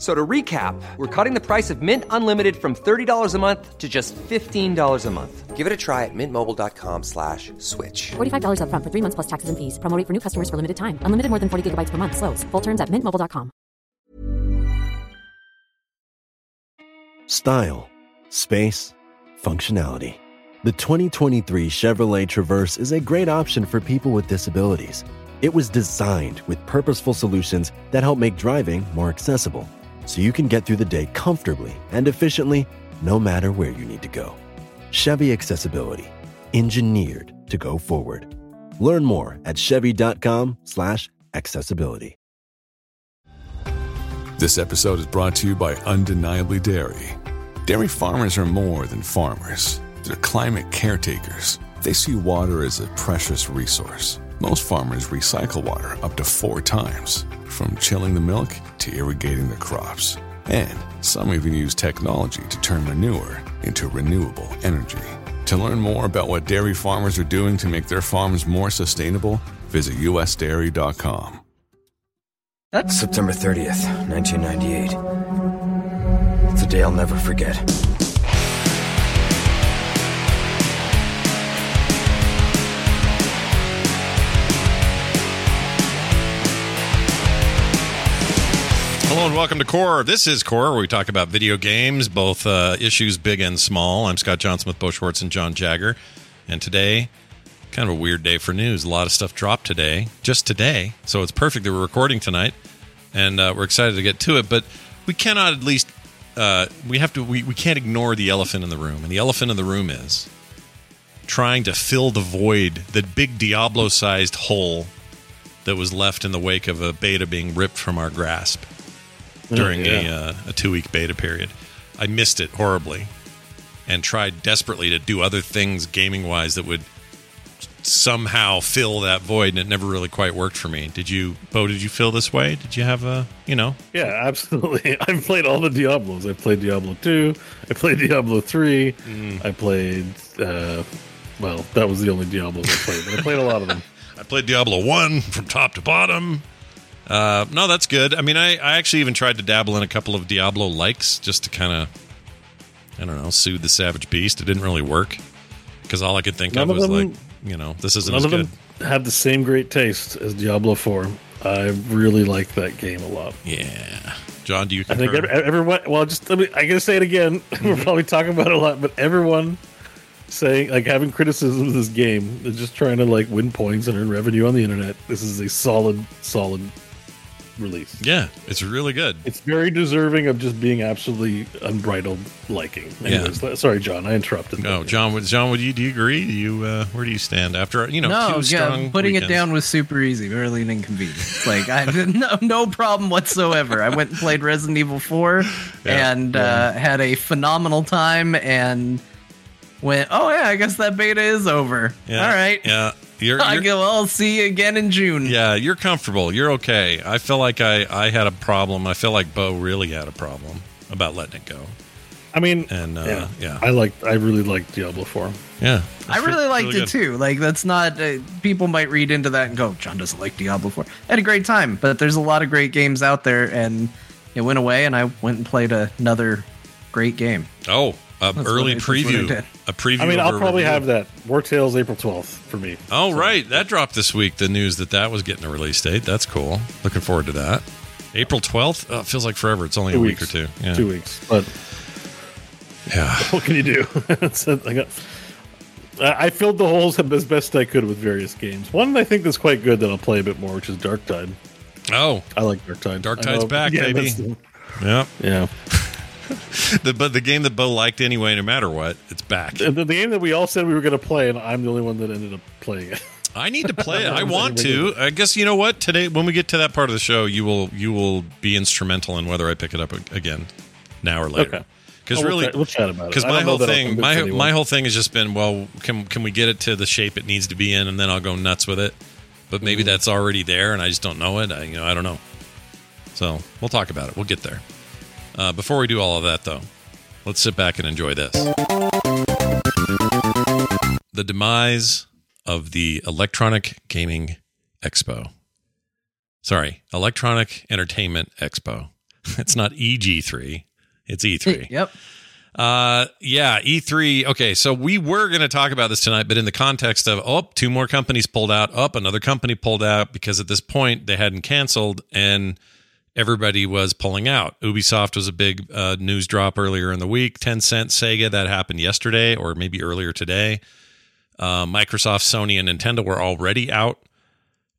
So to recap, we're cutting the price of Mint Unlimited from $30 a month to just $15 a month. Give it a try at mintmobile.com slash switch. $45 upfront for three months plus taxes and fees. Promo rate for new customers for limited time. Unlimited more than 40 gigabytes per month. Slows. Full terms at mintmobile.com. Style, space, functionality. The 2023 Chevrolet Traverse is a great option for people with disabilities. It was designed with purposeful solutions that help make driving more accessible, so you can get through the day comfortably and efficiently no matter where you need to go. Chevy Accessibility, engineered to go forward. Learn more at chevy.com/slash accessibility. This episode is brought to you by Undeniably Dairy. Dairy farmers are more than farmers, they're climate caretakers. They see water as a precious resource. Most farmers recycle water up to four times, from chilling the milk to irrigating their crops. And some even use technology to turn manure into renewable energy. To learn more about what dairy farmers are doing to make their farms more sustainable, visit usdairy.com. That's September 30th, 1998. It's a day I'll never forget. Hello and welcome to Core. This is Core, where we talk about video games, both uh, issues big and small. I'm Scott Johnson with Bo Schwartz and John Jagger. And today, kind of a weird day for news. A lot of stuff dropped today, just today. So it's perfect that we're recording tonight. And uh, we're excited to get to it. But we cannot at least, uh, we have to, we, we can't ignore the elephant in the room. And the elephant in the room is trying to fill the void, the big Diablo sized hole that was left in the wake of a beta being ripped from our grasp during yeah. a, uh, a two week beta period. I missed it horribly and tried desperately to do other things gaming wise that would somehow fill that void, and it never really quite worked for me. Did you, Bo? Did you feel this way? Did you have a, you know? Yeah, absolutely. I've played all the Diablos. I played Diablo 2. I played Diablo 3. Mm. I played, uh, well, that was the only Diablos I played, but I played a lot of them. I played Diablo 1 from top to bottom. Uh, no, that's good. I mean, I, I actually even tried to dabble in a couple of Diablo likes just to kind of, I don't know, soothe the savage beast. It didn't really work because all I could think None of was them- like, you know, this isn't None as of good. them have the same great taste as Diablo 4. I really like that game a lot. Yeah. John, do you I think concur? ev- everyone, well, just, I mean, I gotta say it again. We're probably talking about it a lot, but everyone saying, like, having criticism of this game is just trying to, like, win points and earn revenue on the internet. This is a solid, solid release. yeah, it's really good. It's very deserving of just being absolutely unbridled liking. Anyways, le- sorry, John, I interrupted. No, John. would- John, would you do you agree? Do you uh, where do you stand after you know no, two strong yeah, putting weekends? it down was super easy, really an inconvenience. Like I had no, no problem whatsoever. I went and played Resident Evil 4 Yeah, and Uh, had a phenomenal time and went, oh yeah, I guess that beta is over. Yeah, All right. Yeah, you're, I you're go, well, I'll see you again in June. yeah, you're comfortable. You're okay. I feel like I I had a problem. I feel like Bo really had a problem about letting it go. I mean, And uh, yeah, yeah, I like, I really like Diablo Four. yeah. I It's really liked really it good. too. Like that's not uh, people might read into that and go, John doesn't like Diablo 4. I had a great time, but there's a lot of great games out there, and it went away, and I went and played another great game. Oh, a That's early what I- that's what I preview. A preview. I mean, I'll probably review. have that. Wartales April twelfth for me. Oh, right. That dropped this week. The news that that was getting a release date. That's cool. Looking forward to that. April 12th? Oh, uh, feels like forever. It's only Two a weeks. week or two. Yeah. Two weeks, but Yeah. what can you do? I got. Uh, uh, I I filled the holes as best I could with various games. One I think that's quite good that I'll play a bit more, which is Darktide. Oh, I like Darktide. Dark Tide's back, yeah, baby. that's the- yeah. The, but the game that Bo liked anyway, no matter what, it's back. The, the game that we all said we were going to play, and I'm the only one that ended up playing it. I need to play it. I want to. I guess you know what? Today, when we get to that part of the show, you will you will be instrumental in whether I pick it up again, now or later. Okay. Because Oh, we'll really, we'll chat about it. Because my whole thing, my anyone. my whole thing has just been, well, can can we get it to the shape it needs to be in, and then I'll go nuts with it. But maybe Mm-hmm. that's already there, and I just don't know it. I, you know, I don't know. So we'll talk about it. We'll get there. Uh, before we do all of that, though, let's sit back and enjoy this. The demise of the Electronic Gaming Expo. Sorry, Electronic Entertainment Expo. It's not EG3, it's E E3. Yep. Uh, yeah, E3. Okay, so we were going to talk about this tonight, but in the context of oh, two more companies pulled out, up another company pulled out because at this point they hadn't canceled and everybody was pulling out. Ubisoft was a big uh, news drop earlier in the week. Tencent, Sega, that happened yesterday or maybe earlier today. Uh, Microsoft, Sony, and Nintendo were already out,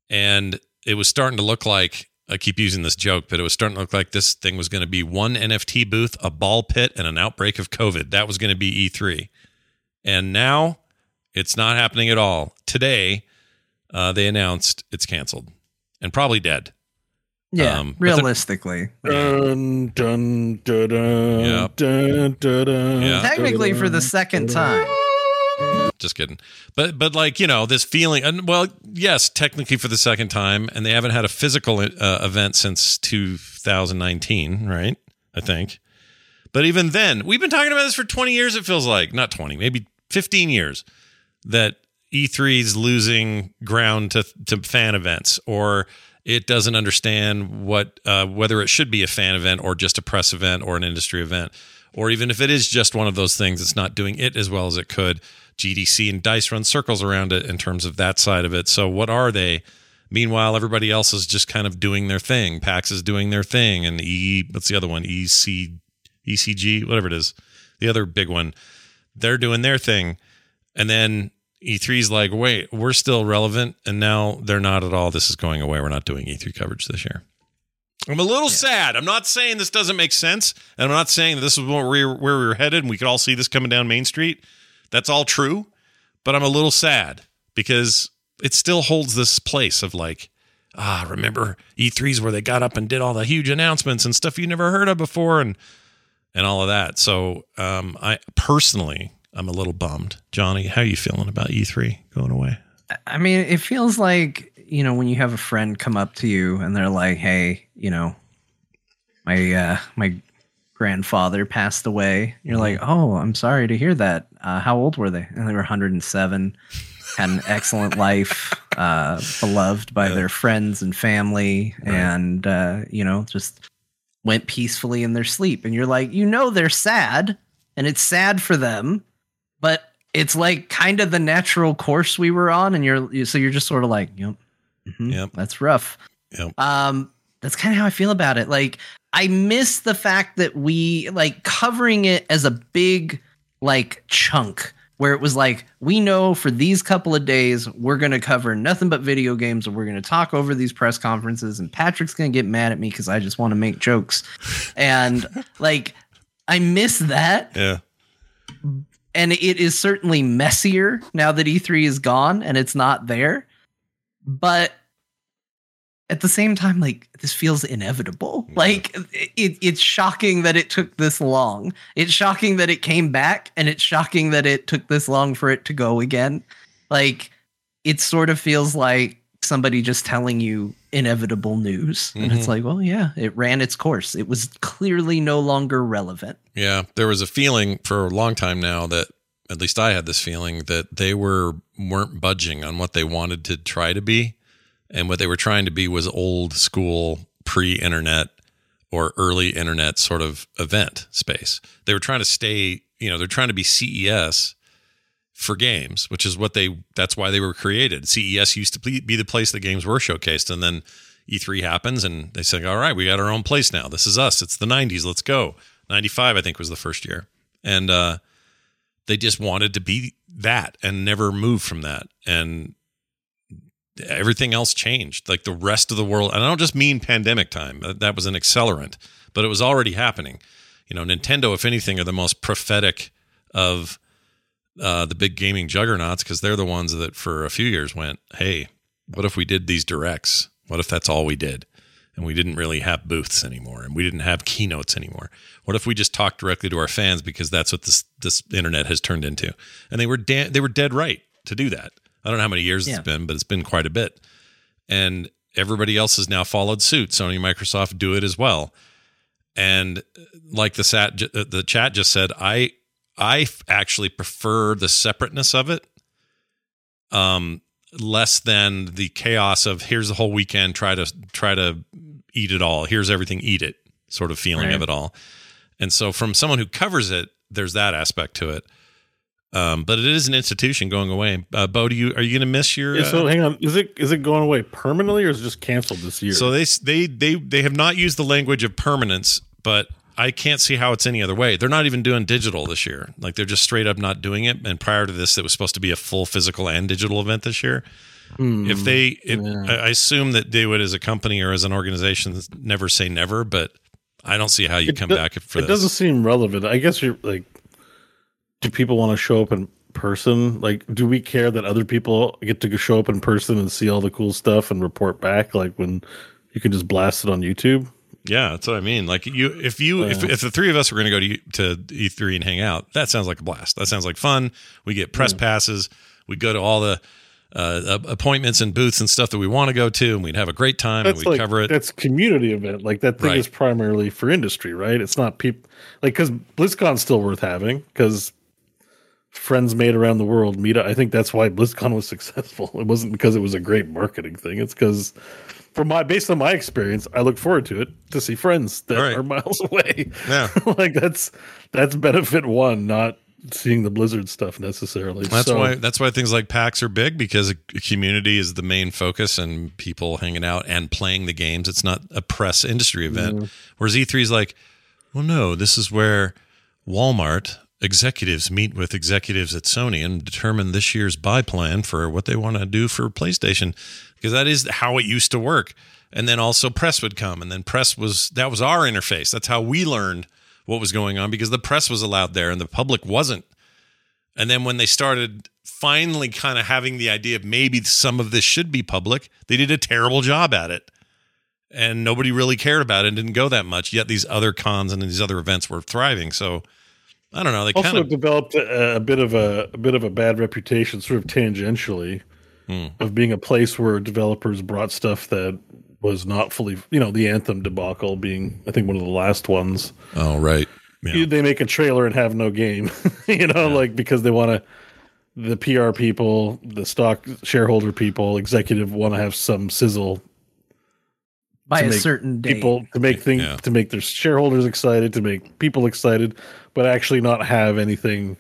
and it was starting to look like I keep using this joke, but it was starting to look like this thing was going to be one NFT booth, a ball pit, and an outbreak of COVID. That was going to be E3. And now it's not happening at all. Today, uh, they announced it's canceled and probably dead. Yeah. Um, realistically. Dun, dun, dun, dun, Yep. dun, dun, dun, Yeah. Technically for the second time. Just kidding. But but like you know this feeling. And well, yes, technically for the second time, and they haven't had a physical uh, event since 2019, right? I think. But even then, we've been talking about this for 20 years. It feels like not 20, maybe 15 years that E3 is losing ground to to fan events, or it doesn't understand what uh, whether it should be a fan event or just a press event or an industry event, or even if it is just one of those things, it's not doing it as well as it could. GDC and Dice run circles around it in terms of that side of it. So what are they? Meanwhile, everybody else is just kind of doing their thing. PAX is doing their thing, and E what's the other one? EC ECG, whatever it is, the other big one. They're doing their thing, and then E3's like, wait, we're still relevant, and now they're not at all. This is going away. We're not doing E3 coverage this year. I'm a little sad. I'm not saying this doesn't make sense, and I'm not saying that this is where we were, where we were headed, and we could all see this coming down Main Street. That's all true, but I'm a little sad because it still holds this place of like, ah, remember E3s where they got up and did all the huge announcements and stuff you never heard of before, and and all of that. So, um, I personally, I'm a little bummed. Johnny, how are you feeling about E3 going away? I mean, it feels like, you know, when you have a friend come up to you and they're like, "Hey, you know, my uh my grandfather passed away." You're like, "Oh, I'm sorry to hear that. Uh, how old were they?" And they were 107, had an excellent life, uh beloved by their friends and family and uh, you know, just went peacefully in their sleep. And you're like, "You know they're sad, and it's sad for them." But it's like kind of the natural course we were on and you're so you're just sort of like yep mhm, Yep. that's rough Yep. um that's kind of how i feel about it like i miss the fact that we like covering it as a big like chunk where it was like we know for these couple of days we're going to cover nothing but video games and we're going to talk over these press conferences and patrick's going to get mad at me because i just want to make jokes and like i miss that Yeah. And it is certainly messier now that E3 is gone and it's not there. But at the same time, like this feels inevitable. Like it, it's shocking that it took this long. It's shocking that it came back, and it's shocking that it took this long for it to go again. Like it sort of feels like somebody just telling you inevitable news, and it's Mhm. like, well, yeah, it ran its course. It was clearly no longer relevant. Yeah, there was a feeling for a long time now that at least I had this feeling that they were weren't budging on what they wanted to try to be, and what they were trying to be was old school pre-internet or early internet sort of event space. They were trying to stay, you know, they're trying to be CES for games, which is what they that's why they were created. CES used to be the place that games were showcased and then E3 happens and they say, "All right, we got our own place now. This is us. It's the 90s. Let's go." 95 I think was the first year. And uh they just wanted to be that and never move from that. And everything else changed. Like the rest of the world, and I don't just mean pandemic time. That was an accelerant, but it was already happening. You know, Nintendo, if anything, are the most prophetic of uh, the big gaming juggernauts because they're the ones that for a few years went, "Hey, what if we did these directs? What if that's all we did?" And we didn't really have booths anymore, and we didn't have keynotes anymore. What if we just talked directly to our fans because that's what this this internet has turned into? And they were da- they were dead right to do that. I don't know how many years Yeah. it's been, but it's been quite a bit. And everybody else has now followed suit. Sony Microsoft do it as well. And uh, like the sat, the chat just said, I I f- actually prefer the separateness of it, um, less than the chaos of here's the whole weekend, try to try to eat it all. Here's everything, eat it, sort of feeling of it all. And so, from someone who covers it, there's that aspect to it. Um, but it is an institution going away. Uh, Bo, do you are you going to miss your? Yeah, so uh, hang on, is it is it going away permanently or is it just canceled this year? So they they they they have not used the language of permanence, but I can't see how it's any other way. They're not even doing digital this year. Like they're just straight up not doing it. And prior to this, it was supposed to be a full physical and digital event this year. Hmm. if they, if, I I assume that they would, as a company or as an organization, never say never. But I don't see how you It come do- back for that. it this. doesn't seem relevant. I guess you're like, do people want to show up in person? Like, do we care that other people get to show up in person and see all the cool stuff and report back? Like when you can just blast it on YouTube. Yeah, that's what I mean. Like you, if you, if, if the three of us were going to go to to E3 and hang out, that sounds like a blast. That sounds like fun. We get press passes. We go to all the uh, appointments and booths and stuff that we want to go to, and we'd have a great time and we'd like cover it. that's community event. Like that thing Right. is primarily for industry, right? It's not people like because BlizzCon's still worth having because friends made around the world meet. up. I think that's why BlizzCon was successful. It wasn't because it was a great marketing thing. It's because from my based on my experience, I look forward to it to see friends that Right. are miles away. Yeah. like that's that's benefit one, not seeing the Blizzard stuff necessarily. That's So- why that's why things like PAX are big because a community is the main focus and people hanging out and playing the games. It's not a press industry event. Mm. Whereas E3 is like, well, no, this is where Walmart executives meet with executives at Sony and determine this year's buy plan for what they want to do for PlayStation because that is how it used to work. And then also press would come and then press was that was our interface. That's how we learned what was going on because the press was allowed there and the public wasn't. And then when they started finally kind of having the idea of maybe some of this should be public, they did a terrible job at it. And nobody really cared about it and didn't go that much. Yet these other cons and these other events were thriving. So I don't know. They also kind of developed a, a bit of a, a bit of a bad reputation, sort of tangentially, Hmm. of being a place where developers brought stuff that was not fully, you know, the Anthem debacle being, I think, one of the last ones. oh right. Yeah. They make a trailer and have no game, you know, like because they want to. The PR people, the stock shareholder people, executive want to have some sizzle by a certain date. people to make things Yeah. to make their shareholders excited, to make people excited, but actually not have anything,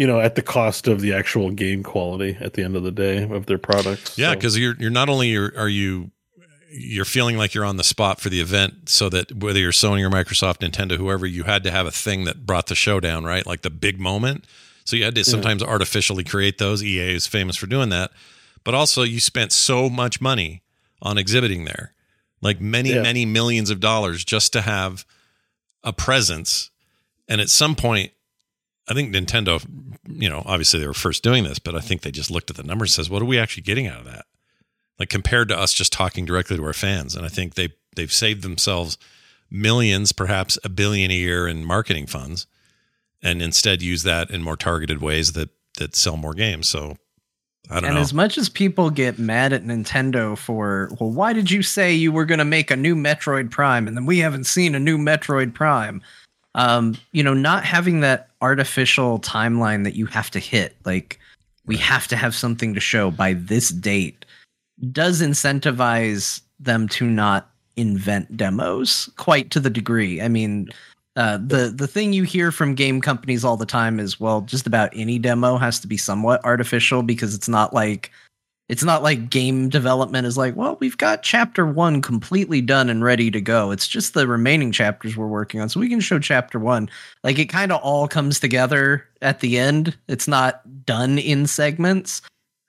you know, at the cost of the actual game quality at the end of the day of their products. Yeah, So- because you're you're not only are, are you you're feeling like you're on the spot for the event, so that whether you're Sony or Microsoft, Nintendo, whoever, you had to have a thing that brought the show down, right? Like the big moment. So you had to sometimes artificially create those. EA is famous for doing that, but also you spent so much money on exhibiting there, like many Yeah. many millions of dollars just to have a presence. And at some point, I think Nintendo, you know, obviously they were first doing this, but I think they just looked at the numbers and says, what are we actually getting out of that? Like compared to us just talking directly to our fans. And I think they they've saved themselves millions, perhaps a billion a year in marketing funds, and instead use that in more targeted ways that that sell more games. So I don't know. and know. as much as people get mad at Nintendo for, well, why did you say you were going to make a new Metroid Prime and then we haven't seen a new Metroid Prime? Um, you know, not having that artificial timeline that you have to hit, like we have to have something to show by this date, does incentivize them to not invent demos quite to the degree. I mean, uh, the the thing you hear from game companies all the time is well, just about any demo has to be somewhat artificial because it's not like it's not like game development is like, well, we've got chapter one completely done and ready to go. It's just the remaining chapters we're working on, so we can show chapter one. Like it kind of all comes together at the end. It's not done in segments.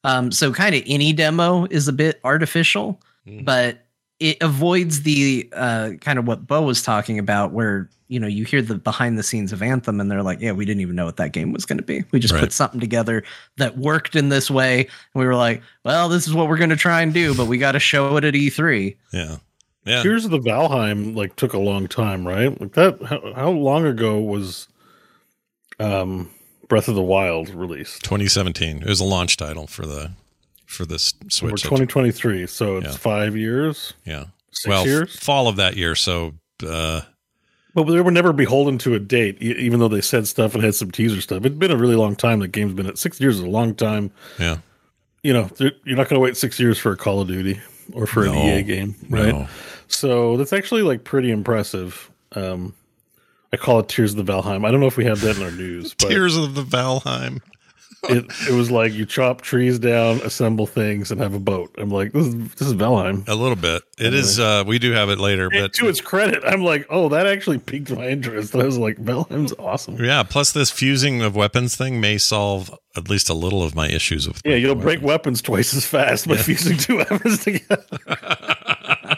Um, so kind of any demo is a bit artificial, Mhm. but it avoids the uh, kind of what Bo was talking about, where you know you hear the behind the scenes of Anthem, and they're like, "Yeah, we didn't even know what that game was going to be. We just Right. put something together that worked in this way." And we were like, "Well, this is what we're going to try and do, but we got to show it at E E3." Yeah. Yeah. Tears of the Valheim like took a long time, right? Like that. How, how long ago was um Breath of the Wild released? 2017. It was a launch title for the for this Switch. We're 2023, so it's Yeah. five years. yeah. Six well, years? fall of that year. So, uh, But they were never beholden to a date, even though they said stuff and had some teaser stuff. It's been a really long time. The game's been at six years is a long time. yeah. You know, you're not going to wait six years for a Call of Duty or for No. an EA game, right? No. So that's actually like pretty impressive. Um, I call it Tears of the Valheim. I don't know if we have that in our news, but Tears of the Valheim. It, it was like you chop trees down, assemble things, and have a boat. I'm like, this is this is Valheim. A little bit. It is. Uh, we do have it later, And but to its credit, I'm like, oh, that actually piqued my interest. I was like, Valheim's awesome. yeah. Plus, this fusing of weapons thing may solve at least a little of my issues with. Yeah, you'll weapons. break weapons twice as fast by fusing two weapons together.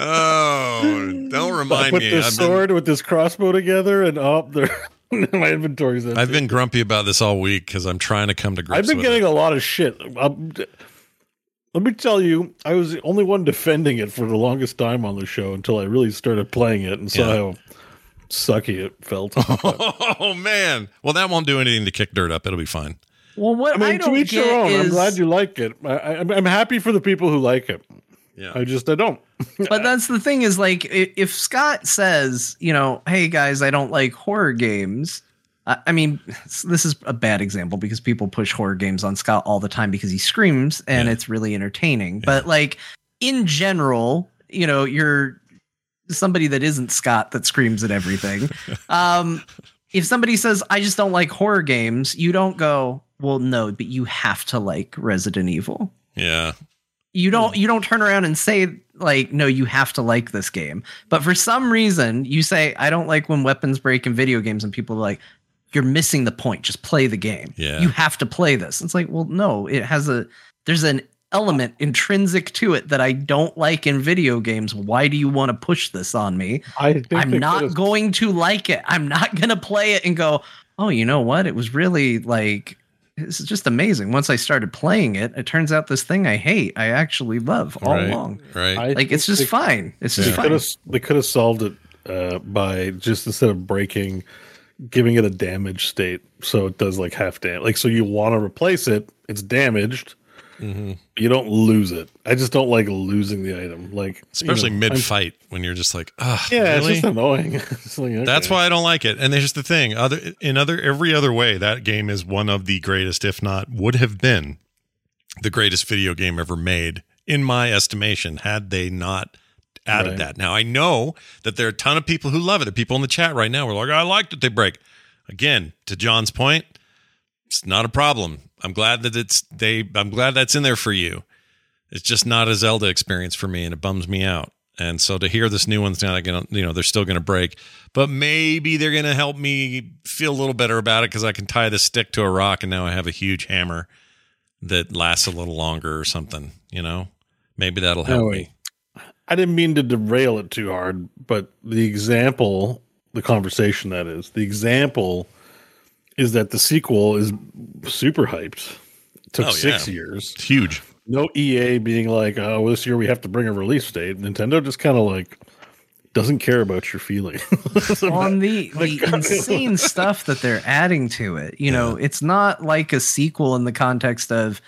Oh, don't remind put me. this I've been, sword with this crossbow together, and oh, there, my inventory's empty. I've been grumpy about this all week because I'm trying to come to grips I've been with getting it. a lot of shit. Um, d- let me tell you, I was the only one defending it for the longest time on the show until I really started playing it and saw Yeah. how sucky it felt. Oh man! Well, that won't do anything to kick dirt up. It'll be fine. Well, what I mean, I to don't each get their own. is, I'm glad you like it. I, I, I'm happy for the people who like it. Yeah. I just I don't. but that's the thing is like if Scott says, you know, hey guys, I don't like horror games. I I mean, this is a bad example because people push horror games on Scott all the time because he screams and Yeah. it's really entertaining. But like in general, you know, you're somebody that isn't Scott that screams at everything. um, if somebody says, I just don't like horror games, you don't go, well, no, but you have to like Resident Evil Yeah. You don't hmm. you don't turn around and say like no you have to like this game. But for some reason you say i don't like when weapons break in video games and people are like you're missing the point. Just play the game. Yeah. you have to play this. It's like well no it has a there's an element intrinsic to it that i don't like in video games. Why do you want to push this on me? I i'm not could've- going to like it. I'm not going to play it and go oh you know what? It was really like this is just amazing once i started playing it it turns out this thing i hate i actually love all right. along Right. I like it's just they- fine it's They just could fine have they could have solved it uh, by just instead of breaking, giving it a damage state, so it does like half damage. Like so, you want to replace it, it's damaged. Mm-hmm. You don't lose it. I just don't like losing the item. Like Especially you know, mid fight when you're just like, ah, Yeah, really? it's just annoying. It's like, That's why I don't like it. And there's the thing: other in other every other way, that game is one of the greatest, if not would have been the greatest video game ever made, in my estimation, had they not added Right. that. Now I know that there are a ton of people who love it. The people in the chat right now are like, I liked it. They break. Again, to John's point, it's not a problem. I'm glad that it's they. I'm glad that's in there for you. It's just not a Zelda experience for me, and it bums me out. And so to hear this new one's not gonna, you know, they're still gonna break, but maybe they're gonna help me feel a little better about it because I can tie the stick to a rock, and now I have a huge hammer that lasts a little longer or something. You know, maybe that'll help No, me. I didn't mean to derail it too hard, but the example, the conversation that is, the example is that the sequel is super hyped. It took Oh, six yeah. years. It's huge. No EA being like, oh, this year we have to bring a release date. Nintendo just kind of like doesn't care about your feelings. on the Like, the insane stuff that they're adding to it. You know, it's not like a sequel in the context of,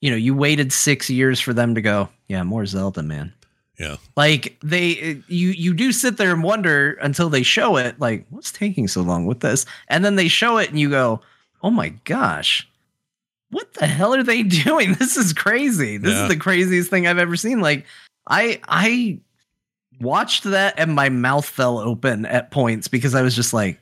you know, you waited six years for them to go, yeah, more Zelda, man. Yeah. Like they, you you do sit there and wonder until they show it, like what's taking so long with this, and then they show it and you go, oh my gosh. What the hell are they doing? This is crazy. This Yeah. is the craziest thing I've ever seen. Like I I watched that and my mouth fell open at points because I was just like,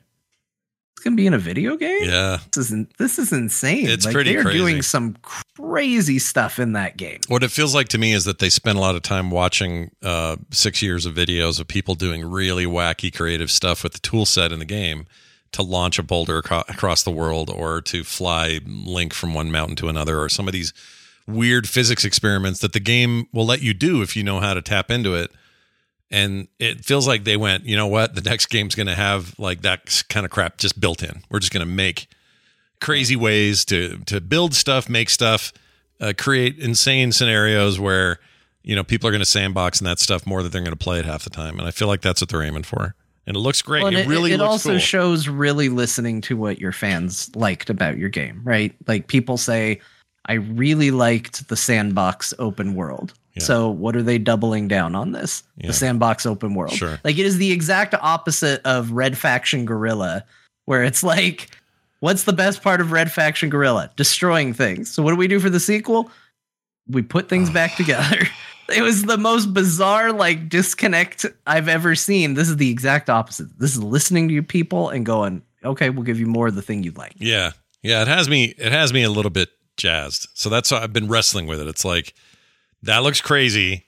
gonna be in a video game. Yeah. This isn't. This is insane. It's like, pretty They're doing some crazy stuff in that game. What it feels like to me is that they spent a lot of time watching uh, six years of videos of people doing really wacky creative stuff with the tool set in the game to launch a boulder aco- across the world or to fly Link from one mountain to another or some of these weird physics experiments that the game will let you do if you know how to tap into it. And it feels like they went, you know what? The next game's going to have like that kind of crap just built in. We're just going to make crazy ways to to build stuff, make stuff, uh, create insane scenarios where you know people are going to sandbox and that stuff more than they're going to play it half the time. And I feel like that's what they're aiming for. And it looks great. Well, and it, really it also cool. shows really listening to what your fans liked about your game, right? Like people say, I really liked the sandbox open world. Yeah. So what are they doubling down on this? Yeah. The sandbox open world. Sure. Like it is the exact opposite of Red Faction Guerrilla, where it's like, what's the best part of Red Faction Guerrilla? Destroying things. So what do we do for the sequel? We put things back together. It was the most bizarre like disconnect I've ever seen. This is the exact opposite. This is listening to you people and going, okay, we'll give you more of the thing you'd like. Yeah. Yeah, it has me it has me a little bit jazzed. So that's why I've been wrestling with it. It's like that looks crazy,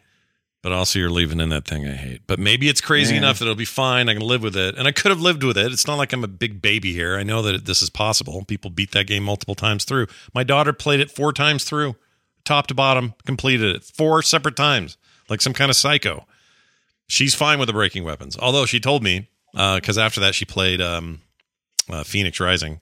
but also you're leaving in that thing I hate. But maybe it's crazy Yeah. enough that it'll be fine. I can live with it. And I could have lived with it. It's not like I'm a big baby here. I know that this is possible. People beat that game multiple times through. My daughter played it four times through, top to bottom, completed it four separate times, like some kind of psycho. She's fine with the breaking weapons. Although she told me, because after that she played um, uh, Fenyx Rising.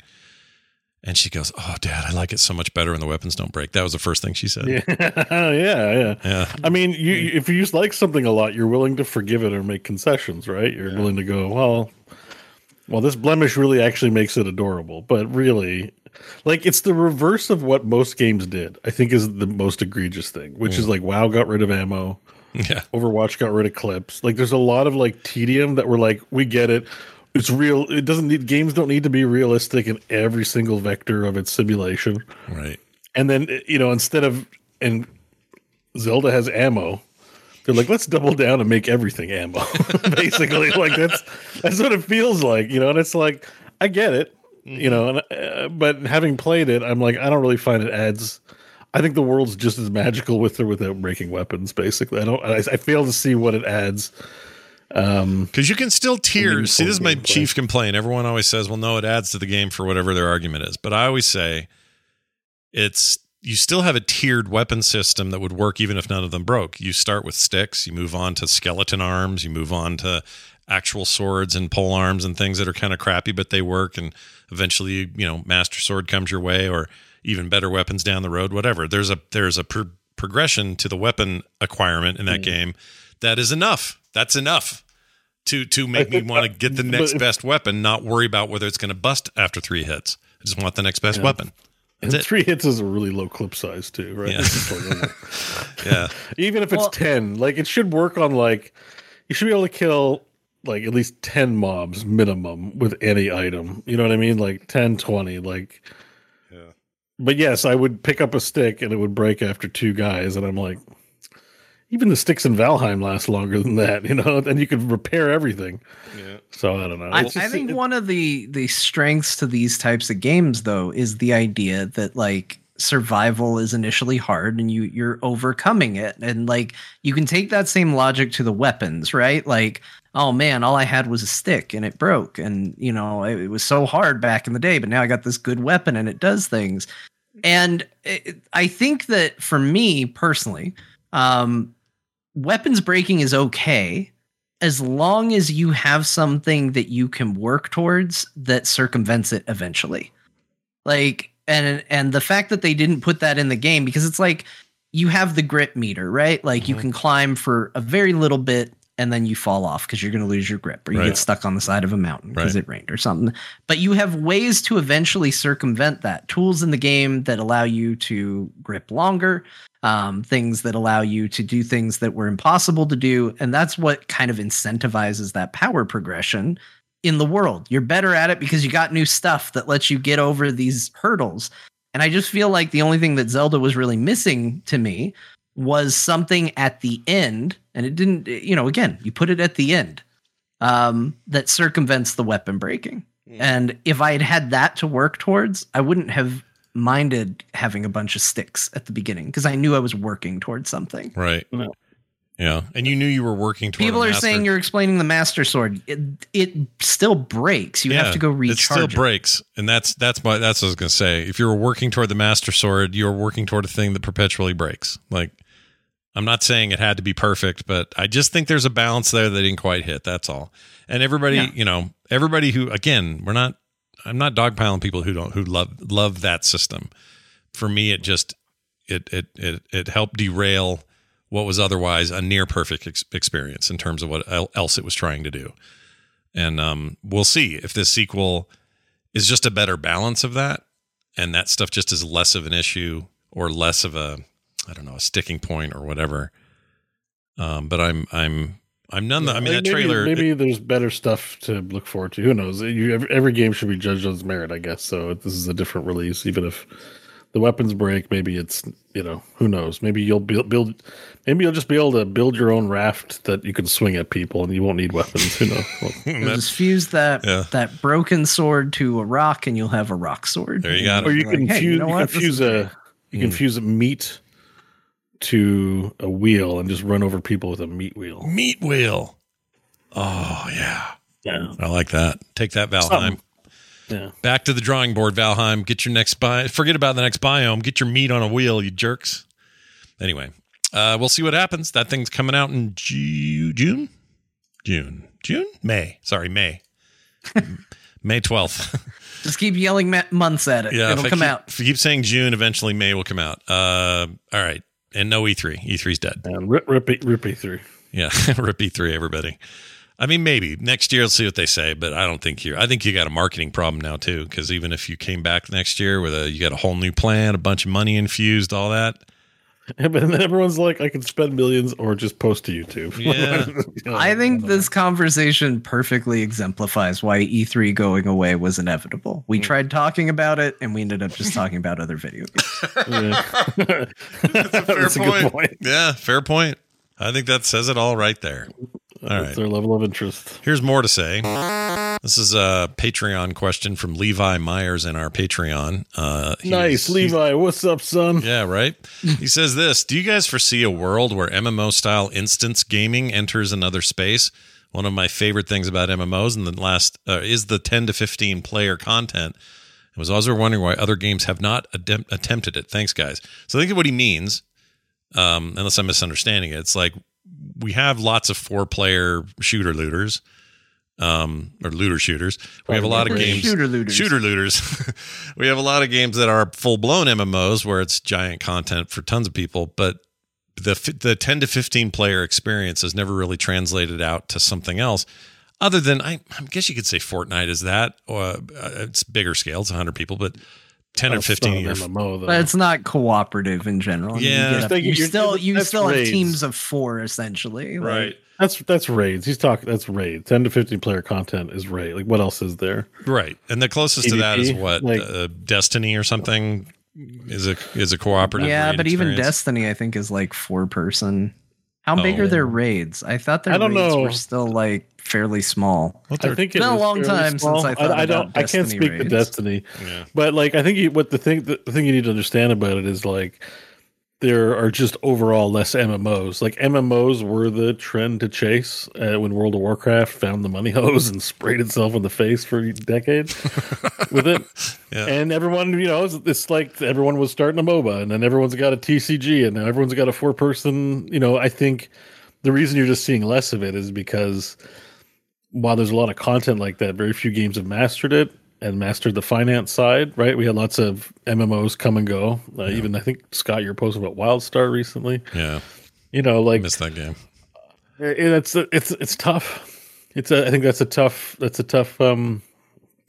And she goes, "Oh, Dad, I like it so much better when the weapons don't break." That was the first thing she said. Yeah, yeah, yeah. Yeah. I mean, you, you- if you like something a lot, you're willing to forgive it or make concessions, right? You're willing to go, well, well, this blemish really actually makes it adorable, but really, like it's the reverse of what most games did. I think is the most egregious thing, which is mm. like WoW got rid of ammo, Yeah. Overwatch got rid of clips. Like there's a lot of like tedium that we're like, we get it. It's real. It doesn't need games don't need to be realistic in every single vector of its simulation Right. and then you know instead of and zelda has ammo they're like let's double down and make everything ammo basically like that's that's what it feels like you know and it's like i get it you know and, uh, but having played it i'm like i don't really find it adds i think the world's just as magical with or without breaking weapons basically i don't i, I fail to see what it adds Because you can still tier. meaningful See, this is my gameplay. chief complaint. Everyone always says, "Well, no, it adds to the game for whatever their argument is." But I always say, it's you still have a tiered weapon system that would work even if none of them broke. You start with sticks, you move on to skeleton arms, you move on to actual swords and pole arms and things that are kind of crappy, but they work. And eventually, you know, master sword comes your way, or even better weapons down the road. Whatever. There's a there's a pro- progression to the weapon acquirement in that game that is enough. That's enough to to make me want to get the next but- best weapon, not worry about whether it's going to bust after three hits. I just want the next best weapon. and That's it. three hits is a really low clip size too right Yeah. It's just like, Yeah, even if it's Well- 10 like it should work on like you should be able to kill like at least 10 mobs minimum with any item you know what i mean like 10 20 like Yeah. but yes i would pick up a stick and it would break after two guys and i'm like even the sticks in valheim last longer than that you know? And you could repair everything. Yeah. so i don't know. I, It's I think it- one of the the strengths to these types of games though is the idea that like survival is initially hard and you you're overcoming it. And like you can take that same logic to the weapons right? Like oh man all i had was a stick and it broke and you know it, it was so hard back in the day but now i got this good weapon and it does things. And it, i think that for me personally um weapons breaking is okay as long as you have something that you can work towards that circumvents it eventually like and and the fact that they didn't put that in the game because it's like you have the grip meter right like you Mhm. can climb for a very little bit and then you fall off because you're going to lose your grip or you Right. get stuck on the side of a mountain because Right. it rained or something but you have ways to eventually circumvent that tools in the game that allow you to grip longer um, things that allow you to do things that were impossible to do. And that's what kind of incentivizes that power progression in the world. You're better at it because you got new stuff that lets you get over these hurdles. And I just feel like the only thing that Zelda was really missing to me was something at the end. And it didn't, you know, again, you put it at the end um, that circumvents the weapon breaking. And if I had had that to work towards, I wouldn't have minded having a bunch of sticks at the beginning because I knew I was working towards something. Right. Yeah, and you knew you were working toward. People are master- saying you're explaining the Master Sword. It, it still breaks. You Yeah, have to go recharge It still it. breaks, and that's that's my that's what I was gonna say. If you're working toward the master sword, you're working toward a thing that perpetually breaks. Like, I'm not saying it had to be perfect, but I just think there's a balance there that didn't quite hit. That's all. And everybody, Yeah. you know, everybody who again, we're not. I'm not dogpiling people who don't who love love that system. For me, it just it it it it helped derail what was otherwise a near perfect ex- experience in terms of what else it was trying to do. And um, we'll see if this sequel is just a better balance of that, and that stuff just is less of an issue or less of a, I don't know, a sticking point or whatever. Um, but I'm I'm I'm none. I mean, Like, that maybe, trailer. Maybe there's better stuff to look forward to. Who knows? You, every, every game should be judged on its merit, I guess. So this is a different release, even if the weapons break. Maybe it's you know who knows. Maybe you'll build build. Maybe you'll just be able to build your own raft that you can swing at people, and you won't need weapons. Who knows? Well, You'll just fuse that Yeah. that broken sword to a rock, and you'll have a rock sword. There you got or it. you Like, can hey, fuse. you know you can fuse a. You can fuse a meat to a wheel and just run over people with a meat wheel. Meat wheel. Oh yeah, Yeah. I like that. Take that, Valheim. Yeah. Back to the drawing board, Valheim. Get your next bi. Forget about the next biome. Get your meat on a wheel, you jerks. Anyway, uh, we'll see what happens. That thing's coming out in Ju- June, June, June, May. Sorry, May, May twelfth. Just keep yelling months at it. yeah, It'll come keep, out. If you keep saying June, eventually May will come out. Uh, all right, and no E3. E3's dead. And rip, rip, rip it through. Yeah, rip E3, everybody. I mean, maybe next year. Let's see what they say, but I don't think you. I think you got a marketing problem now too, because even if you came back next year with a, you got a whole new plan, a bunch of money infused, all that. Yeah, but then everyone's like, I can spend millions or just post to YouTube. Yeah. You know, I think this conversation perfectly exemplifies why E3 going away was inevitable. We mm. tried talking about it, and we ended up just talking about other video games. yeah. That's a good point. Yeah, fair point. I think that says it all right there. All That's right. their level of interest. Here's more to say. This is a Patreon question from Levi Myers in our Patreon. Uh, nice, Levi. What's up, son? Yeah, right. he says this Do you guys foresee a world where MMO style instance gaming enters another space? One of my favorite things about MMOs in the last uh, is the 10 to 15 player content. I was also wondering why other games have not attempted it. Thanks, guys. So I think what he means, um, unless I'm misunderstanding it, it's like we have lots of four player shooter looters. Um, or looter shooters. We have a lot of games. shooter looters. Shooter looters. we have a lot of games that are full blown MMOs where it's giant content for tons of people, but the the 10 to 15 player experience has never really translated out to something else other than I, I guess you could say Fortnite is that uh, it's bigger scale it's 100 people but 10 or 15 not an year MMO, though. But it's not cooperative in general. Yeah. you, get Just a- you you're- still you that's still have teams of four essentially. Like, That's that's raids. He's talking. That's raid. Ten to fifteen player content is raid. Like what else is there? right and the closest to that is what Like- uh, Destiny or something is a is a cooperative yeah, raid but even. Destiny, I think, is like four person. How big Oh. are their oh. raids? I thought their I don't raids know. were still like fairly small. What I think It's been a long fairly time since. I thought I, about don't. I can't Destiny speak to raids. Destiny, Yeah. but like I think you, what the thing the thing you need to understand about it is like there are just overall less MMOs. Like MMOs were the trend to chase uh, when World of Warcraft found the money hose and sprayed itself in the face for decades with it. Yeah. And everyone, you know, it's, it's like everyone was starting a MOBA, and then everyone's got a TCG, and now everyone's got a four person. You know, I think the reason you're just seeing less of it is because while there's a lot of content like that, very few games have mastered it and mastered the finance side. Right? We had lots of MMOs come and go. Uh, Even I think Scott, you're posting about WildStar recently. yeah You know, like missed that game it- it's it's it's tough. It's a, I think that's a tough that's a tough um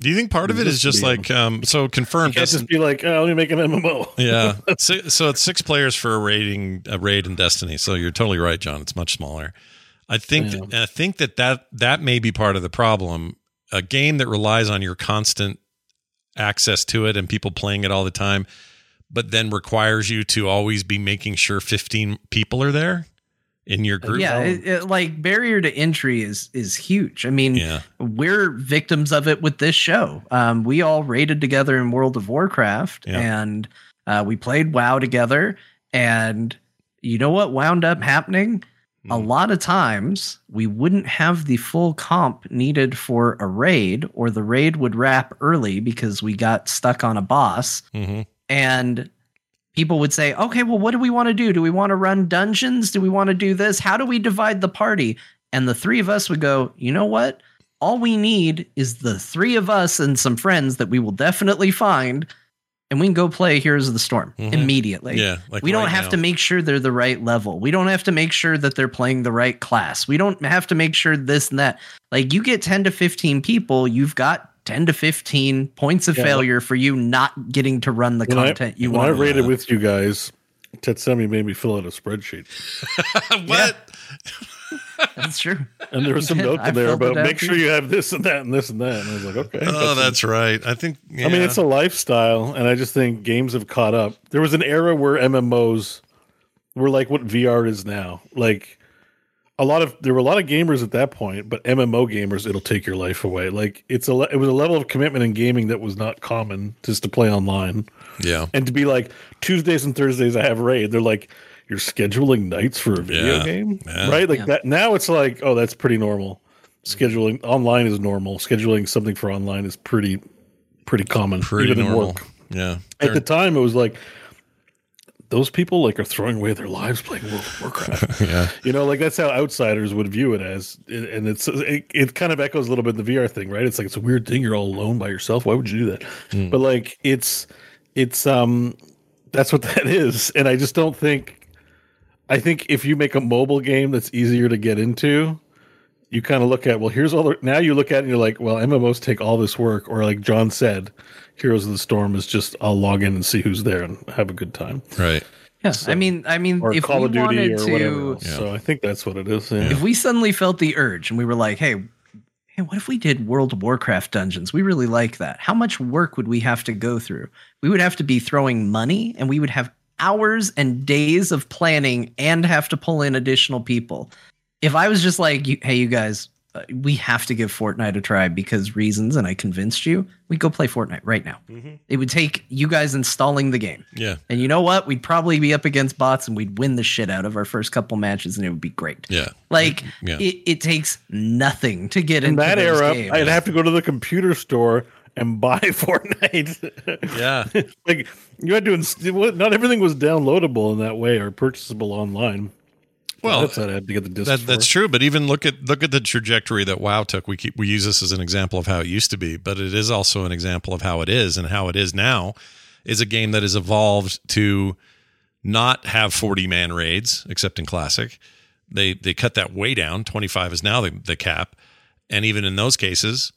do you think part of it is just like um so confirmed Destiny- just be like, oh, let me make an MMO. yeah. Si- so it's six players for a raiding a raid in Destiny. So you're totally right, John. It's much smaller. I think Yeah. I think that, that that may be part of the problem. A game that relies on your constant access to it and people playing it all the time, but then requires you to always be making sure 15 people are there in your group. Yeah, it, it, like barrier to entry is is huge. I mean, Yeah. we're victims of it with this show. Um, we all raided together in World of Warcraft, Yeah. and uh, we played WoW together. And you know what wound up happening? A lot of times we wouldn't have the full comp needed for a raid, or the raid would wrap early because we got stuck on a boss. Mhm. And people would say, okay, well, what do we want to do? Do we want to run dungeons? Do we want to do this? How do we divide the party? And the three of us would go, you know what? All we need is the three of us and some friends that we will definitely find. And we can go play Heroes of the Storm Mhm. immediately. Yeah, like we don't right have now. to make sure they're the right level. We don't have to make sure that they're playing the right class. We don't have to make sure this and that. Like you get 10 to 15 people, you've got 10 to 15 points of Yeah. failure for you not getting to run the When I, content you when I want. rated with you guys, Tetsumi made me fill out a spreadsheet, what? That's true. and there was some Yeah, note in there about make sure you have this and that and this and that. And I was like, okay. Oh, a- that's right. I think. I mean, it's a lifestyle, and I just think games have caught up. There was an era where MMOs were like what VR is now. Like a lot of there were a lot of gamers at that point, but MMO gamers, it'll take your life away. Like it's a le- it was a level of commitment in gaming that was not common just to play online yeah. and to be like Tuesdays and Thursdays I have raid. They're like you're scheduling nights for a video Yeah. game, Yeah. right? Like Yeah. that. Now it's like oh, that's pretty normal. Scheduling online is normal. Scheduling something for online is pretty pretty common, Pretty even in normal. work. Yeah. At the time, it was like those people like are throwing away their lives playing World of Warcraft. yeah. you know, like that's how outsiders would view it as, and it's it, it kind of echoes a little bit the VR thing, right? It's like it's a weird thing. You're all alone by yourself. Why would you do that? Hmm. But like it's it's um that's what that is, and I just don't think. I think if you make a mobile game that's easier to get into, you kind of look at well, here's all the now you look at it and you're like, well, MMOs take all this work, or like John said, Heroes of the Storm is just I'll log in and see who's there and have a good time, Right. Yeah. I mean, I mean, or if Call we of Duty wanted or whatever. to, Else. So I think that's what it is. Yeah. if we suddenly felt the urge and we were like, hey, hey, what if we did World of Warcraft dungeons? We really like that. How much work would we have to go through? We would have to be throwing money and we would have hours and days of planning and have to pull in additional people. If I was just like, hey, you guys, uh, we have to give Fortnite a try because reasons, and I convinced you, we go play Fortnite right now. It would take you guys installing the game. Yeah. And you know what? We'd probably be up against bots and we'd win the shit out of our first couple matches and it would be great. Yeah. Like Yeah. it, it takes nothing to get In into that those era, games. I'd have to go to the computer store and buy Fortnite. Yeah. like you had to. inst- Not everything was downloadable in that way or purchasable online. Well, that's what I had to get the disc. That, that's true, but even look at look at the trajectory that WoW took. We keep we use this as an example of how it used to be, but it is also an example of how it is, and how it is now is a game that has evolved to not have forty man raids, except in classic. They they cut that way down. Twenty five is now the, the cap, and even in those cases,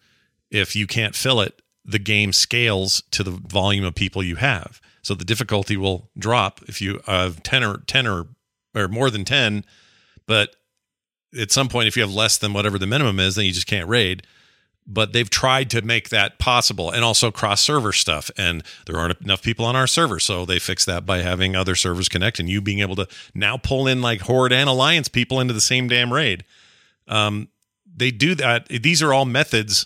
if you can't fill it, the game scales to the volume of people you have. So the difficulty will drop if you have ten or ten or or more than ten but at some point if you have less than whatever the minimum is then you just can't raid. But they've tried to make that possible and also cross server stuff. And there aren't enough people on our server so they fix that by having other servers connect and you being able to now pull in like horde and alliance people into the same damn raid. Um, they do that. These are all methods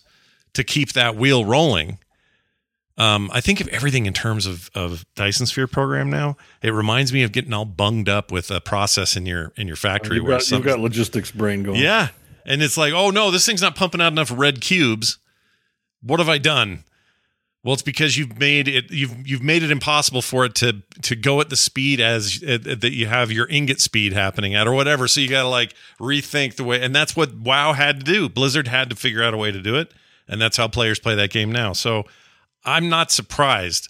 to keep that wheel rolling um, I think of everything in terms of of Dyson Sphere program now. It reminds me of getting all bunged up with a process in your in your factory You've where got, some- you've got logistics brain going. yeah, and it's like, oh no, this thing's not pumping out enough red cubes. What have I done? Well, it's because you've made it you've you've made it impossible for it to to go at the speed as uh, that you have your ingot speed happening at or whatever. So you got to like rethink the way, and that's what WoW had to do. Blizzard had to figure out a way to do it, and that's how players play that game now. So I'm not surprised.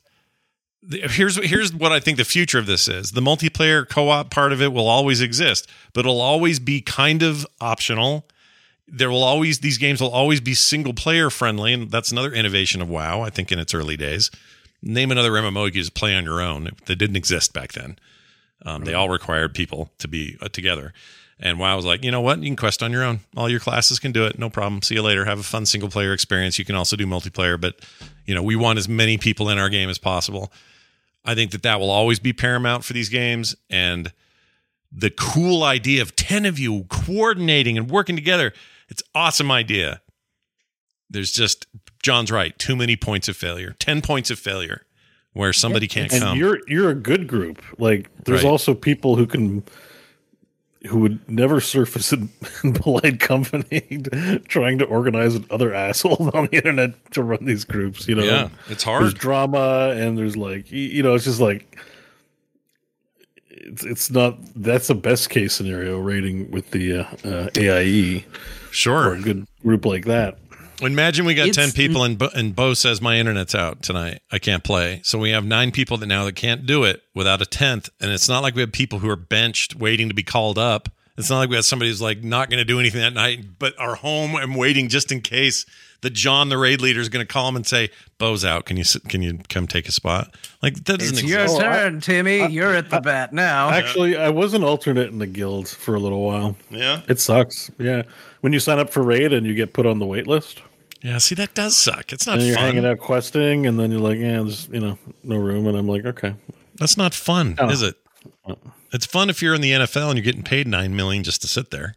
Here's here's what I think the future of this is. The multiplayer co-op part of it will always exist, but it'll always be kind of optional. There will always these games will always be single player friendly, and that's another innovation of WoW. I think in its early days. Name another MMO you could just play on your own that didn't exist back then. Um, They all required people to be uh, together. And WoW was like, you know what? You can quest on your own. All your classes can do it. No problem. See you later. Have a fun single player experience. You can also do multiplayer, but you know we want as many people in our game as possible. I think that that will always be paramount for these games. And the cool idea of ten of you coordinating and working together, it's awesome idea. There's just John's right. Too many points of failure. Ten points of failure where somebody can't and come. you're you're a good group. Like there's Right. also people who can who would never surface in, in polite company, trying to organize other assholes on the internet to run these groups. You know, Yeah, it's hard. There's drama, and there's like you know, it's just like it's it's not. That's the best case scenario rating with the uh, uh, AIE or Sure. a good group like that. Imagine we got It's- 10 people and, Bo, and Bo says my internet's out tonight. I can't play. So we have nine people that now that can't do it without a 10th. And it's not like we have people who are benched waiting to be called up. It's not like we have somebody who's like not going to do anything that night, but are home and waiting just in case the John, the raid leader, is going to call him and say, Bo's out. Can you can you come take a spot? Like that doesn't It's exist. your Oh, turn, Timmy. You're at the bat now. Actually, I was an alternate in the guild for a little while. Yeah. It sucks. Yeah, when you sign up for raid and you get put on the wait list, Yeah. See, that does suck. It's not and you're fun. hanging out questing, and then you're like, yeah, there's you know no room, and I'm like, okay, That's not fun, is it? It's fun if you're in the NFL and you're getting paid nine million just to sit there.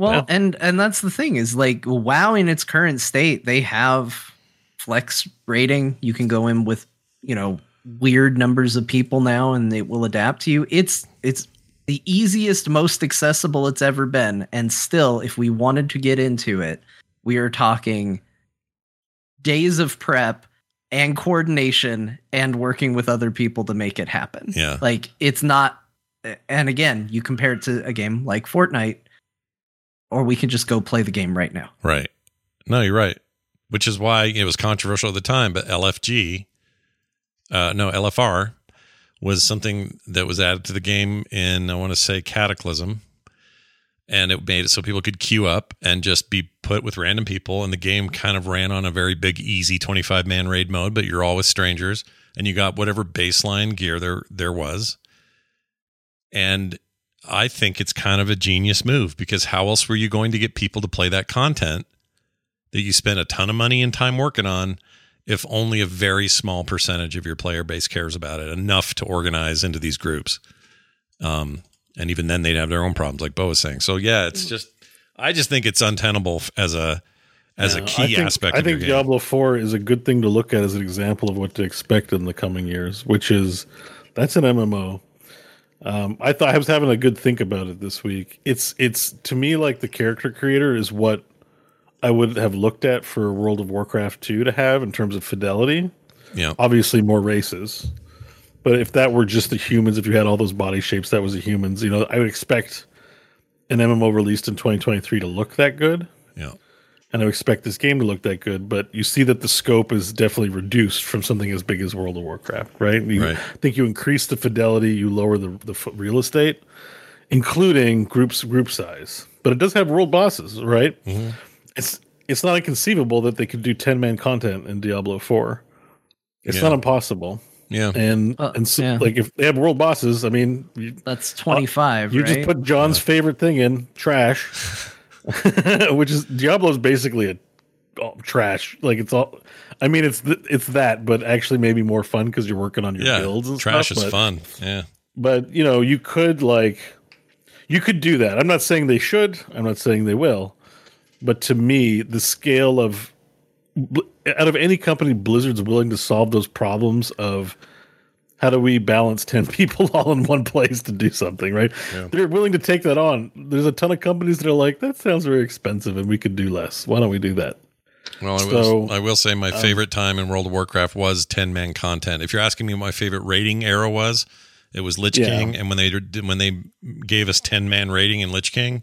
Well, Yeah. and and that's the thing is like WoW in its current state, they have flex rating. You can go in with you know weird numbers of people now, and they will adapt to you. It's it's the easiest, most accessible it's ever been, and still, if we wanted to get into it, we are talking days of prep and coordination and working with other people to make it happen. Yeah. Like it's not and again, you compare it to a game like Fortnite or we can just go play the game right now. Right. No, you're right. Which is why it was controversial at the time, but LFG, uh, no, LFR was something that was added to the game in, I want to say, Cataclysm. And it made it so people could queue up and just be put with random people. And the game kind of ran on a very big, easy 25 man raid mode, but you're all with strangers and you got whatever baseline gear there, there was. And I think it's kind of a genius move because how else were you going to get people to play that content that you spent a ton of money and time working on if only a very small percentage of your player base cares about it enough to organize into these groups? Um, and even then, they'd have their own problems, like Bo was saying. So yeah, it's just I just think it's untenable as a as a key I think, aspect. I think. Diablo Four is a good thing to look at as an example of what to expect in the coming years, which is that's an MMO. Um, I thought I was having a good think about it this week. It's it's to me like the character creator is what I would have looked at for World of Warcraft 2 to have in terms of fidelity. Yeah. Obviously more races. But if that were just the humans, if you had all those body shapes, that was the humans, you know, I would expect an MMO released in 2023 to look that good Yeah. and I expect this game to look that good, but you see that the scope is definitely reduced from something as big as World of Warcraft, right? You Right. think you increase the fidelity, you lower the the f- real estate, including groups group size, but it does have world bosses, right? Mm-hmm. It's it's not inconceivable that they could do ten man content in Diablo Four. It's Yeah. not impossible, Yeah. and Uh, and so, yeah. like if they have world bosses, I mean, you, That's 25, you right? just put John's favorite thing in trash, which is Diablo's basically a oh, trash. Like it's all. I mean, it's th- it's that, but actually maybe more fun because you're working on your Yeah. builds and Trash stuff. is but, fun. Yeah. But you know, you could like, you could do that. I'm not saying they should. I'm not saying they will. But to me, the scale of out of any company, Blizzard's willing to solve those problems of how do we balance 10 people all in one place to do something, right? They're willing to take that on. There's a ton of companies that are like, that sounds very expensive and we could do less. Why don't we do that? Well, I will, um, I will say my favorite time in World of Warcraft was 10 man content. If you're asking me what my favorite rating era was, it was Lich Yeah. King. And when they when they gave us 10 man rating in Lich King,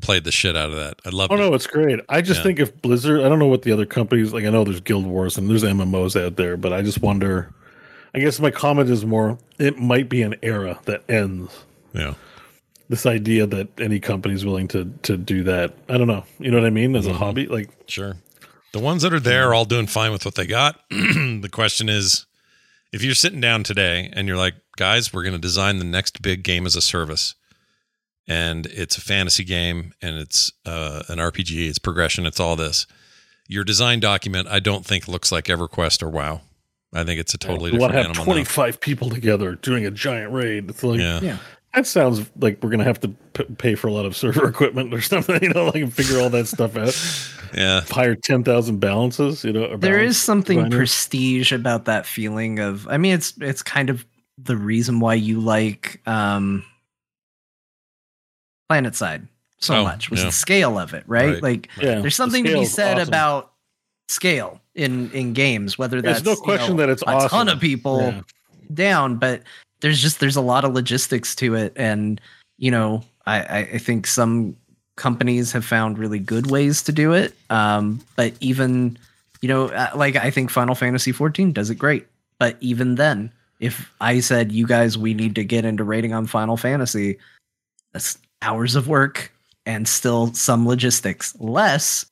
played the shit out of that. I loved Oh it. Oh, no, it's great. I just Yeah. think if Blizzard, I don't know what the other companies like. I know there's Guild Wars and there's MMOs out there, but I just wonder. I guess my comment is more. It might be an era that ends. Yeah. This idea that any company is willing to to do that. I don't know. You know what I mean? As a Mm-hmm. hobby, like Sure. The ones that are there are all doing fine with what they got. the question is if you're sitting down today and you're like, guys, we're going to design the next big game as a service, and it's a fantasy game and it's uh, an RPG, it's progression, it's all this. Your design document, I don't think looks like EverQuest or WoW. I think it's a totally we want different to have animal. now. 25 people together doing a giant raid. It's like Yeah. Yeah. that sounds like we're gonna have to p- pay for a lot of server equipment or something. You know, like figure all that stuff out. Yeah. Hire 10,000 balances. You know, or there balance is something designers. prestige about that feeling of i mean it's it's kind of the reason why you like um PlanetSide so Oh, much was yeah. the scale of it, right? Right. Like Yeah, there's the something to be said awesome. about scale in in games, whether There's that's no you question know, that it's a ton of people Yeah. down, but there's just there's a lot of logistics to it, and you know I I, I think some companies have found really good ways to do it, um, but even you know uh, like I think Final Fantasy 14 does it great, but even then, if I said you guys we need to get into rating on Final Fantasy, that's hours of work and still some logistics less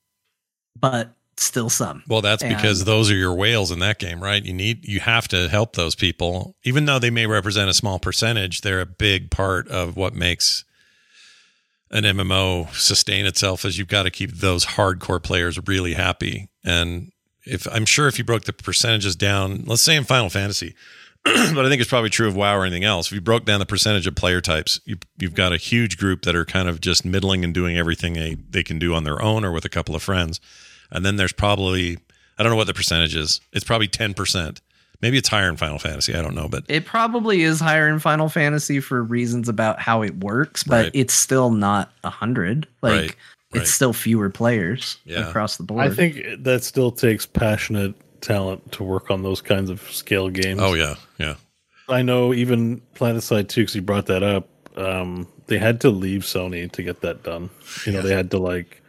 but still some Well, that's because those are your whales in that game, right? You need you have to help those people, even though they may represent a small percentage. They're a big part of what makes an MMO sustain itself. Is you've got to keep those hardcore players really happy. And if I'm sure if you broke the percentages down, let's say in Final Fantasy, but I think it's probably true of WoW or anything else. If you broke down the percentage of player types, you, you've got a huge group that are kind of just middling and doing everything they, they can do on their own or with a couple of friends. And then there's probably, I don't know what the percentage is. It's probably 10%. Maybe it's higher in Final Fantasy. I don't know. But it probably is higher in final fantasy for reasons about how it works but Right. it's still not a hundred like Right, it's still fewer players Yeah. across the board I think that still takes passionate talent to work on those kinds of scale games. oh, yeah. Yeah. I know even Planetside 2, because you brought that up, um, they had to leave Sony to get that done. You know, they had to like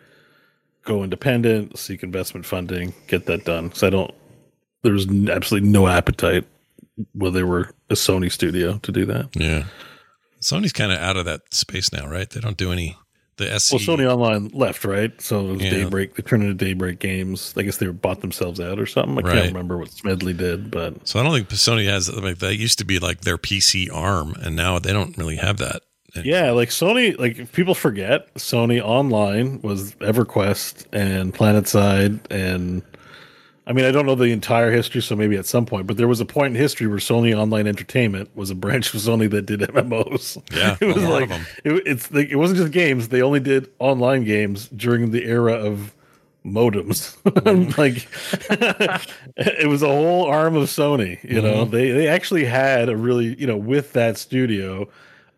go independent, seek investment funding, get that done. So I don't, there was absolutely no appetite where they were a Sony studio to do that. Yeah. Sony's kind of out of that space now, right? They don't do any, the SC. Well, Sony Online left, right? So it was Yeah. Daybreak. They turned into Daybreak Games. I guess they bought themselves out or something. I Right. can't remember what Smedley did, but So I don't think Sony has, like, that used to be like their PC arm, and now they don't really have that. Yeah, like Sony, like if people forget, Sony Online was EverQuest and PlanetSide, and I mean, I don't know the entire history, so maybe at some point, but there was a point in history where Sony Online Entertainment was a branch of Sony that did MMOs. Yeah, it was like it, it's like it wasn't just games; they only did online games during the era of modems. like it was a whole arm of Sony. You know, Mhm. they they actually had a really you know with that studio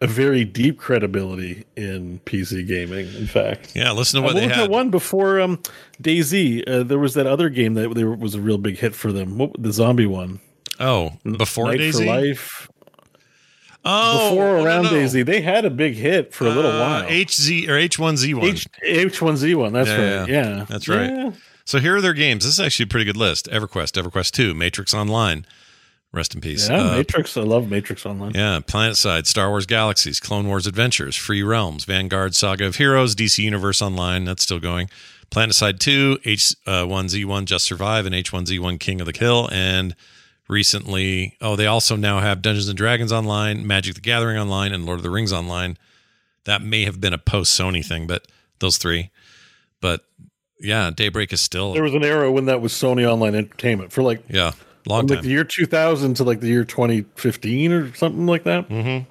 a very deep credibility in PC gaming. In fact, Yeah, listen to Uh, what they was had. that one before um, DayZ? Uh, there was that other game that they were, was a real big hit for them. What the zombie one? Oh, before Night DayZ? for Life. Oh, before around no. DayZ, they had a big hit for a little Uh, while. HZ or H1Z1. H H1Z1. That's Yeah, right. yeah. Yeah, That's right. Yeah. So here are their games. This is actually a pretty good list. EverQuest, EverQuest 2, Matrix Online. Rest in peace. Yeah, Uh, Matrix. I love Matrix Online. Yeah, PlanetSide, Star Wars Galaxies, Clone Wars Adventures, Free Realms, Vanguard Saga of Heroes, DC Universe Online, that's still going. PlanetSide 2, H1Z1 Just Survive, and H1Z1 King of the Kill. And recently, oh, they also now have Dungeons and Dragons Online, Magic the Gathering Online, and Lord of the Rings Online. That may have been a post Sony thing, but those three. But yeah, Daybreak is still, There was an era when that was Sony Online Entertainment for like yeah, long from like the year 2000 to like the year 2015 or something like that. Mm-hmm.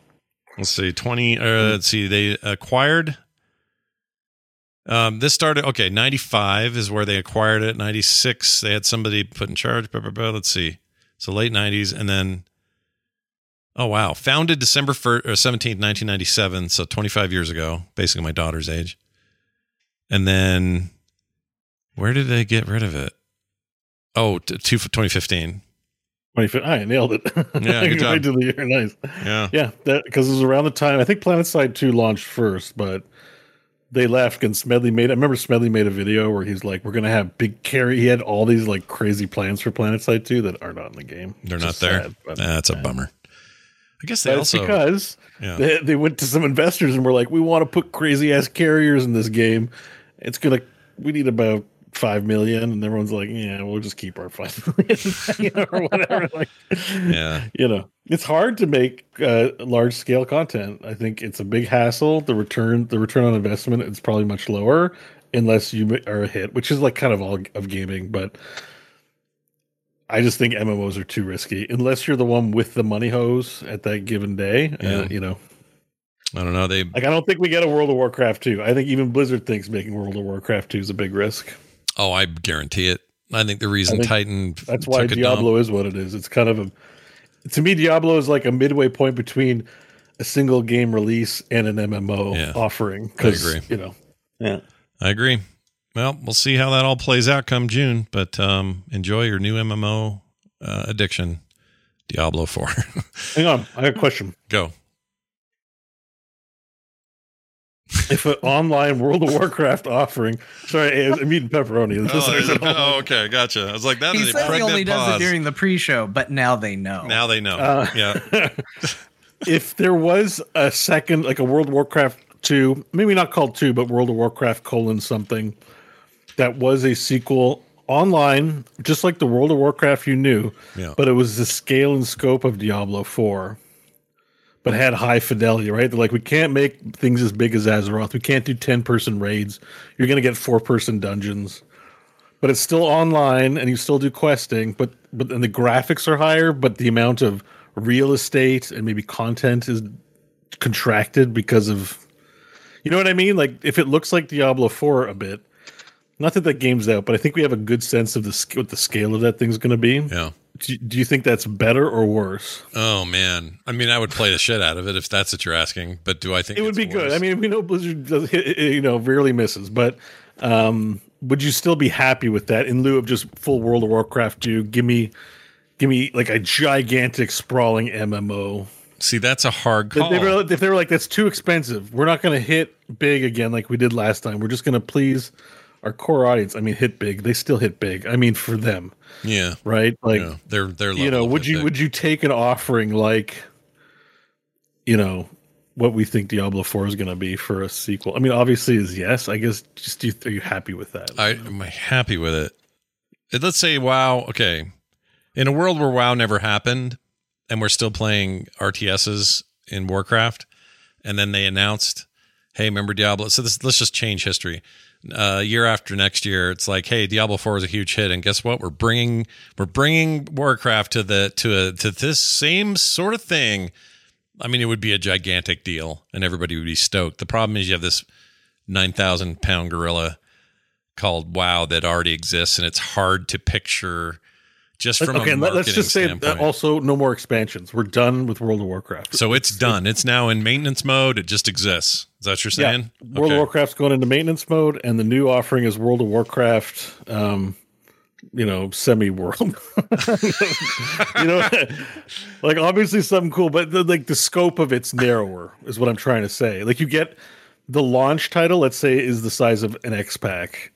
Let's see, twenty. Uh, let's see, they acquired. Um, this started okay. Ninety five is where they acquired it. Ninety six, they had somebody put in charge. Blah, blah, blah. Let's see, so late nineties, and then oh wow, founded December seventeenth, nineteen ninety seven. So twenty five years ago, basically my daughter's age. And then, where did they get rid of it? Oh, t- two 2015. 2015. I nailed it. Yeah, good job. Right to the year. Nice. Yeah. Yeah, because it was around the time I think PlanetSide 2 launched first, but they left and Smedley made I remember Smedley made a video where he's like, We're gonna have big carry. He had all these like crazy plans for PlanetSide 2 that are not in the game. They're not there. sad, but- That's a bummer. I guess they it's also because Yeah. they, they went to some investors and were like, We want to put crazy ass carriers in this game. It's gonna we need about five million and everyone's like, Yeah, we'll just keep our five million you know, or whatever. Like yeah. you know it's hard to make uh, large scale content i think it's a big hassle the return the return on investment is probably much lower unless you are a hit which is like kind of all of gaming but i just think mmos are too risky unless you're the one with the money hose at that given day Yeah. uh, you know I don't know. They like i don't think we get a world of warcraft 2 i think even blizzard thinks making world of warcraft 2 is a big risk oh, I guarantee it. I think the reason think Titan That's why took Diablo is what it is. It's kind of a to me Diablo is like a midway point between a single game release and an MMO Yeah. offering. Because agree. you know, yeah. I agree. Well, we'll see how that all plays out come June, but um, enjoy your new MMO uh, addiction, Diablo 4. Hang on, I have a question. Go. If an online World of Warcraft offering, sorry, I'm eating pepperoni. The listeners at oh, okay, gotcha. I was like, that He is a says he pregnant only does pause. it during the pre-show, but now they know. now they know. Uh, yeah. if there was a second, like a World of Warcraft two, maybe not called two, but World of Warcraft colon something, that was a sequel online, just like the World of Warcraft you knew, Yeah. but it was the scale and scope of Diablo four, but had high fidelity. Right? They're like, we can't make things as big as Azeroth. We can't do ten person raids. You're gonna get four person dungeons. But it's still online, and you still do questing. But but and the graphics are higher, but the amount of real estate and maybe content is contracted because of you know what I mean? Like if it looks like Diablo 4 a bit, not that that game's out, but I think we have a good sense of the what the scale of that thing's going to be. Yeah. Do, do you think that's better or worse? Oh man. I mean, I would play the shit out of it if that's what you're asking. But do I think It would be good. I mean, we know Blizzard does, you know rarely misses, but um, would you still be happy with that in lieu of just full World of Warcraft 2? Give me, give me like a gigantic sprawling MMO. see, that's a hard If call. they, were, if they were like, that's too expensive, we're not going to hit big again like we did last time. We're just going to please our core audience. I mean, hit big. They still hit big. I mean, for them, yeah. right? Like, yeah. They're they're you know, would you would you take an offering like, you know, what we think Diablo Four is going to be for a sequel? I mean, obviously, is yes. I guess. Just do you, are you happy with that? I am I happy with it. Let's say WoW. Okay, in a world where WoW never happened, and we're still playing RTSs in Warcraft, and then they announced, "Hey, remember Diablo?" So this, let's just change history. Uh, year after next year, it's like, "Hey, Diablo Four is a huge hit, and guess what? We're bringing we're bringing Warcraft to the to a to this same sort of thing." I mean, it would be a gigantic deal, and everybody would be stoked. The problem is you have this nine thousand pound gorilla called WoW that already exists, and it's hard to picture just from okay, a let- marketing let's just say that also no more expansions. We're done with World of Warcraft. so it's done. It's now in maintenance mode. It just exists. Is that what you're saying? World Okay. of Warcraft's going into maintenance mode, and the new offering is World of Warcraft. Um, you know, semi world. you know, like obviously something cool, but the, like the scope of it's narrower is what I'm trying to say. Like you get the launch title, let's say, is the size of an X pack,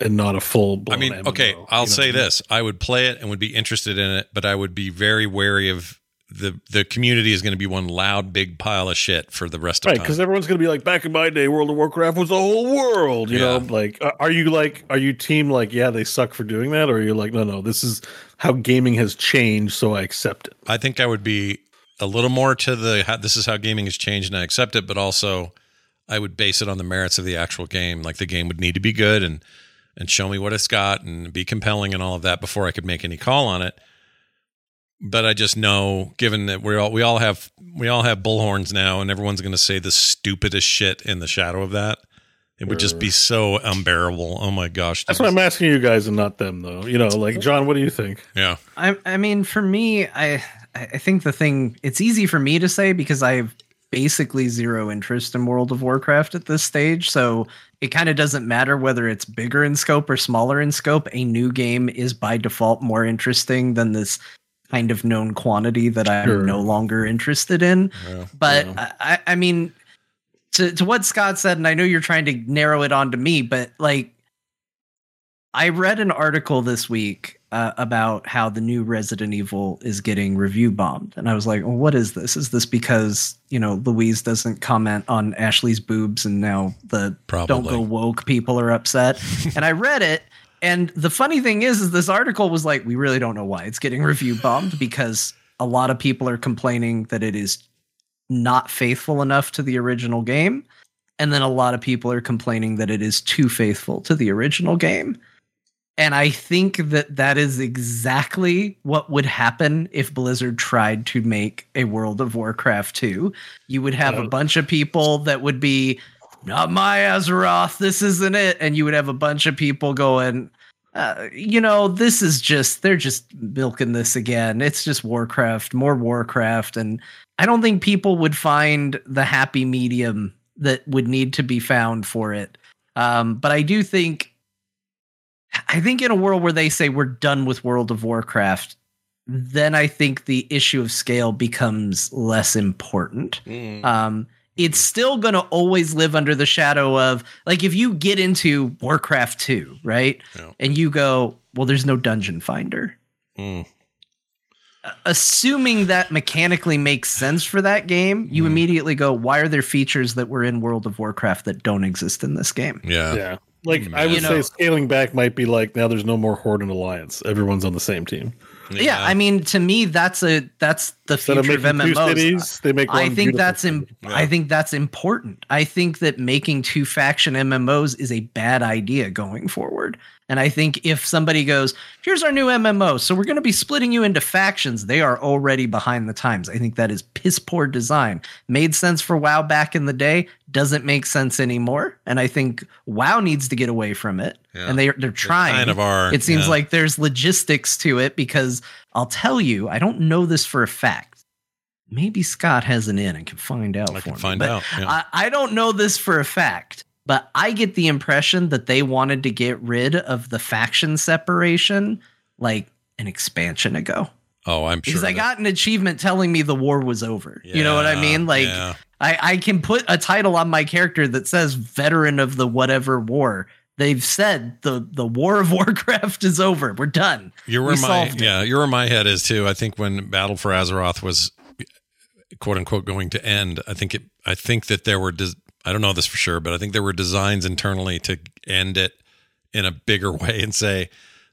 and not a full. I mean, okay, I'll say this: I would play it and would be interested in it, but I would be very wary of the the community is going to be one loud big pile of shit for the rest of Right, time. because everyone's gonna be like, back in my day, World of Warcraft was the whole world. You Yeah. know, like, are you like, are you team like, yeah, they suck for doing that, or are you like, no, no, this is how gaming has changed, so I accept it. I think I would be a little more to the how, this is how gaming has changed and I accept it, but also I would base it on the merits of the actual game. Like the game would need to be good and and show me what it's got and be compelling and all of that before I could make any call on it. But I just know, given that we all we all have we all have bullhorns now, and everyone's going to say the stupidest shit in the shadow of that, it would just be so unbearable. Oh my gosh! That's what I'm asking you guys and not them, though. You know, like John, what do you think? Yeah, I, I mean, for me, I I think the thing it's easy for me to say because I have basically zero interest in World of Warcraft at this stage. So it kind of doesn't matter whether it's bigger in scope or smaller in scope. A new game is by default more interesting than this kind of known quantity that I'm Sure. no longer interested in. Yeah. But I, I- I mean, to to what Scott said, and I know you're trying to narrow it on to me, but like, I read an article this week uh, about how the new Resident Evil is getting review bombed, and I was like, well, "What is this? Is this because you know Luis doesn't comment on Ashley's boobs, and now the don't go woke people are upset?" and I read it, and the funny thing is, is this article was like, "We really don't know why it's getting review bombed because a lot of people are complaining that it is not faithful enough to the original game." And then a lot of people are complaining that it is too faithful to the original game. And I think that that is exactly what would happen if Blizzard tried to make a World of Warcraft 2. You would have a bunch of people that would be, not my Azeroth, this isn't it. And you would have a bunch of people going, uh, you know, this is just they're just milking this again. It's just Warcraft, more Warcraft, and I don't think people would find the happy medium that would need to be found for it. Um, but I do think, I think in a world where they say we're done with World of Warcraft, then I think the issue of scale becomes less important. Um, it's still going to always live under the shadow of like if you get into Warcraft 2, right? Yeah. And you go, well, there's no dungeon finder. Mm. Assuming that mechanically makes sense for that game, you immediately go, why are there features that were in World of Warcraft that don't exist in this game? Yeah. Yeah. Like I would You say know- scaling back might be like now there's no more Horde and Alliance. Everyone's on the same team. Yeah, I mean, to me, that's a that's the Instead of future of two MMOs. cities, they make I think that's. Im- I think that's important. I think that making two faction MMOs is a bad idea going forward. And I think if somebody goes, "Here's our new MMO, so we're going to be splitting you into factions," they are already behind the times. I think that is piss poor design. Made sense for WoW back in the day, doesn't make sense anymore. And I think WoW needs to get away from it. Yeah. And they they're trying. kind of are, It seems yeah. like there's logistics to it because I'll tell you, I don't know this for a fact. Maybe Scott has an in and can find out. I for can me, find but out, yeah. I, I don't know this for a fact, but I get the impression that they wanted to get rid of the faction separation like an expansion ago. Oh, I'm sure. Because I got an achievement telling me the war was over. you know what I mean? Like yeah. I, I can put a title on my character that says veteran of the whatever war. They've said the the war of Warcraft is over. We're done. You're where We my yeah, you're where my head is too. I think when Battle for Azeroth was quote unquote going to end, I think it I think that there were I don't know this for sure, but I think there were designs internally to end it in a bigger way and say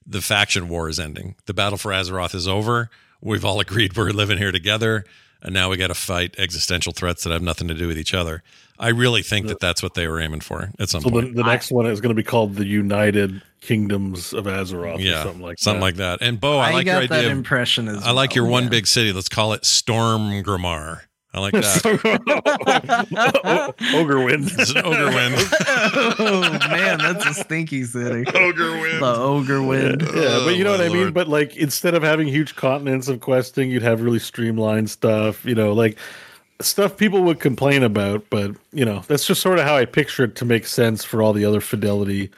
the faction war is ending. The Battle for Azeroth is over. We've all agreed we're living here together and now we got to fight existential threats that have nothing to do with each other. I really think that that's what they were aiming for at some So the, point. the next one is going to be called the United Kingdoms of Azeroth. yeah, or something like something that. like that. And Bo, I, I, like got your idea. of- impression as I like well, your one yeah. big city. Let's call it Storm Grimar. I like that. Ogre Wind. It's an ogre wind. oh man, that's a stinky city. ogre wind. The ogre wind. Oh, yeah, but you know Oh, what I my mean. But like, instead of having huge continents of questing, you'd have really streamlined stuff. You know, like stuff people would complain about. But you know, that's just sort of how I picture it to make sense for all the other fidelity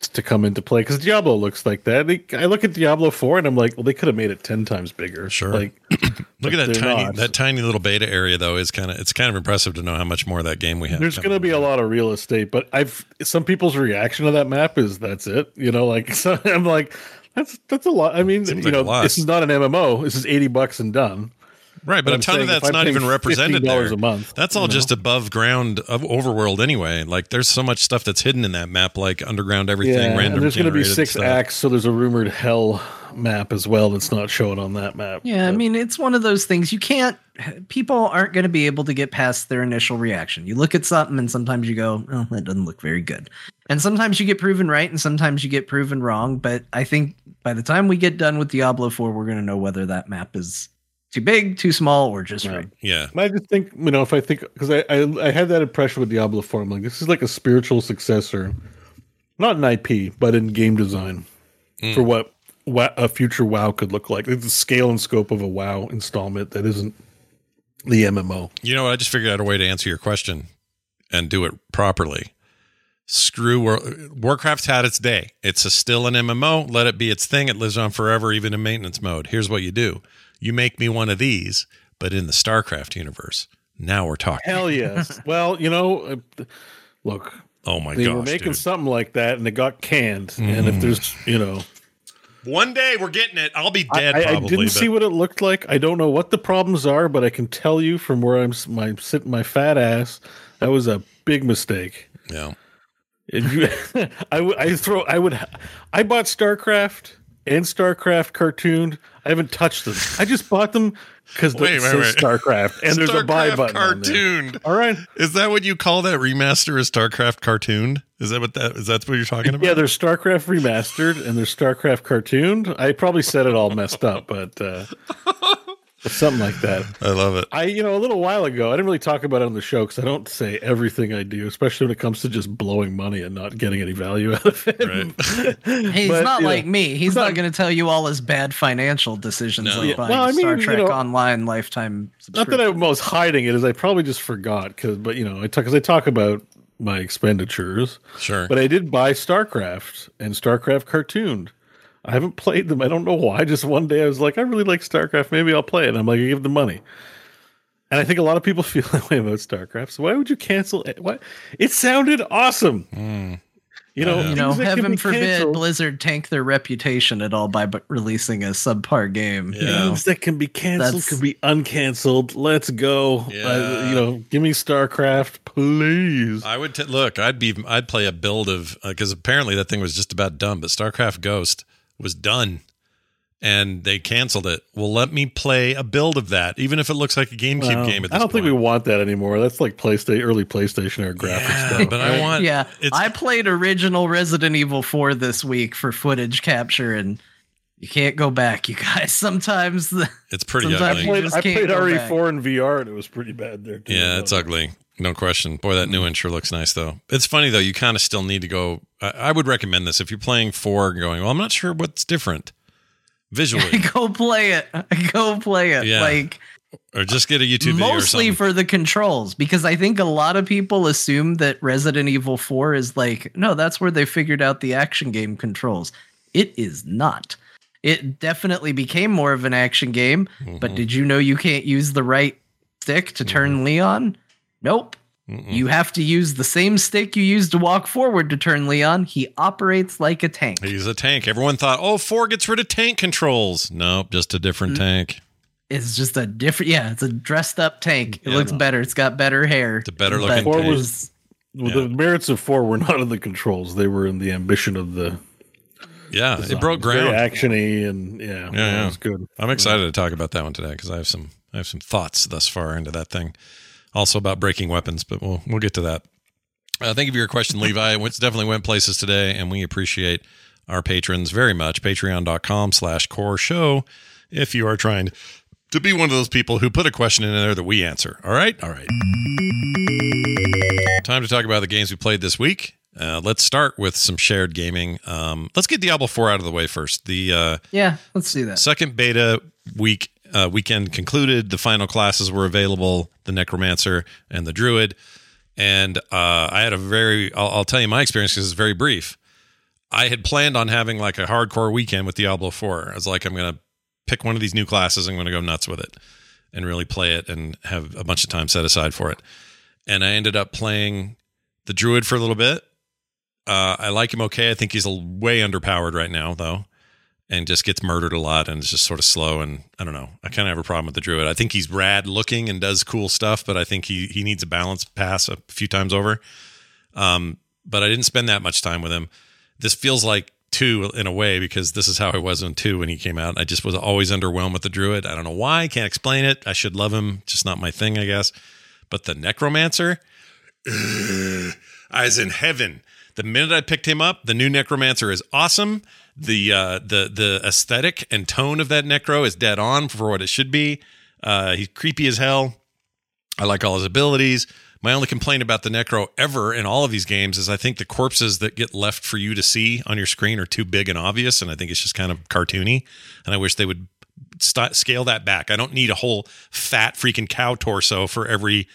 to come into play. Because Diablo looks like that. They, I look at Diablo Four and I'm like, well, they could have made it ten times bigger. Sure. Like, Look at that tiny not. that tiny little beta area though is kind of it's kind of impressive to know how much more of that game we have. There's going to be a lot of real estate, but I've some people's reaction to that map is that's it. You know, like so I'm like that's that's a lot. I mean, Seems you like know, this is not an MMO. This is 80 bucks and done. Right, but, but a I'm ton of saying if that's not even represented $15 there. a month, that's all you know? just above ground of overworld anyway. Like there's so much stuff that's hidden in that map, like underground everything, random. and there's going to be six stuff. acts, so there's a rumored hell map as well that's not shown on that map. Yeah, I mean, it's one of those things you can't, people aren't going to be able to get past their initial reaction. You look at something and sometimes you go, oh, that doesn't look very good. And sometimes you get proven right and sometimes you get proven wrong. But I think by the time we get done with Diablo 4, we're going to know whether that map is too big, too small, or just Yeah. right. Yeah, I just think you know if I think because I, I I had that impression with Diablo Four. I'm like this is like a spiritual successor, not in IP but in game design Mm. for what wa- a future WoW could look like. It's the scale and scope of a WoW installment that isn't the MMO. You know what? I just figured out a way to answer your question and do it properly. Screw War- Warcraft's had its day. It's a still an MMO. Let it be its thing. It lives on forever, even in maintenance mode. Here's what you do: you make me one of these, but in the StarCraft universe. Now we're talking. Hell yes. well, you know, uh, look, Oh my they gosh, were making dude. something like that and it got canned. And if there's you know. One day we're getting it. I'll be dead I, I didn't but- see what it looked like. I don't know what the problems are, but I can tell you from where I'm my sitting my fat ass, that was a big mistake. yeah. You, I would I throw I would I bought StarCraft and StarCraft cartoon. I haven't touched them. I just bought them because Wait, it wait, wait. StarCraft and there's a buy button. cartooned. All right. Is that what you call that remaster? Is StarCraft cartooned? Is that what that is? That what you're talking about? Yeah, there's StarCraft remastered and there's StarCraft cartooned. I probably said it all messed up, but uh, something like that. I love it. I, you know, a little while ago, I didn't really talk about it on the show because I don't say everything I do, especially when it comes to just blowing money and not getting any value out of it. Right. He's But, not you know, like me. He's not, not- going to tell you all his bad financial decisions No. like Yeah, buying well, I mean, Star you Trek know- Online lifetime Not that subscription. I was hiding it, is I probably just forgot because, but you know, I talk because I talk about my expenditures, Sure. but I did buy StarCraft and StarCraft cartooned. I haven't played them. I don't know why. Just one day I was like, I really like StarCraft. Maybe I'll play it. And I'm like, I give the money. And I think a lot of people feel that way about StarCraft. So why would you cancel it? What? It sounded awesome. You know, you know, things that can heaven forbid canceled- Blizzard tank their reputation at all by b- releasing a subpar game. you know? Things that can be canceled That's- can be uncanceled. Let's go. Yeah. Uh, you know, give me StarCraft, please. I would t- look. I'd be. I'd play a build of because apparently that thing was just about done. But StarCraft Ghost was done, and they canceled it. Well, let me play a build of that, even if it looks like a GameCube Well, game. At this I don't think we want that anymore. That's like PlayStation, early PlayStation era graphics Yeah, stuff. but I want. Yeah, I played original Resident Evil 4 this week for footage capture, and you can't go back, you guys. Sometimes the it's pretty sometimes I ugly. you played, I played RE4 in VR and it was pretty bad there too. Yeah, it's ugly. No question. Boy, that new mm. one sure looks nice, though. It's funny, though. You kind of still need to go. I, I would recommend this if you're playing four and going, well, I'm not sure what's different visually, go play it. Go play it. Yeah. Like or just get a YouTube video mostly something. for the controls because I think a lot of people assume that Resident Evil 4 is like, no, that's where they figured out the action game controls. It is not. It definitely became more of an action game, Mm-hmm. but did you know you can't use the right stick to turn Leon? Nope. You have to use the same stick you used to walk forward to turn Leon. He operates like a tank. He's a tank. Everyone thought, oh, four gets rid of tank controls. Nope, just a different Mm-hmm. tank. It's just a different, yeah, it's a dressed up tank. It Yeah. looking better. It's got better hair. It's a better But looking Four tank. was well, the merits of four were not in the controls; they were in the ambition of the. Yeah, it broke Very ground. actiony and yeah, yeah. it was good. I'm excited to talk about that one today because I have some I have some thoughts thus far into that thing. Also about breaking weapons, but we'll we'll get to that. Uh, thank you for your question, Levi. It definitely went places today, and we appreciate our patrons very much. Patreon.com slash core show if you are trying to be one of those people who put a question in there that we answer. All right? All right. Time to talk about the games we played this week. Uh, let's start with some shared gaming. Um, let's get Diablo 4 out of the way first. The uh, Yeah, let's do that. second beta week uh, weekend concluded. The final classes were available: the Necromancer and the Druid. And uh, I had a very, I'll, I'll tell you my experience because it's very brief. I had planned on having like a hardcore weekend with Diablo 4. I was like, I'm going to pick one of these new classes. I'm going to go nuts with it and really play it and have a bunch of time set aside for it. And I ended up playing the Druid for a little bit. Uh, I like him okay. I think he's way underpowered right now, though and just gets murdered a lot and is just sort of slow and I don't know. I kind of have a problem with the druid. I think he's rad looking and does cool stuff, but I think he he needs a balance pass a few times over. Um, but I didn't spend that much time with him. This feels like two in a way because this is how I was in two when he came out. I just was always underwhelmed with the druid. I don't know why. Can't explain it. I should love him, just not my thing, I guess. But the necromancer, I was in heaven. The minute I picked him up, the new necromancer is awesome. The uh, the the aesthetic and tone of that necro is dead on for what it should be. Uh, he's creepy as hell. I like all his abilities. My only complaint about the necro ever in all of these games is I think the corpses that get left for you to see on your screen are too big and obvious, and I think it's just kind of cartoony. And I wish they would st- scale that back. I don't need a whole fat freaking cow torso for every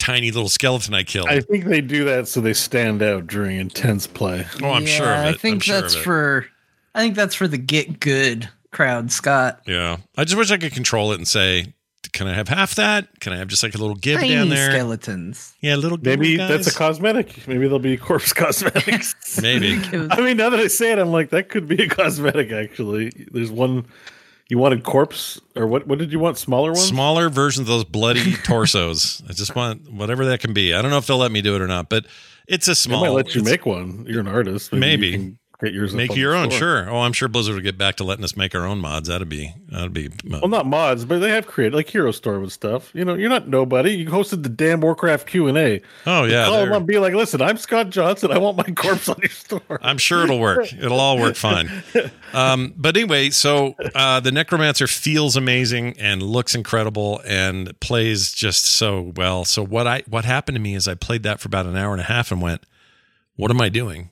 tiny little skeleton I killed. I think they do that so they stand out during intense play. oh, I'm yeah, sure of it. I think I'm sure that's of for. I think that's for the get good crowd, Scott. Yeah. I just wish I could control it and say, can I have half that? Can I have just like a little give Tiny down there? skeletons. Yeah, a little Maybe little that's a cosmetic. Maybe they'll be corpse cosmetics. Maybe. I mean, now that I say it, I'm like, that could be a cosmetic. Actually, there's one. You wanted corpse, or what? What did you want? Smaller ones? Smaller versions of those bloody torsos. I just want whatever that can be. I don't know if they'll let me do it or not, but it's a They small. might let you make one. You're an artist. Maybe. can get yours. Make your own, store. sure. Oh, I'm sure Blizzard would get back to letting us make our own mods. That'd be that'd be. Well, not mods, but they have created like Hero Store with stuff. You know, you're not nobody. You hosted the damn Warcraft Q and A. Oh yeah, call them and be like, "Listen, I'm Scott Johnson. I want my corpse on your store." I'm sure it'll work. It'll all work fine. Um, but anyway, so uh, the Necromancer feels amazing and looks incredible and plays just so well. So what I what happened to me is I played that for about an hour and a half and went, "What am I doing?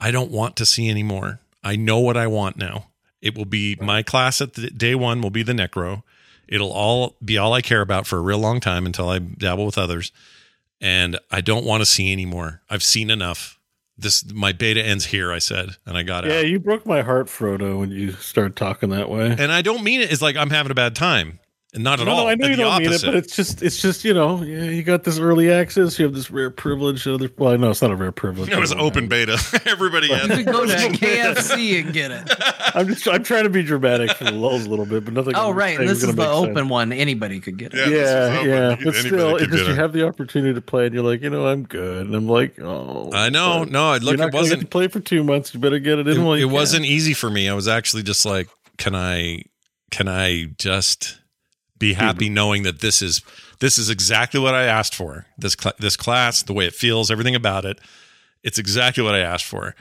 I don't want to see anymore. I know what I want now. It will be my class at the, day one will be the Necro. It'll all be all I care about for a real long time until I dabble with others." and I don't want to see anymore. I've seen enough. This my beta ends here. I said, and I got it. Yeah, out. you broke my heart, Frodo, when you started talking that way. And I don't mean it as like I'm having a bad time. Not at no, all. no, I know you don't mean it, but it's just, it's just, you know, yeah, you got this early access. You have this rare privilege. Other, well, I know it's not a rare privilege. it was open beta. Everybody You had. could go to KFC and get it. I'm just, I'm trying to be dramatic for the lulls a little bit, but nothing. Oh, right. saying This gonna is the make sense. open one. Anybody could get it. Yeah, Yeah, yeah, but still, could it's just you have the opportunity to play, and you're like, you know, I'm good, and I'm like, oh, I know. but No, look, you're not it gonna get wasn't. to play for two months. You better get it in. It, while you it can. wasn't easy for me. I was actually just like, can I, can I just be hmm. happy knowing that this is this is exactly what I asked for. This cl- this class, the way it feels, everything about it, it's exactly what I asked for.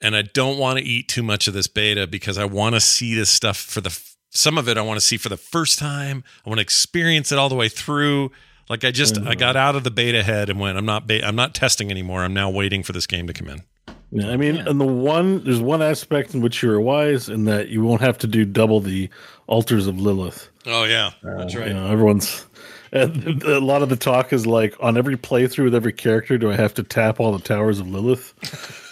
And I don't want to eat too much of this beta because I want to see this stuff for the some of it I want to see for the first time. I want to experience it all the way through. Like I just I mm-hmm. got out of the beta head and went I'm not ba- I'm not testing anymore. I'm now waiting for this game to come in. Yeah, I mean, and the one there's one aspect in which you're wise in that you won't have to do double the altars of Lilith. Oh yeah. That's You know, everyone's and a lot of the talk is like on every playthrough with every character, do I have to tap all the towers of Lilith?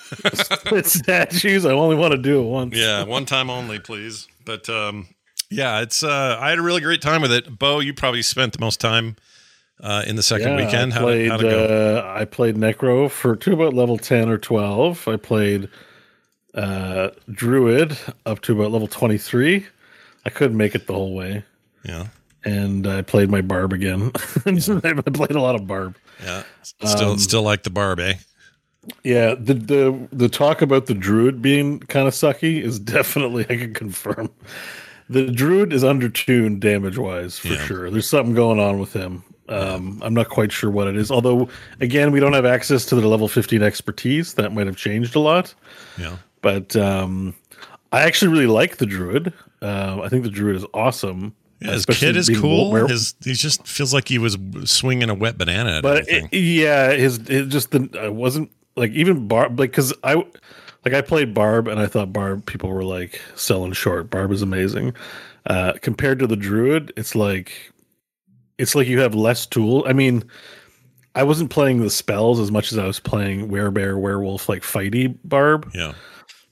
Split statues. I only want to do it once. Yeah, one time only, please. But um, yeah, it's uh, I had a really great time with it. Bo, you probably spent the most time uh, in the second Yeah, weekend. I How played, did, how'd it go? Uh, I played Necro for to about level ten or twelve. I played uh, Druid up to about level twenty three. I couldn't make it the whole way, yeah, and I played my Barb again. I played a lot of Barb. yeah. Still, um, still like the barb, eh? Yeah, the the the talk about the druid being kind of sucky is definitely I can confirm. The druid is undertuned damage wise for Yeah. sure. There's something going on with him. Um, I'm not quite sure what it is. Although, again, we don't have access to the level 15 expertise. That might have changed a lot. Yeah, But um, I actually really like the druid. Uh, I think the druid is awesome. yeah his kid is cool. were- His he just feels like he was swinging a wet banana at but it, yeah, his it just the I wasn't like even Barb like because I like I played Barb and I thought Barb people were like selling short. Barb is amazing. Uh, compared to the Druid, it's like it's like you have less tool. I mean, I wasn't playing the spells as much as I was playing Werebear, Werewolf, like fighty Barb. yeah,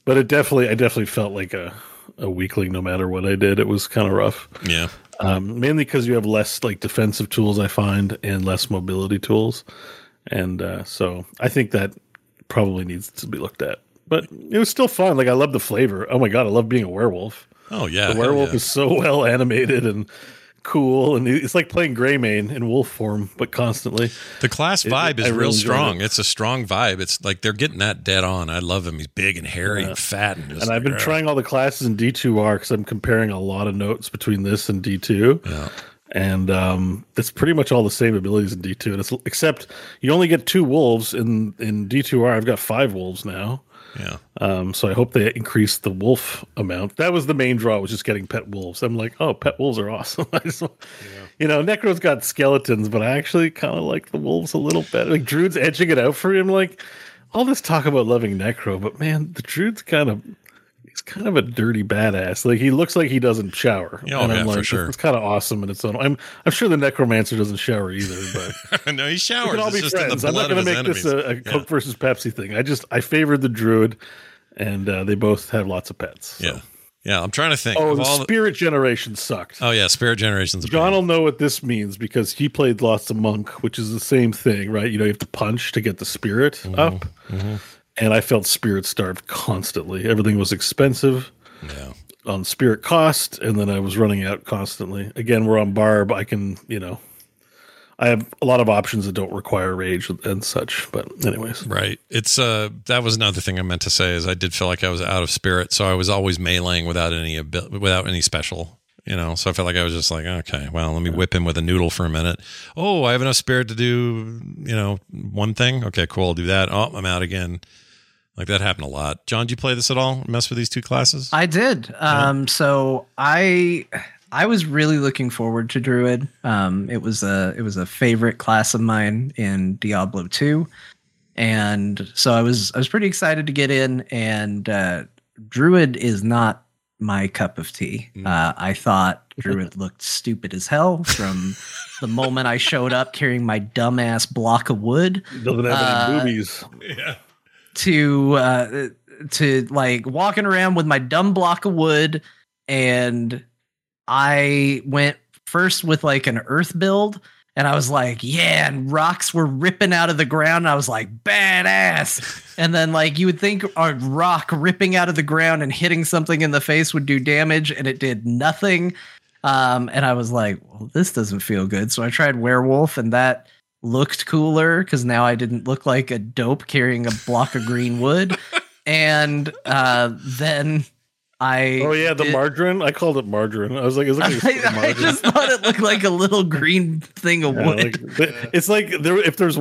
But it definitely, I definitely felt like a a weakling no matter what I did. It was kind of rough yeah. um, mainly because you have less like defensive tools I find and less mobility tools, and uh, so I think that probably needs to be looked at. But it was still fun. Like I love the flavor. Oh my god, I love being a werewolf. Oh yeah, The werewolf yeah. is so well animated and cool, and it's like playing Greymane in wolf form, but constantly. The class It- vibe is I real really strong. it. It's a strong vibe. It's like they're getting that dead on. I love him. He's big and hairy and fat, and, And I've been trying all the classes in D2R because I'm comparing a lot of notes between this and D2. Yeah. and um, it's pretty much all the same abilities in D two. And it's except you only get two wolves in in D two R. I've got five wolves now. Yeah. Um, so I hope they increase the wolf amount. That was the main draw, was just getting pet wolves. I'm like, oh, pet wolves are awesome. I just, You know, Necro's got skeletons, but I actually kind of like the wolves a little better. Like Druid's edging it out for him. Like all this talk about loving Necro, but man, the Druid's kind of kind of a dirty badass. Like he looks like he doesn't shower. Oh, and yeah, I'm for sure. It's kind of awesome in its own. I'm I'm sure the Necromancer doesn't shower either, but no, he we showers. can all be just friends. I'm not going to make this a, a enemies. Coke versus Pepsi thing. I just I favored the Druid, and uh, they both have lots of pets. so. Yeah. Yeah. I'm trying to think. Oh, the all the- Spirit Generation sucked. oh yeah, Spirit Generations. John will know what this means because he played Lost of Monk, which is the same thing, right? You know, you have to punch to get the spirit Mm-hmm. up. And I felt spirit starved constantly. Everything was expensive Yeah. on spirit cost, and then I was running out constantly. Again, we're on Barb. I can, you know, I have a lot of options that don't require rage and such. But anyways, Right. It's uh that was another thing I meant to say is I did feel like I was out of spirit, so I was always meleeing without any abil- without any special, you know. So I felt like I was just like, okay, well, let me whip him with a noodle for a minute. Oh, I have enough spirit to do, you know, one thing. Okay, cool, I'll do that. Oh, I'm out again. Like that happened a lot. John, did you play this at all? Mess with these two classes? I did. Um, so I I was really looking forward to Druid. Um, it was a it was a favorite class of mine in Diablo 2. And so I was I was pretty excited to get in and uh, Druid is not my cup of tea. Uh, I thought Druid looked stupid as hell from the moment I showed up carrying my dumbass block of wood doesn't have any Uh, boobies. yeah. To uh to like walking around with my dumb block of wood and I went first with like an earth build and I was like, yeah, and rocks were ripping out of the ground. And I was like, badass. and then like you would think a rock ripping out of the ground and hitting something in the face would do damage, and it did nothing. Um, and I was like, well, this doesn't feel good. So I tried werewolf, and that looked cooler because now I didn't look like a dope carrying a block of green wood. and uh, then I Oh yeah, the did- margarine. I called it margarine. I was like, it's like I, I margarine. just thought it looked like a little green thing of Yeah, wood. like, it's like there if there's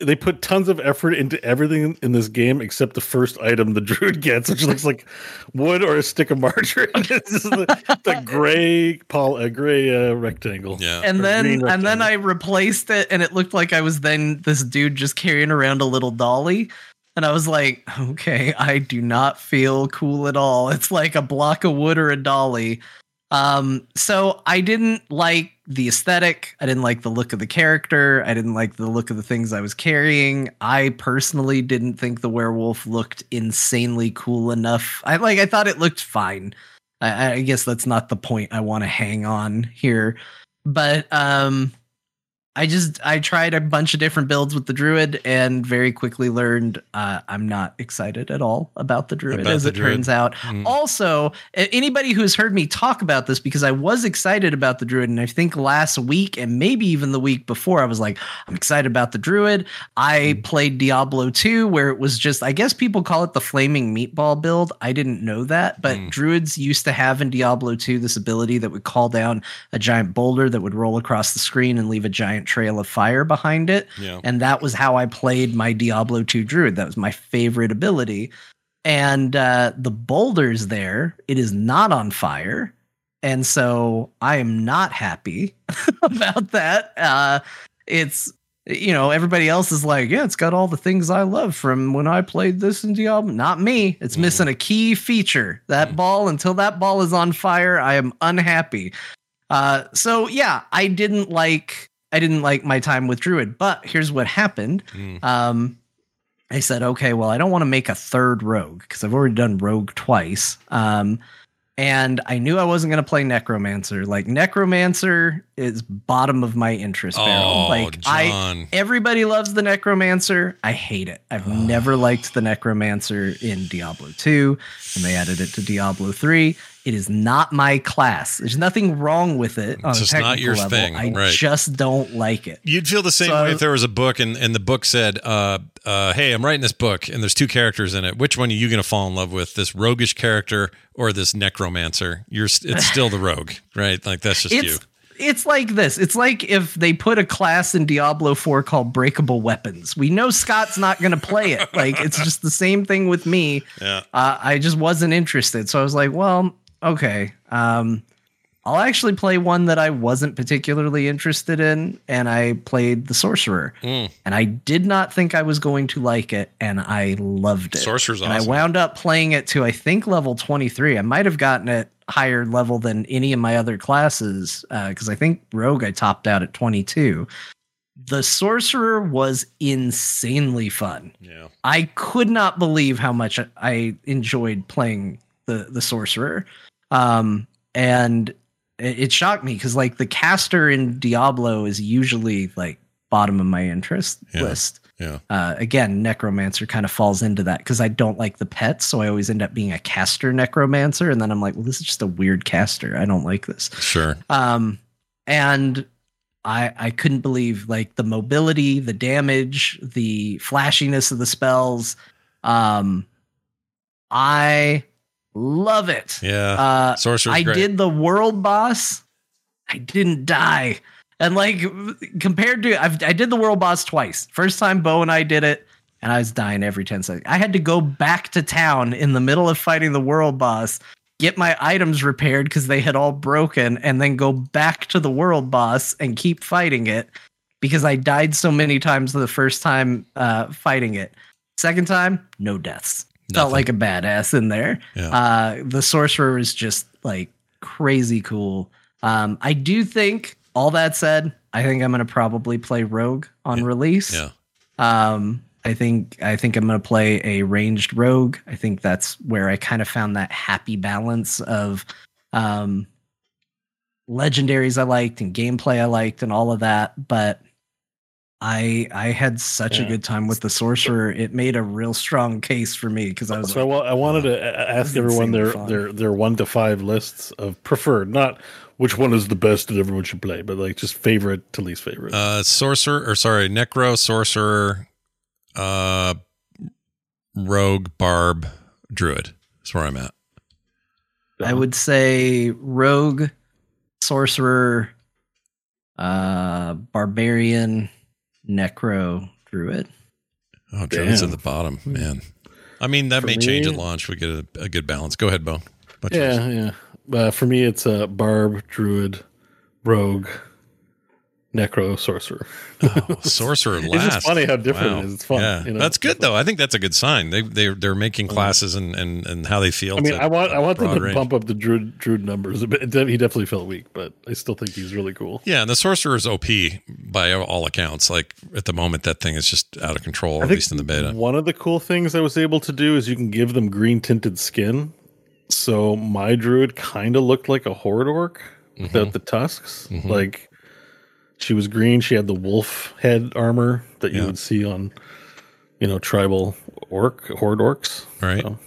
they put tons of effort into everything in this game except the first item the druid gets, which looks like wood or a stick of margarine. it's the, the gray Paul a gray uh, rectangle. Yeah. and then green and then. I replaced it, and it looked like I was then this dude just carrying around a little dolly. And I was like, okay, I do not feel cool at all. It's like a block of wood or a dolly. Um, so I didn't like the aesthetic. I didn't like the look of the character. I didn't like the look of the things I was carrying. I personally didn't think the werewolf looked insanely cool enough. I like I thought it looked fine. I, I guess that's not the point I want to hang on here. But um I just I tried a bunch of different builds with the druid and very quickly learned uh, I'm not excited at all about the druid About as the it druid. turns out. Mm. Also, anybody who's heard me talk about this because I was excited about the druid and I think last week and maybe even the week before I was like I'm excited about the druid. I Mm. played Diablo 2 where it was just I guess people call it the flaming meatball build. I didn't know that, but Mm. druids used to have in Diablo 2 this ability that would call down a giant boulder that would roll across the screen and leave a giant trail of fire behind it. Yeah. And that was how I played my Diablo 2 druid. That was my favorite ability. And uh, the boulders there, it is not on fire. And so I am not happy about that. Uh, it's, you know, everybody else is like, yeah, it's got all the things I love from when I played this in Diablo. Not me. It's missing a key feature. That ball, until that ball is on fire, I am unhappy. Uh, so yeah, I didn't like I didn't like my time with Druid, but here's what happened. Mm. Um, I said, okay, well, I don't want to make a third rogue because I've already done rogue twice. Um, and I knew I wasn't going to play necromancer. Like necromancer is bottom of my interest barrel. Oh, like I John. everybody loves the necromancer. I hate it. I've never liked the necromancer in Diablo 2 and they added it to Diablo 3. It is not my class. There's nothing wrong with it on It's a just not your level. thing, I right. just don't like it. You'd feel the same So- way if there was a book and, and the book said, uh, uh, "Hey, I'm writing this book, and there's two characters in it. Which one are you going to fall in love with? This roguish character or this necromancer? You're it's still the rogue, right? Like that's just you. It's like this. It's like if they put a class in Diablo 4 called Breakable Weapons. We know Scott's not going to play it. Like it's just the same thing with me. Yeah. Uh, I just wasn't interested. So I was like, well, okay. Um, I'll actually play one that I wasn't particularly interested in, and I played the Sorcerer. Mm. And I did not think I was going to like it, and I loved it. Sorcerer's and awesome. I wound up playing it to I think level 23. I might have gotten it higher level than any of my other classes because I think Rogue I topped out at 22. The Sorcerer was insanely fun. Yeah. I could not believe how much I enjoyed playing the the sorcerer. Um and it, it shocked me cuz like the caster in Diablo is usually like bottom of my interest Yeah. list. Yeah. Uh again, necromancer kind of falls into that cuz I don't like the pets, so I always end up being a caster necromancer and then I'm like, well this is just a weird caster. I don't like this. Sure. Um, and I I couldn't believe like the mobility, the damage, the flashiness of the spells. Um, I love it. Yeah. Uh, Sorcerer's I great. did the world boss. I didn't die. And like compared to, I've, I did the world boss twice. First time Bo and I did it, and I was dying every 10 seconds. I had to go back to town in the middle of fighting the world boss, get my items repaired because they had all broken, and then go back to the world boss and keep fighting it because I died so many times the first time uh, fighting it. Second time, no deaths. Felt like a badass in there. Yeah. Uh, the sorcerer is just like crazy cool. Um, I do think, all that said, I think I'm gonna probably play rogue on release. Yeah. Um, I think I think I'm gonna play a ranged rogue. I think that's where I kind of found that happy balance of um, legendaries I liked and gameplay I liked and all of that. But I I had such a good time with the sorcerer. It made a real strong case for me because I was So I, like, wa- I wanted to a- a- ask everyone their, fun. their their one to five lists of preferred, not which one is the best that everyone should play, but like just favorite to least favorite. Uh, sorcerer, or sorry, necro, sorcerer, uh, rogue, barb, druid. That's where I'm at. I would say rogue, sorcerer, uh, barbarian, necro, druid. Oh, druid's Damn. at the bottom, man. I mean, that For may change at launch. We get a, a good balance. Go ahead, Bo. What's yeah, yeah. Uh, for me, it's uh, barb, druid, rogue, necro, sorcerer. Oh, sorcerer last. It's just funny how different Wow. it is. It's fun. Yeah, you know? that's good though. I think that's a good sign. They they they're making classes and and and how they feel. I mean, to I want I want them to range. bump up the druid druid numbers a bit. He definitely felt weak, but I still think he's really cool. Yeah, and the sorcerer is OP by all accounts. Like at the moment, that thing is just out of control. I At least in the beta. One of the cool things I was able to do is you can give them green tinted skin. So my druid kind of looked like a horde orc Mm-hmm. without the tusks. Like she was green. She had the wolf head armor that you Yeah. would see on, you know, tribal orc horde orcs. Right. So,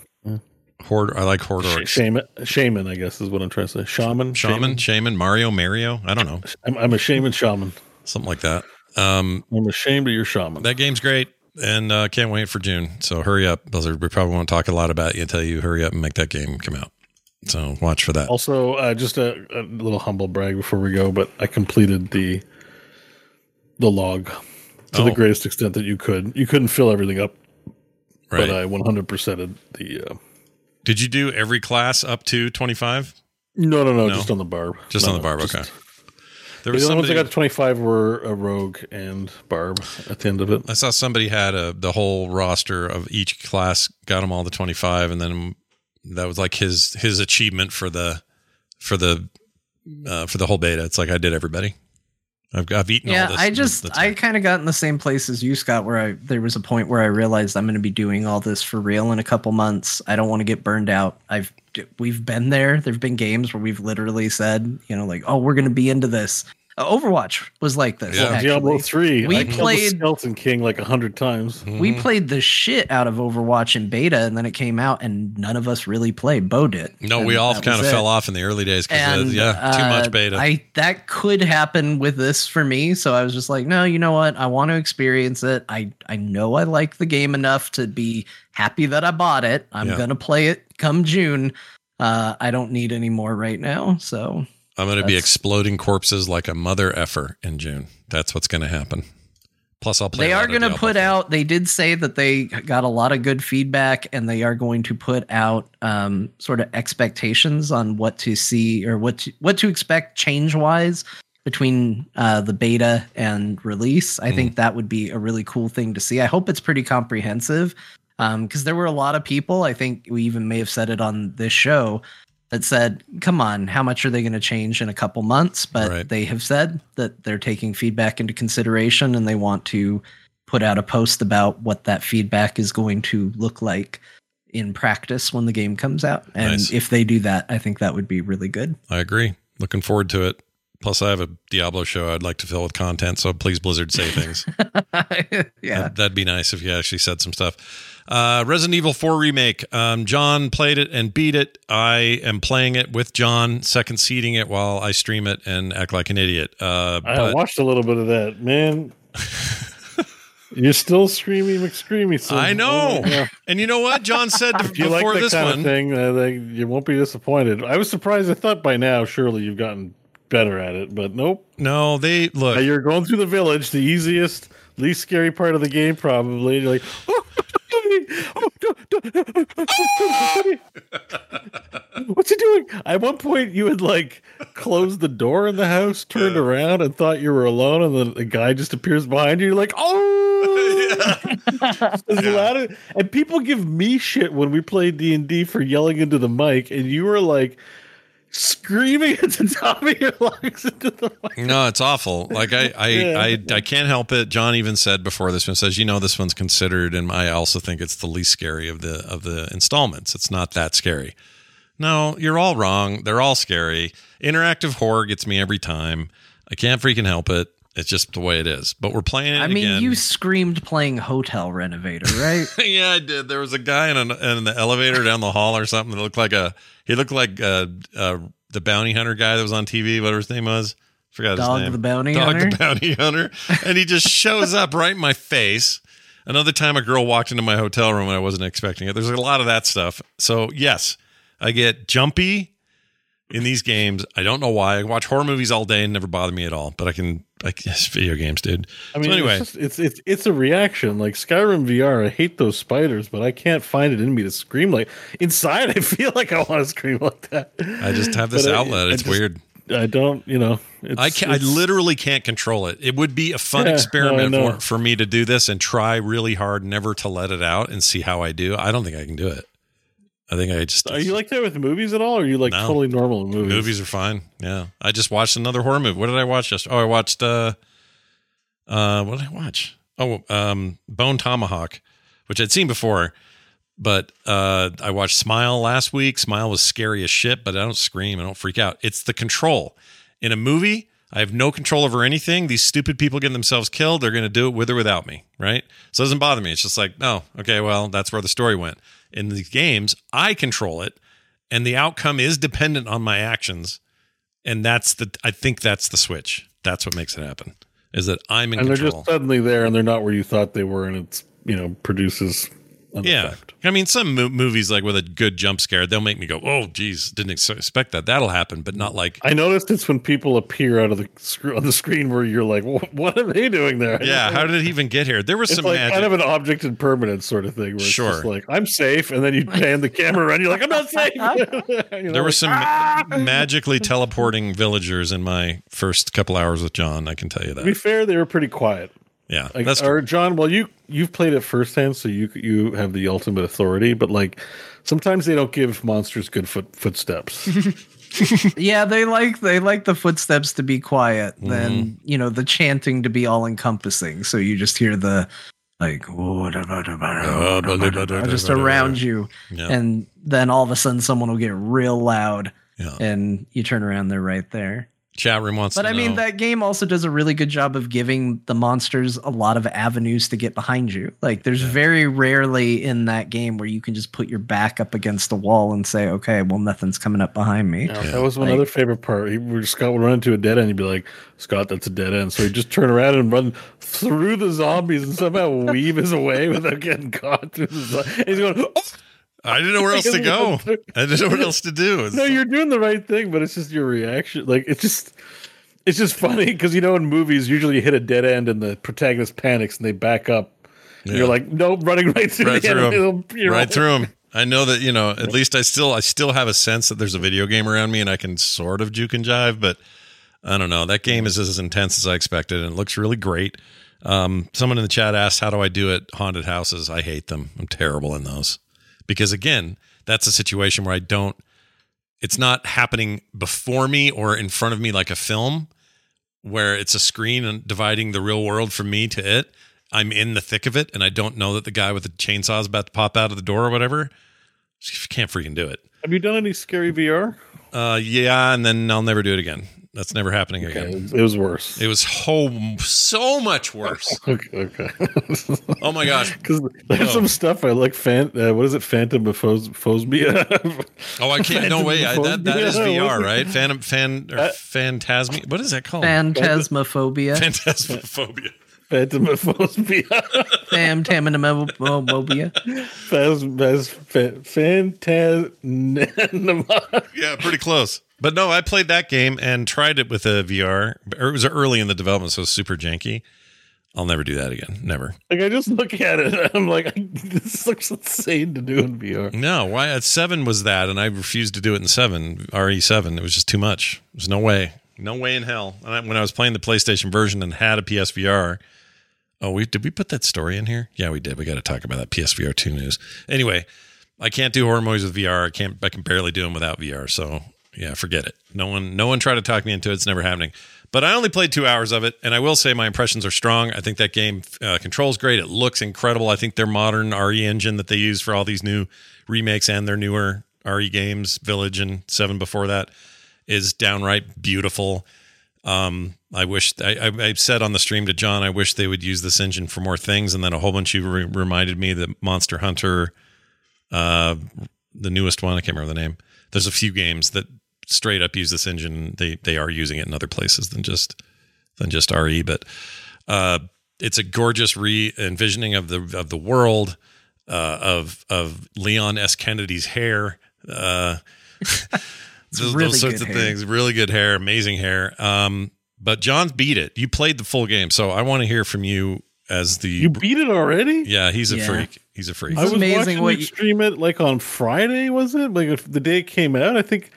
Horde. I like horde orcs. shaman, shaman, I guess is what I'm trying to say. Shaman, Shaman, shaman, Mario, Mario. I don't know, I'm, I'm a shaman shaman. something like that. Um, I'm ashamed of your shaman. that game's great, and uh, can't wait for June. So hurry up, Blizzard. We probably won't talk a lot about you until you hurry up and make that game come out. So watch for that. Also, uh, just a, a little humble brag before we go, but I completed the the log to Oh. the greatest extent that you could. You couldn't fill everything up, Right. but I 100%ed the. Uh, Did you do every class up to twenty five? no, no, no, No. just on the barb. Just No, on the barb. just- okay. There The was only ones I got to 25 were a rogue and barb at the end of it. I saw somebody had a the whole roster of each class, got them all to twenty five, and then that was like his his achievement for the for the uh, for the whole beta. It's like I did everybody. I've I've eaten yeah, all this. I just this- I kind of got in the same place as you, Scott, where I there was a point where I realized I'm going to be doing all this for real in a couple months. I don't want to get burned out. I've we've been there. There've been games where we've literally said, you know, like, oh, we're going to be into this. Uh, Overwatch was like this. Yeah. actually. Diablo 3. We I played- the Skeleton King like a hundred times. We played the shit out of Overwatch in beta, and then it came out, and none of us really played. Bo did. no, we all kind of it. fell off in the early days because yeah, too much uh, beta. I that could happen with this for me, so I was just like, no, you know what? I want to experience it. I I know I like the game enough to be happy that I bought it. I'm Yeah. gonna play it come June. Uh, I don't need any more right now, so I'm going to be exploding corpses like a mother effer in June. That's what's going to happen. Plus, I'll play. they are going to put out. They did say that they got a lot of good feedback, and they are going to put out um, sort of expectations on what to see or what to, what to expect change wise between uh, the beta and release. I Mm. think that would be a really cool thing to see. I hope it's pretty comprehensive because there were a lot of people. I think we even may have said it on this show that said, "Come on, how much are they going to change in a couple months?" But Right. they have said that they're taking feedback into consideration and they want to put out a post about what that feedback is going to look like in practice when the game comes out. And Nice. if they do that, I think that would be really good. I agree. Looking forward to it. Plus, I have a Diablo show I'd like to fill with content. So please, Blizzard, say things. yeah. That, that'd be nice if you actually said some stuff. Uh, Resident Evil 4 remake. Um, John played it and beat it. I am playing it with John, second seeding it while I stream it and act like an idiot. Uh, I but watched a little bit of that, man. You're still screaming McScreamy. So I know. Yeah. And you know what? John said If you like that this kind one. of thing, uh, like, you won't be disappointed. I was surprised. I thought by now, surely you've gotten better at it, but nope. No, they look. Now you're going through the village, the easiest, least scary part of the game, probably. You're like, oh, what's he doing? At one point, you had like closed the door in the house, turned around, and thought you were alone, and then a guy just appears behind you. You're like, oh, As loud as- and people give me shit when we play D and D for yelling into the mic, and you were like screaming at the top of your lungs into the mic. No, it's awful. Like I, I, Yeah. I, I can't help it. John even said before this one says, you know, this one's considered, and I also think it's the least scary of the of the installments. It's not that scary. No, you're all wrong. They're all scary. Interactive horror gets me every time. I can't freaking help it. It's just the way it is. But we're playing it I mean, again. you screamed playing Hotel Renovator, right? yeah, I did. There was a guy in, an, in the elevator down the hall or something that looked like a. He looked like uh, uh, the bounty hunter guy that was on TV. Whatever his name was, forgot his Dog name. the bounty Dog hunter? the bounty hunter, and he just shows up right in my face. Another time, a girl walked into my hotel room and I wasn't expecting it. There's a lot of that stuff. So yes, I get jumpy in these games. I don't know why. I watch horror movies all day and never bother me at all. But I can. I guess video games, dude. I mean, so anyway, it's, just, it's it's it's a reaction. Like Skyrim VR, I hate those spiders, but I can't find it in me to scream like inside. I feel like I want to scream like that. I just have this But outlet. I It's just- weird. I don't, you know. It's, I can I literally can't control it. It would be a fun Yeah, experiment know. for, for me to do this and try really hard never to let it out and see how I do. I don't think I can do it. I think I just Are you like that with movies at all? Or are you like No. totally normal in movies? movies are fine. Yeah. I just watched another horror movie. What did I watch yesterday? Oh, I watched uh uh what did I watch? Oh, um Bone Tomahawk, which I'd seen before. But uh I watched Smile last week. Smile was scary as shit, but I don't scream, I don't freak out. It's the control. In a movie, I have no control over anything. These stupid people getting themselves killed, they're gonna do it with or without me, right? So it doesn't bother me. It's just like, oh, okay, well, that's where the story went. In these games, I control it, and the outcome is dependent on my actions and that's the i think that's the switch that's what makes it happen is that i'm in control and they're just suddenly there, and they're not where you thought they were, and it's you know produces yeah effect. i mean some mo- movies like with a good jump scare they'll make me go oh geez didn't ex- expect that that'll happen but not like I noticed it's when people appear out of the sc- on the screen where you're like, what are they doing there? yeah how did it even get here there was It's some like magic kind of an object in permanence sort of thing. Where it's Sure. just like I'm safe, and then you pan the camera around. You're like, I'm not safe. You know, there were like, some "Ah!" ma- magically teleporting villagers in my first couple hours with john i can tell you that. To be fair, they were pretty quiet. Yeah Like, that's or John, well, you you've played it firsthand, so you you have the ultimate authority. But like, sometimes they don't give monsters good foot footsteps. yeah, they like they like the footsteps to be quiet, Mm-hmm. then you know the chanting to be all encompassing. So you just hear the like just around you, Yeah. and then all of a sudden someone will get real loud, Yeah. and you turn around, they're right there. Chat room wants But to I mean, that game also does a really good job of giving the monsters a lot of avenues to get behind you. Like, there's very rarely in that game where you can just put your back up against a wall and say, "Okay, well, nothing's coming up behind me." Yeah, That was one Like- other favorite part. He, where Scott would run into a dead end. He'd be like, "Scott, that's a dead end." So he'd just turn around and run through the zombies and somehow weave his way without getting caught. Through the zo- he's going, oh! I didn't know where else to go i didn't know what else to do It's- "No, you're doing the right thing," but it's just your reaction. Like it's just, it's just funny because you know in movies usually you hit a dead end and the protagonist panics and they back up. And Yeah. You're like, nope, running right through right the through him. You're right through him. I know that you know. At least I still I still have a sense that there's a video game around me, and I can sort of juke and jive. But I don't know. That game is as intense as I expected, and it looks really great. Um, someone in the chat asked, "How do I do it?" Haunted houses. I hate them. I'm terrible in those because again, that's a situation where I don't. It's not happening before me or in front of me like a film, where it's a screen and dividing the real world from me to it. I'm in the thick of it and I don't know that the guy with the chainsaw is about to pop out of the door or whatever. Can't freaking do it. Have you done any scary VR? Uh, yeah, and then I'll never do it again. That's never happening Okay, again. it was worse. It was ho- so much worse. okay. okay. Oh my gosh. Because there's Oh. some stuff I like. Fan, uh, what is it? Phantom Phos- Phosphia. Oh, I can't. No way. I, that that is VR, right? Phantom, fan, or Uh, phantasmi. What is that called? Phantasmophobia. Phantasmophobia. Phantomophobia. Phantasmophobia. Phas, phas, phantasma. Yeah, pretty close. But no, I played that game and tried it with a VR. It was early in the development, so it was super janky. I'll never do that again. Never. Like I just look at it, and I'm like, this looks insane to do in VR. No, why at seven was that, and I refused to do it in seven RE seven. It was just too much. There's no way, no way in hell. And I, when I was playing the PlayStation version and had a PSVR, oh, we did we put that story in here? Yeah, we did. We got to talk about that PSVR two news. Anyway, I can't do horror movies with VR. I can't. I can barely do them without VR. So yeah, forget it. No one, no one tried to talk me into it. It's never happening. But I only played two hours of it, and I will say my impressions are strong. I think that game uh, controls great. It looks incredible. I think their modern RE engine that they use for all these new remakes and their newer RE games, Village and Seven before that, is downright beautiful. Um, I wish I, I, said on the stream to John, I wish they would use this engine for more things, and then a whole bunch of you re- reminded me that Monster Hunter, uh, the newest one, I can't remember the name. There's a few games that straight up use this engine. They they are using it in other places than just than just RE, but uh, it's a gorgeous re envisioning of the of the world uh, of of Leon S. Kennedy's hair. Uh, those, really those sorts of hair. things. Really good hair, amazing hair. Um, but John's beat it. You played the full game, so I want to hear from you as the You beat it already? yeah. He's a Yeah. freak. He's a freak. I was amazing watching you you- stream it like on Friday, was it? Like if the day it came out, I think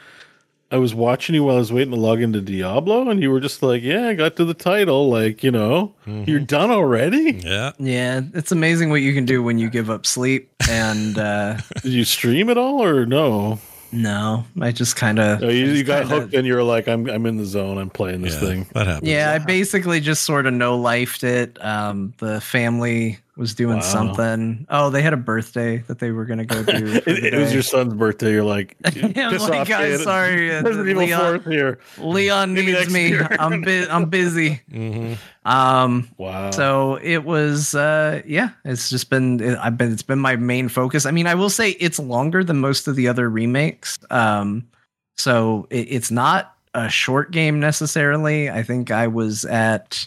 I was watching you while I was waiting to log into Diablo, and you were just like, "Yeah, I got to the title. Like, you know, you're done already." yeah. Yeah, it's amazing what you can do when you give up sleep. And uh, Did you stream it all or no? no, I just kind of. No, you, you got hooked, and you're like, "I'm I'm in the zone. I'm playing this yeah, thing." That happens. Yeah, I basically just sort of no lifed it. Um, the family was doing Wow. something. Oh, they had a birthday that they were gonna go do. It, it was your son's birthday. You're like, Yeah, I'm like, guys, sorry, uh, Resident Evil Leon- 4 here. Leon Maybe needs me. I'm bu- I'm busy. Mhm. Um, Wow. so it was uh yeah it's just been it, i've been it's been my main focus i mean i will say it's longer than most of the other remakes um so it, it's not a short game necessarily i think i was at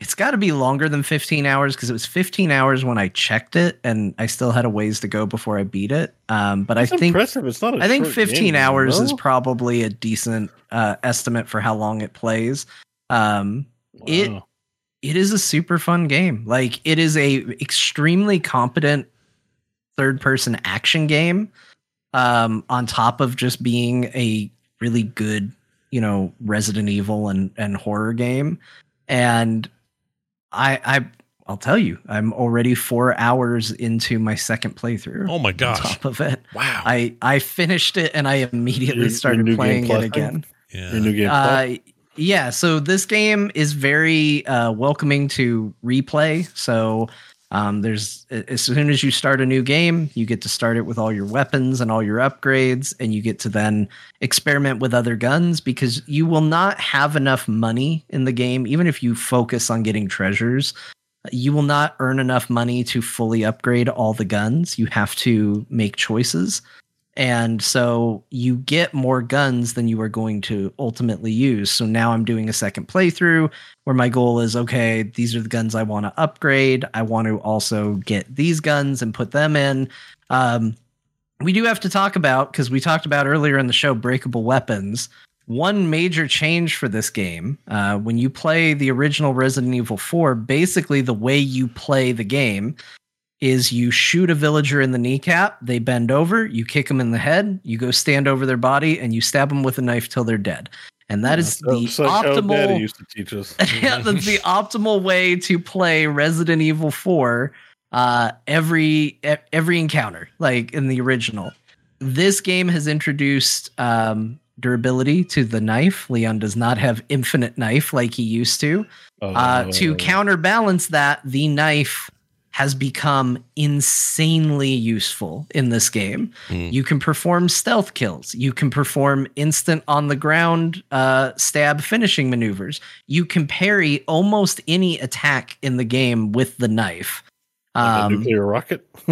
it's got to be longer than 15 hours because it was 15 hours when i checked it and i still had a ways to go before i beat it um but It's i think impressive. It's not. I think 15 hours is probably a decent uh, estimate for how long it plays. Um, it it is a super fun game. Like it is a extremely competent third person action game. Um, on top of just being a really good, you know, Resident Evil and and horror game, and I I I'll tell you, I'm already four hours into my second playthrough. Oh my On gosh. top of it, Wow. I I finished it and I immediately Your- your started new Game playing it again. yeah. Your new game. Uh, yeah, so this game is very uh, welcoming to replay. So um, there's as soon as you start a new game, you get to start it with all your weapons and all your upgrades, and you get to then experiment with other guns because you will not have enough money in the game, even if you focus on getting treasures. You will not earn enough money to fully upgrade all the guns. You have to make choices. And so you get more guns than you are going to ultimately use. So now I'm doing a second playthrough where my goal is okay, these are the guns I want to upgrade. I want to also get these guns and put them in. Um, we do have to talk about, because we talked about earlier in the show, breakable weapons. One major change for this game, uh, when you play the original Resident Evil 4, basically the way you play the game is you shoot a villager in the kneecap, they bend over, you kick them in the head, you go stand over their body, and you stab them with a knife till they're dead. And that is the It's like how Daddy optimal. used to teach us. yeah, that's the optimal way to play Resident Evil 4 uh every every encounter like in the original. This game has introduced um durability to the knife. Leon does not have infinite knife like he used to. Uh to Oh. counterbalance that, the knife has become insanely useful in this game. You can perform stealth kills. You can perform instant on the ground uh, stab finishing maneuvers. You can parry almost any attack in the game with the knife. Like a Um, nuclear rocket.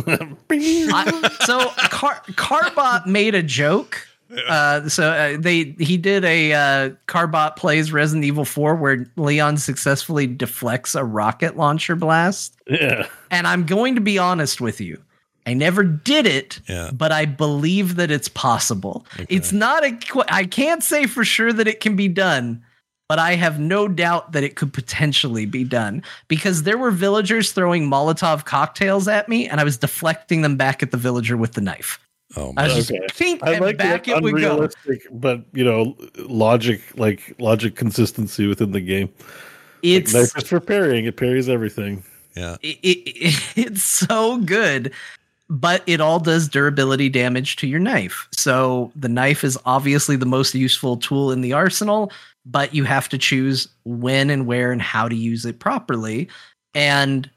I, so Car- Carbot made a joke. Uh, so uh, they he did a uh, Carbot plays Resident Evil 4 where Leon successfully deflects a rocket launcher blast. yeah. And I'm going to be honest with you. I never did it, Yeah. but I believe that it's possible. It's not a I can't say for sure that it can be done, but I have no doubt that it could potentially be done because there were villagers throwing Molotov cocktails at me and I was deflecting them back at the villager with the knife. Oh, I man. was Okay. just pink I and like back that it would go. but you know, logic like logic consistency within the game. It's Knife is for parrying; it parries everything. yeah. it, it, it's so good but it all does durability damage to your knife so the knife is obviously the most useful tool in the arsenal but you have to choose when and where and how to use it properly and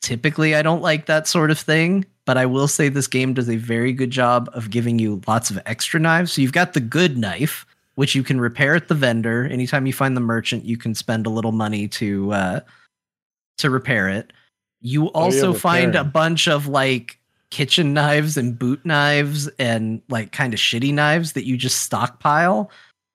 typically i don't like that sort of thing but i will say this game does a very good job of giving you lots of extra knives. So you've got the good knife which you can repair at the vendor. Anytime you find the merchant you can spend a little money to uh to repair it. You also find a bunch of like kitchen knives and boot knives and like kind of shitty knives that you just stockpile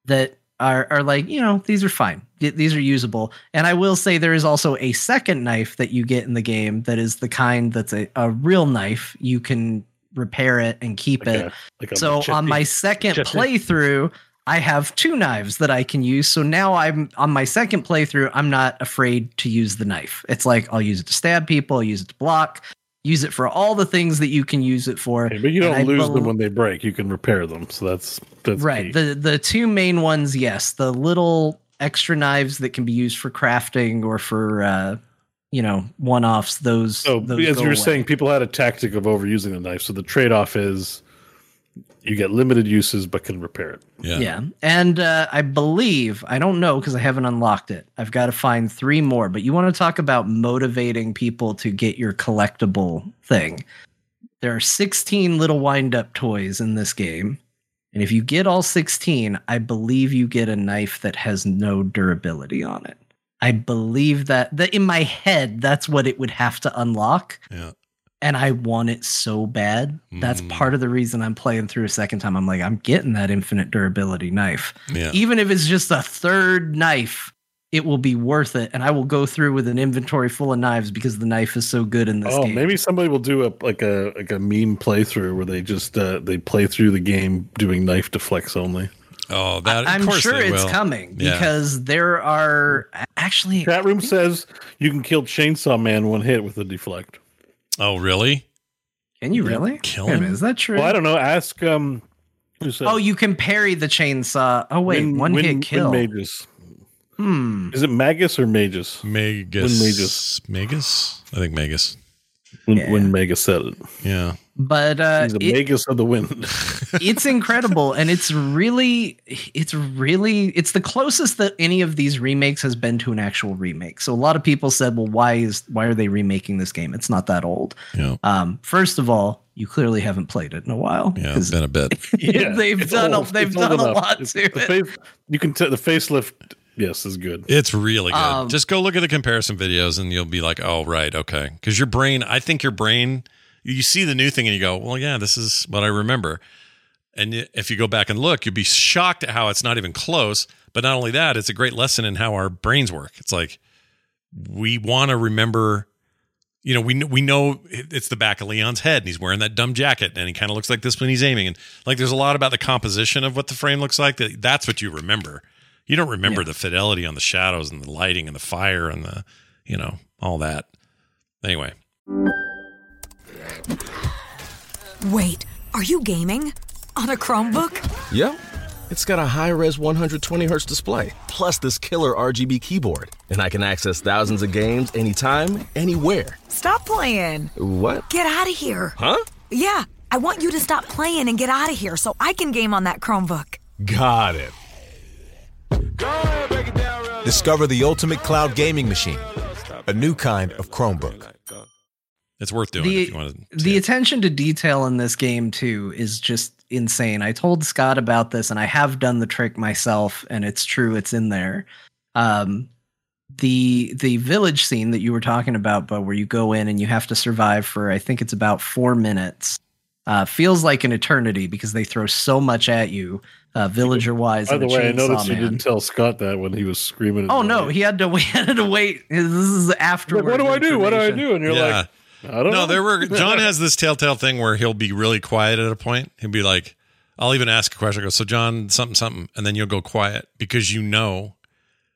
that are are like you know these are fine. These are usable. And i will say there is also a second knife that you get in the game that is the kind that's a, a real knife. You can repair it and keep Like it. a, like a so on my second playthrough i have two knives that i can use. So now i'm on my second playthrough i'm not afraid to use the knife. It's like i'll use it to stab people i'll use it to block use it for all the things that you can use it for but you don't lose bel- them when they break. You can repair them. So that's that's right key. the the two main ones yes the little extra knives that can be used for crafting or for uh you know one-offs those So those as you were away. saying, people had a tactic of overusing the knife. So the trade-off is you get limited uses but can repair it. Yeah. Yeah. And uh, I believe, I don't know because I haven't unlocked it. I've got to find three more. But you want to talk about motivating people to get your collectible thing. There are 16 little wind up toys in this game. And if you get all 16, I believe you get a knife that has no durability on it. I believe that, that in my head, that's what it would have to unlock Yeah. And I want it so bad. That's Mm. part of the reason I'm playing through a second time. I'm like, I'm getting that infinite durability knife. Yeah. Even if it's just a third knife, it will be worth it. And I will go through with an inventory full of knives because the knife is so good in this oh, game. maybe somebody will do a like a like a meme playthrough where they just uh, they play through the game doing knife deflects only. Oh, that. of I'm course sure they it's will. coming Yeah. because there are actually Chat room says you can kill Chainsaw Man one hit with a deflect. Oh, really? Can you really? Kill him? minute, Is that true? Well, I don't know. Ask um. Who oh, you can parry the chainsaw. Oh wait, Win- one Win- hit kill. Win Magus. hmm. Is it Magus or Magus? Magus. When Magus. Magus? I think Magus. When, Yeah. when Magus said it, Yeah. But uh, he's a it- of the wind. it's incredible and it's really it's really it's the closest that any of these remakes has been to an actual remake so a lot of people said well why is why are they remaking this game it's not that old Yeah. um first of all you clearly haven't played it in a while Yeah, it's been a bit. yeah, they've done a, they've done a lot It's- to the it face- you can tell the facelift. Yes, is good. It's really good. Um, Just go look at the comparison videos and you'll be like, oh, right. Okay. Because your brain, I think your brain, you see the new thing and you go, well, yeah, this is what I remember. And if you go back and look, you'd be shocked at how it's not even close. But not only that, it's a great lesson in how our brains work. It's like we want to remember. You know, we we know it's the back of Leon's head, and he's wearing that dumb jacket, and he kind of looks like this when he's aiming. And like, there's a lot about the composition of what the frame looks like. That that's what you remember. You don't remember the fidelity on the shadows and the lighting and the fire and the, you know, all that. Anyway, Wait, are you gaming? On a Chromebook? Yep. It's got a high res 120 hertz display, plus this killer RGB keyboard. And I can access thousands of games anytime, anywhere. Stop playing. What? Get out of here. Huh? Yeah, I want you to stop playing and get out of here so I can game on that Chromebook. Got it. Discover the ultimate cloud gaming machine, a new kind of Chromebook. It's worth doing the if you want to. the attention to detail in this game too is just insane. I told Scott about this, and I have done the trick myself, and it's true. It's in there. Um, the the village scene that you were talking about, but where you go in and you have to survive for I think it's about four minutes. Uh, feels like an eternity because they throw so much at you, uh, villager wise. By the way, I noticed you didn't tell Scott that when he was screaming. at Oh no, radio. he had to. We had to wait. This is after. Like, what do I do? What do I do? And you're Yeah. like, I don't no, know. there were John has this telltale thing where he'll be really quiet at a point. He'll be like, I'll even ask a question. I go, so John, something, something, and then you'll go quiet because you know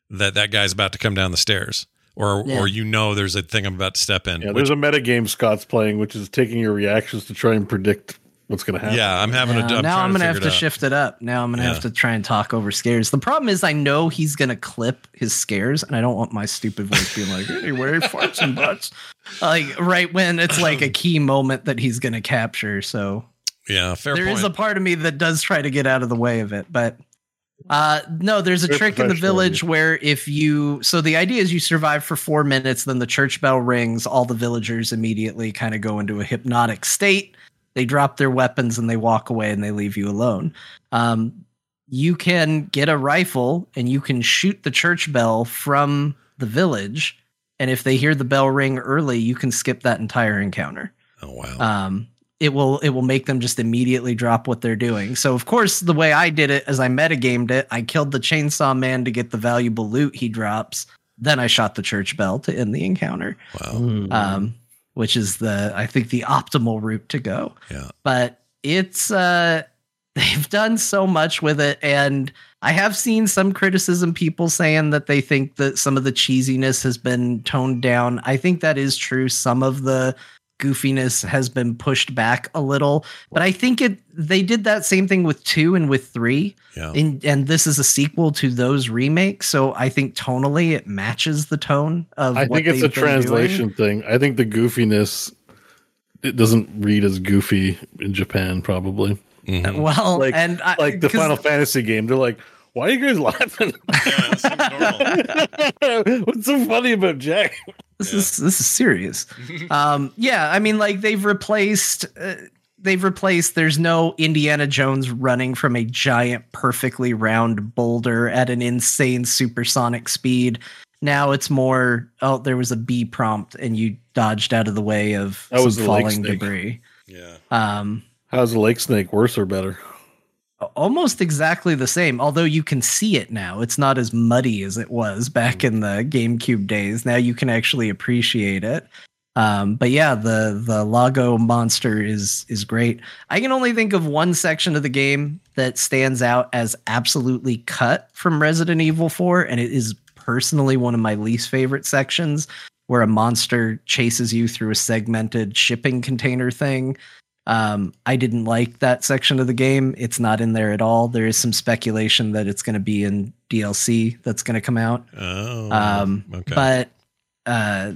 that that guy's about to come down the stairs, or Yeah. or you know there's a thing I'm about to step in. Yeah, which- there's a meta game Scott's playing, which is taking your reactions to try and predict what's going to happen. Yeah, I'm having Yeah, a. I'm now I'm gonna have to out. shift it up. Now I'm gonna Yeah. have to try and talk over scares. The problem is I know he's gonna clip his scares, and I don't want my stupid voice being like, "Anyway, farts and butts," like right when it's like a key moment that he's gonna capture. So Yeah, fair there point. is a part of me that does try to get out of the way of it, but uh no there's a Very trick in the village where if you so the idea is you survive for four minutes then the church bell rings all the villagers immediately kind of go into a hypnotic state they drop their weapons and they walk away and they leave you alone um you can get a rifle and you can shoot the church bell from the village and if they hear the bell ring early you can skip that entire encounter oh wow um, it will it will make them just immediately drop what they're doing. So of course, the way I did it, as I metagamed it, I killed the chainsaw man to get the valuable loot he drops. Then I shot the church bell to end the encounter. Wow. Um, which is the I think the optimal route to go. Yeah. But it's uh they've done so much with it and I have seen some criticism people saying that they think that some of the cheesiness has been toned down. I think that is true. Some of the goofiness has been pushed back a little, but I think it they did that same thing with 2 and with 3. Yeah. And and this is a sequel to those remakes, so I think tonally it matches the tone of I what think it's a they've doing. translation thing. I think the goofiness it doesn't read as goofy in Japan, probably. Mm-hmm. Well, like and I, like the Final Fantasy game, they're like, "Why are you guys laughing? What's so funny about Jack?" This is this is serious. um, yeah, I mean, like they've replaced. Uh, they've replaced. There's no Indiana Jones running from a giant, perfectly round boulder at an insane supersonic speed. Now it's more. Oh, there was a B prompt, and you dodged out of the way of That was some the falling debris. Yeah. Um, How's the lake snake? Worse or better? Almost exactly the same although you can see it now. It's not as muddy as it was back in the gamecube days. Now you can actually appreciate it. Um, but yeah the Del Lago monster is is great. I can only think of one section of the game that stands out as absolutely cut from resident evil 4 and it is personally one of my least favorite sections where a monster chases you through a segmented shipping container thing um, I didn't like that section of the game. It's not in there at all. There is some speculation that it's going to be in DLC that's going to come out. Oh. Um, okay. But uh,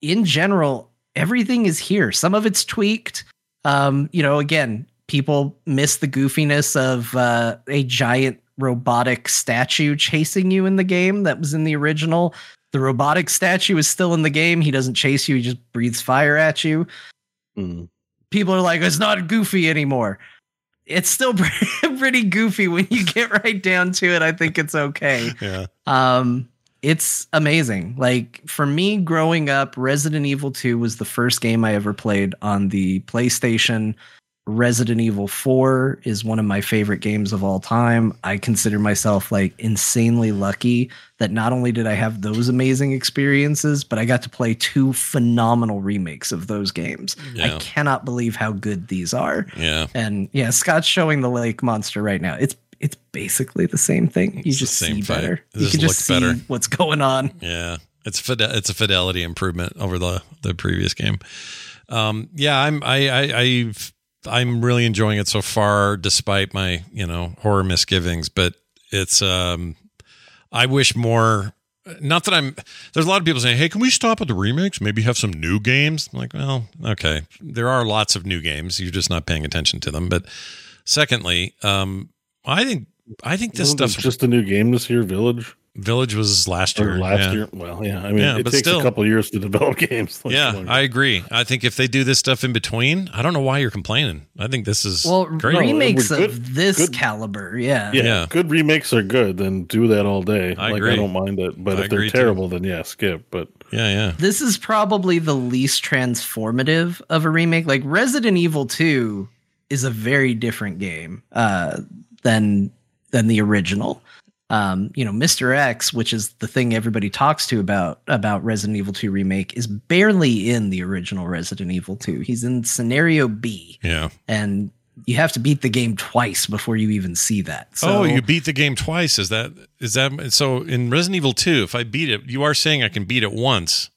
in general, everything is here. Some of it's tweaked. Um, you know, again, people miss the goofiness of uh, a giant robotic statue chasing you in the game that was in the original. The robotic statue is still in the game. He doesn't chase you, he just breathes fire at you people are like, it's not goofy anymore. It's still pretty, goofy when you get right down to it. I think it's okay. yeah. Um, it's amazing. Like for me, growing up, Resident Evil 2 was the first game I ever played on the PlayStation. Resident Evil 4 is one of my favorite games of all time. I consider myself like insanely lucky that not only did I have those amazing experiences, but I got to play two phenomenal remakes of those games. Yeah. I cannot believe how good these are. Yeah. And yeah, Scott's showing the lake monster right now. It's it's basically the same thing. You It's just same see fight. better. It you just can just looks see better. what's going on. Yeah, it's fide- it's a fidelity improvement over the the previous game. Um, yeah, I'm I I I've, I'm really enjoying it so far, despite my you know horror misgivings. But it's um, I wish more. Not that I'm. There's a lot of people saying, "Hey, can we stop at the remakes? Maybe have some new games." I'm like, well, okay. There are lots of new games. You're just not paying attention to them. But secondly, um, I think I think this stuff's just a new game this year, Village. Village was last Or year. last yeah. year. Well, yeah. I mean, Yeah, it but takes still. a couple years to develop games. Like, Yeah, come. I agree. I think if they do this stuff in between, I don't know why you're complaining. I think this is Well, great. Remakes we're good- of this good- caliber, yeah. yeah, yeah. good remakes are good. Then do that all day. I like agree. I don't mind it, but I if they're agree, too. terrible, then yeah, skip. But yeah, yeah. This is probably the least transformative of a remake. Like Resident Evil 2 is a very different game uh, than than the original. Um, you know, Mr. X, which is the thing everybody talks to about about Resident Evil 2 remake, is barely in the original Resident Evil 2. He's in scenario B, Yeah. and you have to beat the game twice before you even see that. So, oh, you beat the game twice. Is that is that so in Resident Evil 2, if I beat it, you are saying I can beat it once,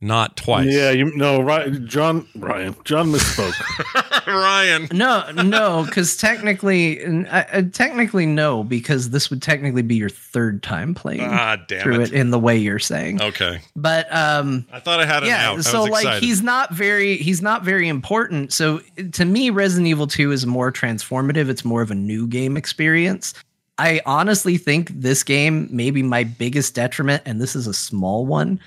not twice. yeah, you no, Ryan, John, Ryan, John misspoke. Ryan. No, no, because technically, uh, technically no, because this would technically be your third time playing Ah, damn through it. it. in the way you're saying. Okay. But um, I thought I had it yeah, out. I so was like excited. he's not very he's not very important. So to me, Resident Evil Two is more transformative. It's more of a new game experience. I honestly think this game, maybe my biggest detriment, and this is a small one,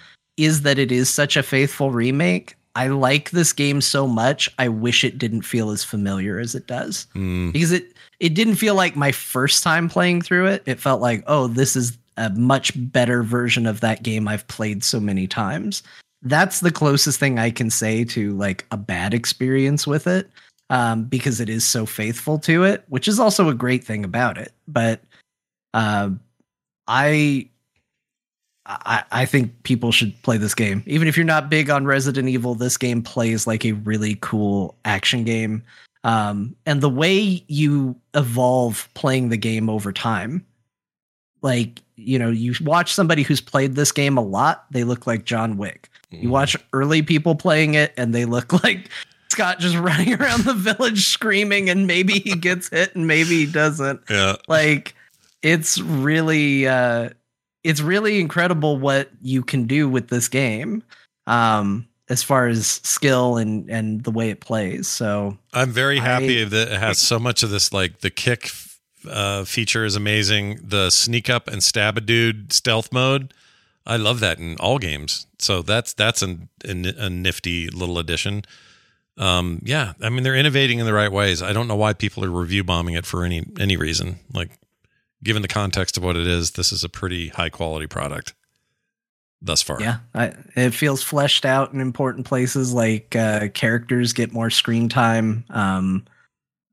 is that it is such a faithful remake. I like this game so much. I wish it didn't feel as familiar as it does Mm, because it it didn't feel like my first time playing through it. It felt like, oh, this is a much better version of that game I've played so many times. That's the closest thing I can say to like a bad experience with it, um, because it is so faithful to it, which is also a great thing about it. But uh, I. I, I think people should play this game. Even if you're not big on Resident Evil, this game plays like a really cool action game um, and the way you evolve playing the game over time like you know you watch somebody who's played this game a lot they look like john wick you watch early people playing it and they look like scott just running around the village screaming and maybe he gets hit and maybe he doesn't yeah. like it's really uh it's really incredible what you can do with this game um as far as skill and and the way it plays so I'm very happy I- that it has so much of this. Like the kick uh, feature is amazing. The sneak up and stab a dude stealth mode. I love that in all games. So that's that's an, an, a nifty little addition. Um, yeah, I mean they're innovating in the right ways. I don't know why people are review bombing it for any any reason. Like, given the context of what it is, this is a pretty high quality product thus far. Yeah, I, it feels fleshed out in important places. Like uh, characters get more screen time. Um,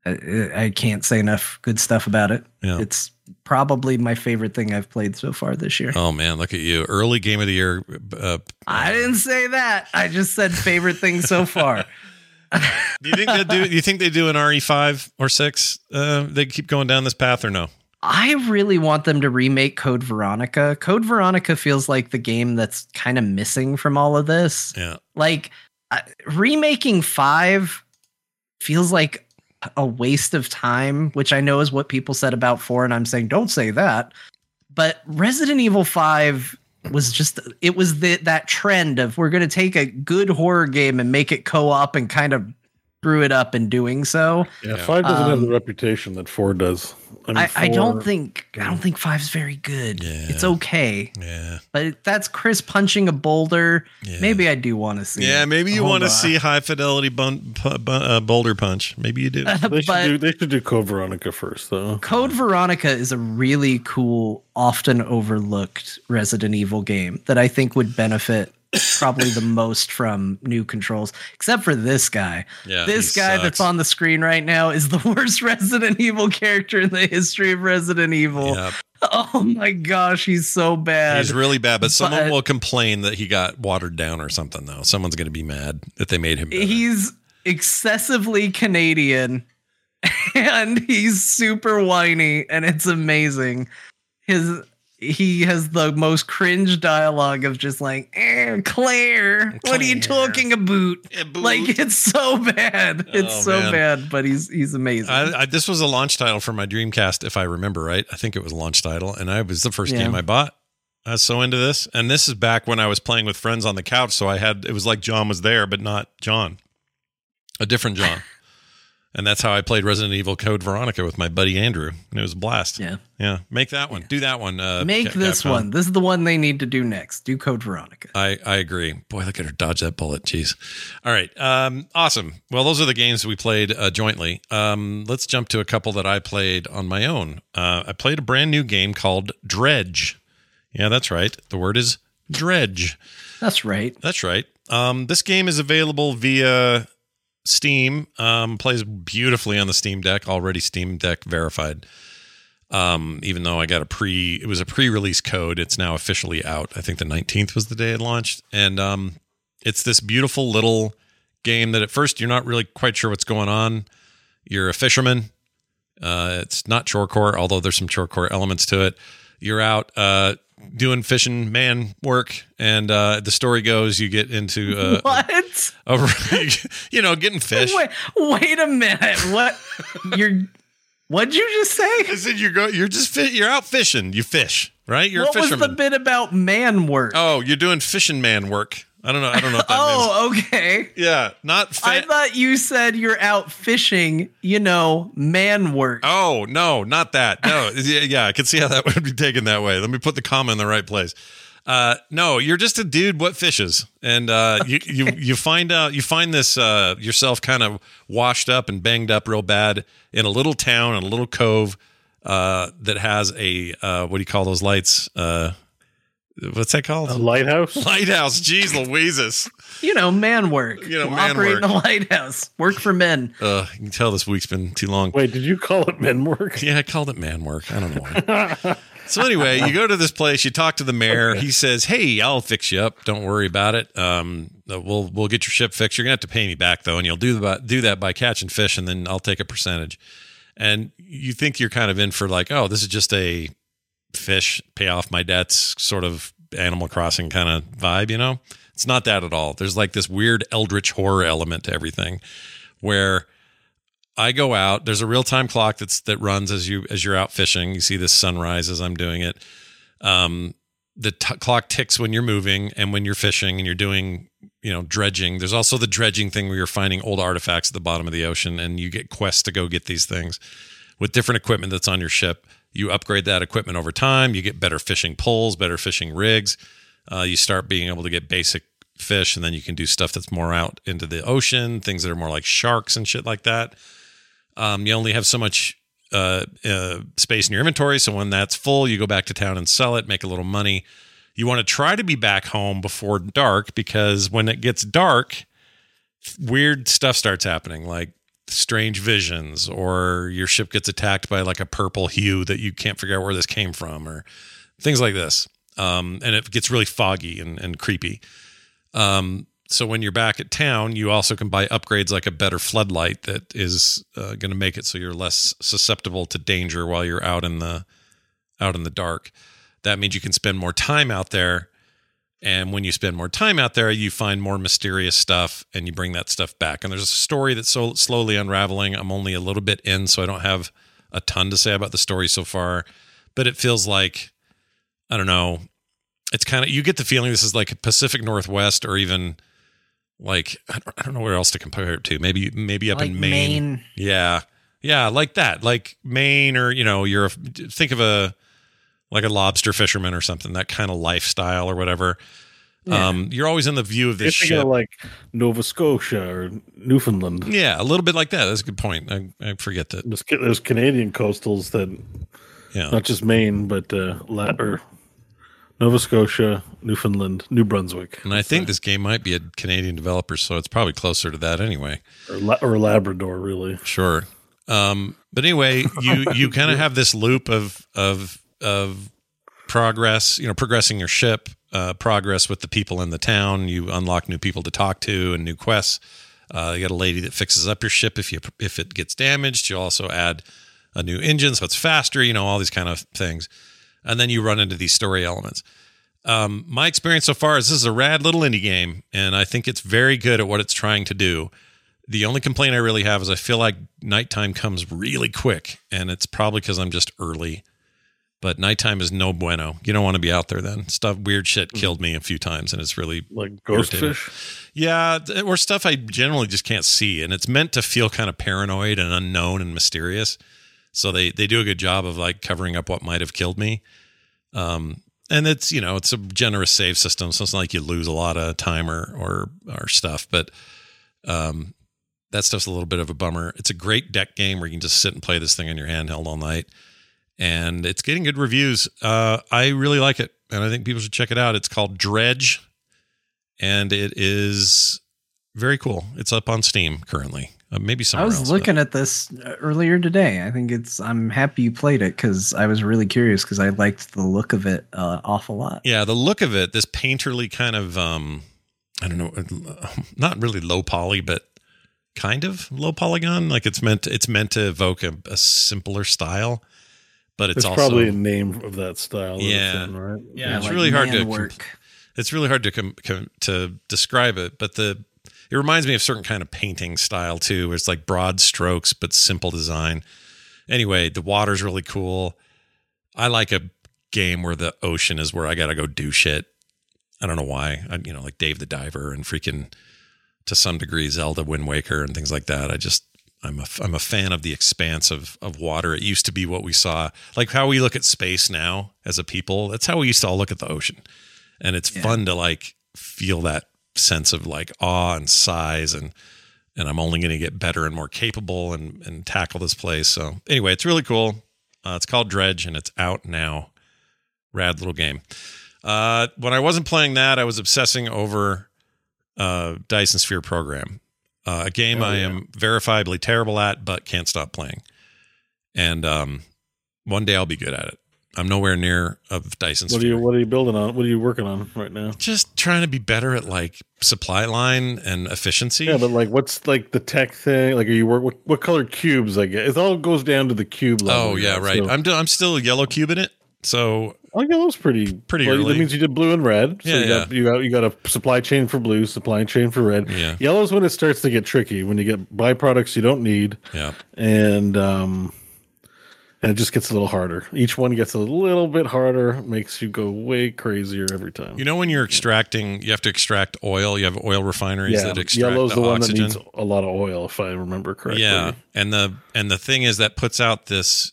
I, I can't say enough good stuff about it. Yeah. It's probably my favorite thing I've played so far this year. Oh man, look at you! Early game of the year. Uh, I didn't say that. I just said favorite thing so far. Do you think they do? You think they do an RE five or six? Uh, they keep going down this path or no? I really want them to remake Code Veronica. Code Veronica feels like the game that's kind of missing from all of this. Yeah, like uh, remaking five feels like a waste of time which i know is what people said about four and i'm saying don't say that but resident evil 5 was just it was the, that trend of we're going to take a good horror game and make it co-op and kind of brew it up in doing so Yeah, five doesn't have Um, the reputation that four does. I, mean, I, I don't four- think I don't think five's very good. Yeah. It's okay, yeah, but that's Chris punching a boulder. Yeah. Maybe I do want to see. yeah. it. Maybe you want to see high fidelity bun, pu- bu- uh, boulder punch. Maybe you do. They should, but do, they should do Code Veronica first, though. Code Veronica is a really cool, often overlooked Resident Evil game that I think would benefit probably the most from new controls, except for this guy. Yeah, this guy sucks. that's on the screen right now is the worst Resident Evil character in the history of Resident Evil. Yeah, Oh my gosh, he's so bad. he's really bad. But someone but- will complain that he got watered down or something. Though someone's going to be mad that they made him. Better. he's excessively Canadian and he's super whiny and it's amazing. His he has the most cringe dialogue of just like, eh, Claire, what are you talking about? Like it's so bad. It's Oh, so man. bad, but he's he's amazing. I, I, this was a launch title for my Dreamcast, if I remember right. I think it was a launch title, and I was the first Yeah. game I bought. I was so into this, and this is back when I was playing with friends on the couch. So I had it was like John was there, but not John, a different John. And that's how I played Resident Evil Code Veronica with my buddy Andrew, and it was a blast. Yeah. yeah. Make that one. Do that one. Uh, Make Ca- this Capcom. one. This is the one they need to do next. Do Code Veronica. I, I agree. Boy, look at her dodge that bullet. Jeez. All right. Um, awesome. Well, those are the games we played uh, jointly. Um, let's jump to a couple that I played on my own. Uh, I played a brand new game called Dredge. Yeah, that's right. The word is Dredge. That's right. That's right. Um, this game is available via Steam. Um, plays beautifully on the Steam Deck. Already Steam Deck verified. Um, even though I got a pre, it was a pre-release code. It's now officially out. I think the 19th was the day it launched, and um, it's this beautiful little game that at first you're not really quite sure what's going on. You're a fisherman. Uh, it's not chorecore, although there's some chorecore elements to it. You're out uh, doing fishing man work, and uh, the story goes you get into uh, what? a, you know getting fish. Wait, wait a minute. What? You're. What'd you just say? I said you go. You're just you're out fishing. You fish, right? You're what a was the bit about man work? oh, you're doing fishing man work. I don't know. I don't know that means. Oh, okay. Yeah, not. Fa- I thought you said you're out fishing, you know, man work. Oh no, not that. No, yeah, yeah, I can see how that would be taken that way. Let me put the comma in the right place. Uh, no, you're just a dude what fishes, and uh, you you you find out you find this uh, yourself kind of washed up and banged up real bad in a little town in a little cove uh, that has a uh, what do you call those lights? Uh, what's that called? A lighthouse? Lighthouse. Jeez Louises. You know, man work. You know, man Operate work. in a lighthouse. Work for men. Uh, you can tell this week's been too long. Wait, did you call it men work? Yeah, I called it man work. I don't know why. so anyway, you go to this place, you talk to the mayor. He says, "Hey, I'll fix you up. Don't worry about it. Um, we'll we'll get your ship fixed. You're gonna have to pay me back though, and you'll do the, do that by catching fish, and then I'll take a percentage." And you think you're kind of in for like, oh, this is just a fish, pay off my debts, sort of Animal Crossing kind of vibe, you know? It's not that at all. There's like this weird eldritch horror element to everything where I go out. There's a real time clock that's that runs as you as you're out fishing. You see this sunrise as I'm doing it. Um, the t- clock ticks when you're moving and when you're fishing and you're doing you know dredging. There's also the dredging thing where you're finding old artifacts at the bottom of the ocean and you get quests to go get these things with different equipment that's on your ship. You upgrade that equipment over time. You get better fishing poles, better fishing rigs. Uh, you start being able to get basic fish, and then you can do stuff that's more out into the ocean, things that are more like sharks and shit like that. Um, you only have so much uh, uh, space in your inventory, so when that's full, you go back to town and sell it, make a little money. You want to try to be back home before dark because when it gets dark, weird stuff starts happening, like strange visions, or your ship gets attacked by like a purple hue that you can't figure out where this came from, or things like this. Um, and it gets really foggy and, and creepy. Um, so when you're back at town, you also can buy upgrades like a better floodlight that is uh, going to make it so you're less susceptible to danger while you're out in the out in the dark. That means you can spend more time out there, and when you spend more time out there, you find more mysterious stuff, and you bring that stuff back. And there's a story that's so slowly unraveling. I'm only a little bit in, so I don't have a ton to say about the story so far, but it feels like I don't know. It's kind of you get the feeling this is like Pacific Northwest or even like I don't, I don't know where else to compare it to. Maybe maybe up Like in Maine. Maine. Yeah, yeah, like that, like Maine or you know, you're a, think of a like a lobster fisherman or something. That kind of lifestyle or whatever. Um, you're always in the view of this thinking ship. like Nova Scotia or Newfoundland. yeah, a little bit like that. That's a good point. I, I forget that. There's, there's Canadian coastals that, Yeah, not just Maine, but uh, La- or Nova Scotia, Newfoundland, New Brunswick, and I think this game might be a Canadian developer, so it's probably closer to that anyway. or, La- or Labrador, really. Sure. Um, but anyway, you you kind of have this loop of of of progress, you know, progressing your ship, uh, progress with the people in the town. You unlock new people to talk to and new quests. Uh, you got a lady that fixes up your ship if you if it gets damaged. You also add a new engine so it's faster. You know, all these kind of things, and then you run into these story elements. Um, my experience so far is this is a rad little indie game, and I think it's very good at what it's trying to do. The only complaint I really have is I feel like nighttime comes really quick, and it's probably because I'm just early. But nighttime is no bueno. You don't want to be out there then. Stuff weird shit killed me a few times, and it's really Like ghost fish. Yeah, or stuff I generally just can't see, and it's meant to feel kind of paranoid and unknown and mysterious. So they they do a good job of like covering up what might have killed me. Um, and it's you know it's a generous save system, so it's not like you lose a lot of time or or or stuff. But um, that stuff's a little bit of a bummer. It's a great deck game where you can just sit and play this thing on your handheld all night, and it's getting good reviews. Uh, I really like it, and I think people should check it out. It's called Dredge, and it is very cool. It's up on Steam currently. Uh, maybe I was else, looking at this uh, earlier today. I think it's. I'm happy you played it because I was really curious because I liked the look of it uh, awful lot. Yeah, the look of it, this painterly kind of um I don't know, not really low poly, but kind of low polygon. Like it's meant it's meant to evoke a, a simpler style, but it's It's also probably a name of that style. that it's Yeah. in, right? yeah, it's like really hard to man com- work. it's really hard to com- com- to describe it, but the it reminds me of certain kind of painting style too. Where it's like broad strokes but simple design. Anyway, the water's really cool. I like a game where the ocean is where I got to go do shit. I don't know why. I, you know, like Dave the Diver and freaking to some degree Zelda Wind Waker and things like that. I just I'm a I'm a fan of the expanse of of water. It used to be what we saw, like how we look at space now as a people. That's how we used to all look at the ocean, and it's fun to like feel that sense of like awe and size and and I'm only going to get better and more capable and and tackle this place. So anyway, it's really cool. Uh, it's called Dredge and it's out now. Rad little game. Uh, when I wasn't playing that, I was obsessing over uh, Dyson Sphere Program, uh, a game Oh, I yeah. am verifiably terrible at, but can't stop playing. And um, one day I'll be good at it. I'm nowhere near of Dyson What are you What are you building on? What are you working on right now? Just trying to be better at like supply line and efficiency. Yeah, but like, what's like the tech thing? Like, are you work? What, what color cubes? I guess it all goes down to the cube level. oh yeah, right. So, I'm I'm still yellow cubing it. So oh, yellow's pretty Pretty well, early. That means you did blue and red. So Yeah, you got, you got you got a supply chain for blue, supply chain for red. Yeah. Yellow's when it starts to get tricky. When you get byproducts you don't need, yeah, and um, and it just gets a little harder. Each one gets a little bit harder, makes you go way crazier every time. you know when you're extracting, you have to extract oil. You have oil refineries yeah, that extract yellow's the, the, one oxygen. that needs a lot of oil, if I remember correctly. Yeah, and the and the thing is that puts out this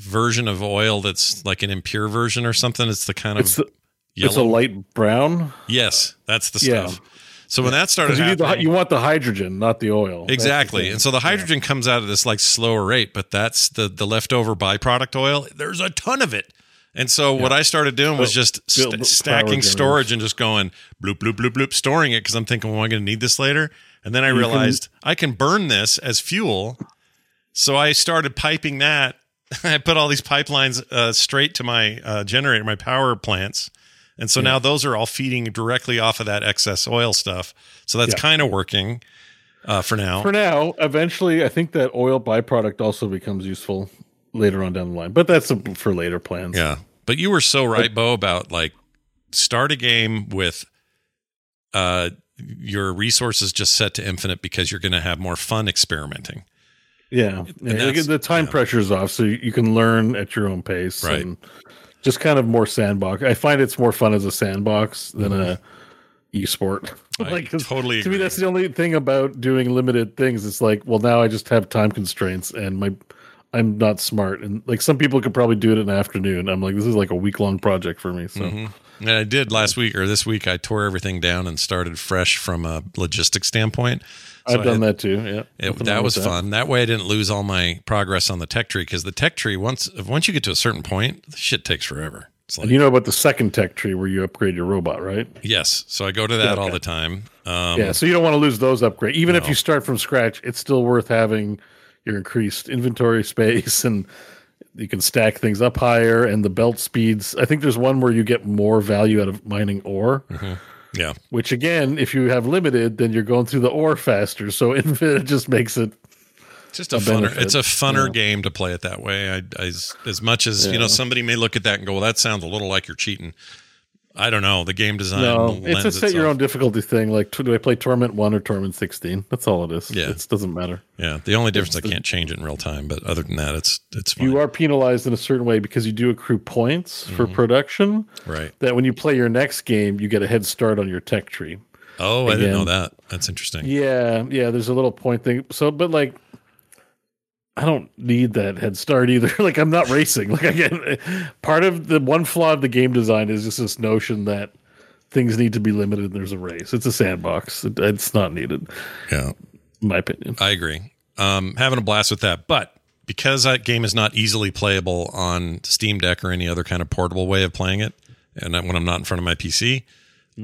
version of oil that's like an impure version or something. It's the kind of It's the, it's a light brown. yes, that's the Yeah. stuff. So when that started you, the, you want the hydrogen, not the oil. That's the exactly, and so the hydrogen comes out at this like slower rate, but that's the the leftover byproduct oil. There's a ton of it. And so what I started doing was Oh, just st- stacking storage and just going bloop bloop bloop bloop, storing it because I'm thinking, well, I'm going to need this later? And then I can- realized I can burn this as fuel. So I started piping that. I put all these pipelines uh, straight to my uh, generator, my power plants. And so now those are all feeding directly off of that excess oil stuff. So that's Yeah. kind of working uh, for now. For now, eventually, I think that oil byproduct also becomes useful later on down the line. But that's a, for later plans. Yeah. But you were so right, Bo, about like start a game with uh your resources just set to infinite because you're going to have more fun experimenting. Yeah, yeah. the time yeah. pressure's off, so you can learn at your own pace, Right. And just kind of more sandbox. I find it's more fun as a sandbox than a e-sport. Mm-hmm. I 'cause totally To me, that's the only thing about doing limited things. It's like, well, now I just have time constraints, and my I'm not smart. And like some people could probably do it in an afternoon. I'm like, this is like a week long project for me. So Mhm. And I did last week or this week. I tore everything down and started fresh from a logistics standpoint. So I've done I- that too. Yeah, It, that was with fun. That way, I didn't lose all my progress on the tech tree because the tech tree once once you get to a certain point, the shit takes forever. It's like And you know about the second tech tree where you upgrade your robot, right? yes, so I go to that all the time. Um, yeah, so you don't want to lose those upgrades. Even if you start from scratch, it's still worth having your increased inventory space and you can stack things up higher and the belt speeds. I think there's one where you get more value out of mining ore, yeah. which again, if you have limited, then you're going through the ore faster. So infinite just makes it just a, a funner. benefit, It's a funner yeah. game to play it that way. I, I- as, as much as you know, somebody may look at that and go, "Well, that sounds a little like you're cheating." I don't know. The game design. No, it's a set your own difficulty thing. Like, do I play Torment One or Torment Sixteen? That's all it is. Yeah. it doesn't matter. Yeah, the only difference I can't change it in real time, but other than that, it's it's fine. You are penalized in a certain way because you do accrue points for mm-hmm. production. right. That when you play your next game, you get a head start on your tech tree. Oh, I didn't know that. That's interesting. Yeah, yeah. There's a little point thing. So, but like, I don't need that head start either. like, I'm not racing. Like, again, part of the one flaw of the game design is just this notion that things need to be limited. And there's a race. It's a sandbox. It, it's not needed, Yeah, in my opinion. I agree. Um, having a blast with that, but because that game is not easily playable on Steam Deck or any other kind of portable way of playing it, and when I'm not in front of my PC,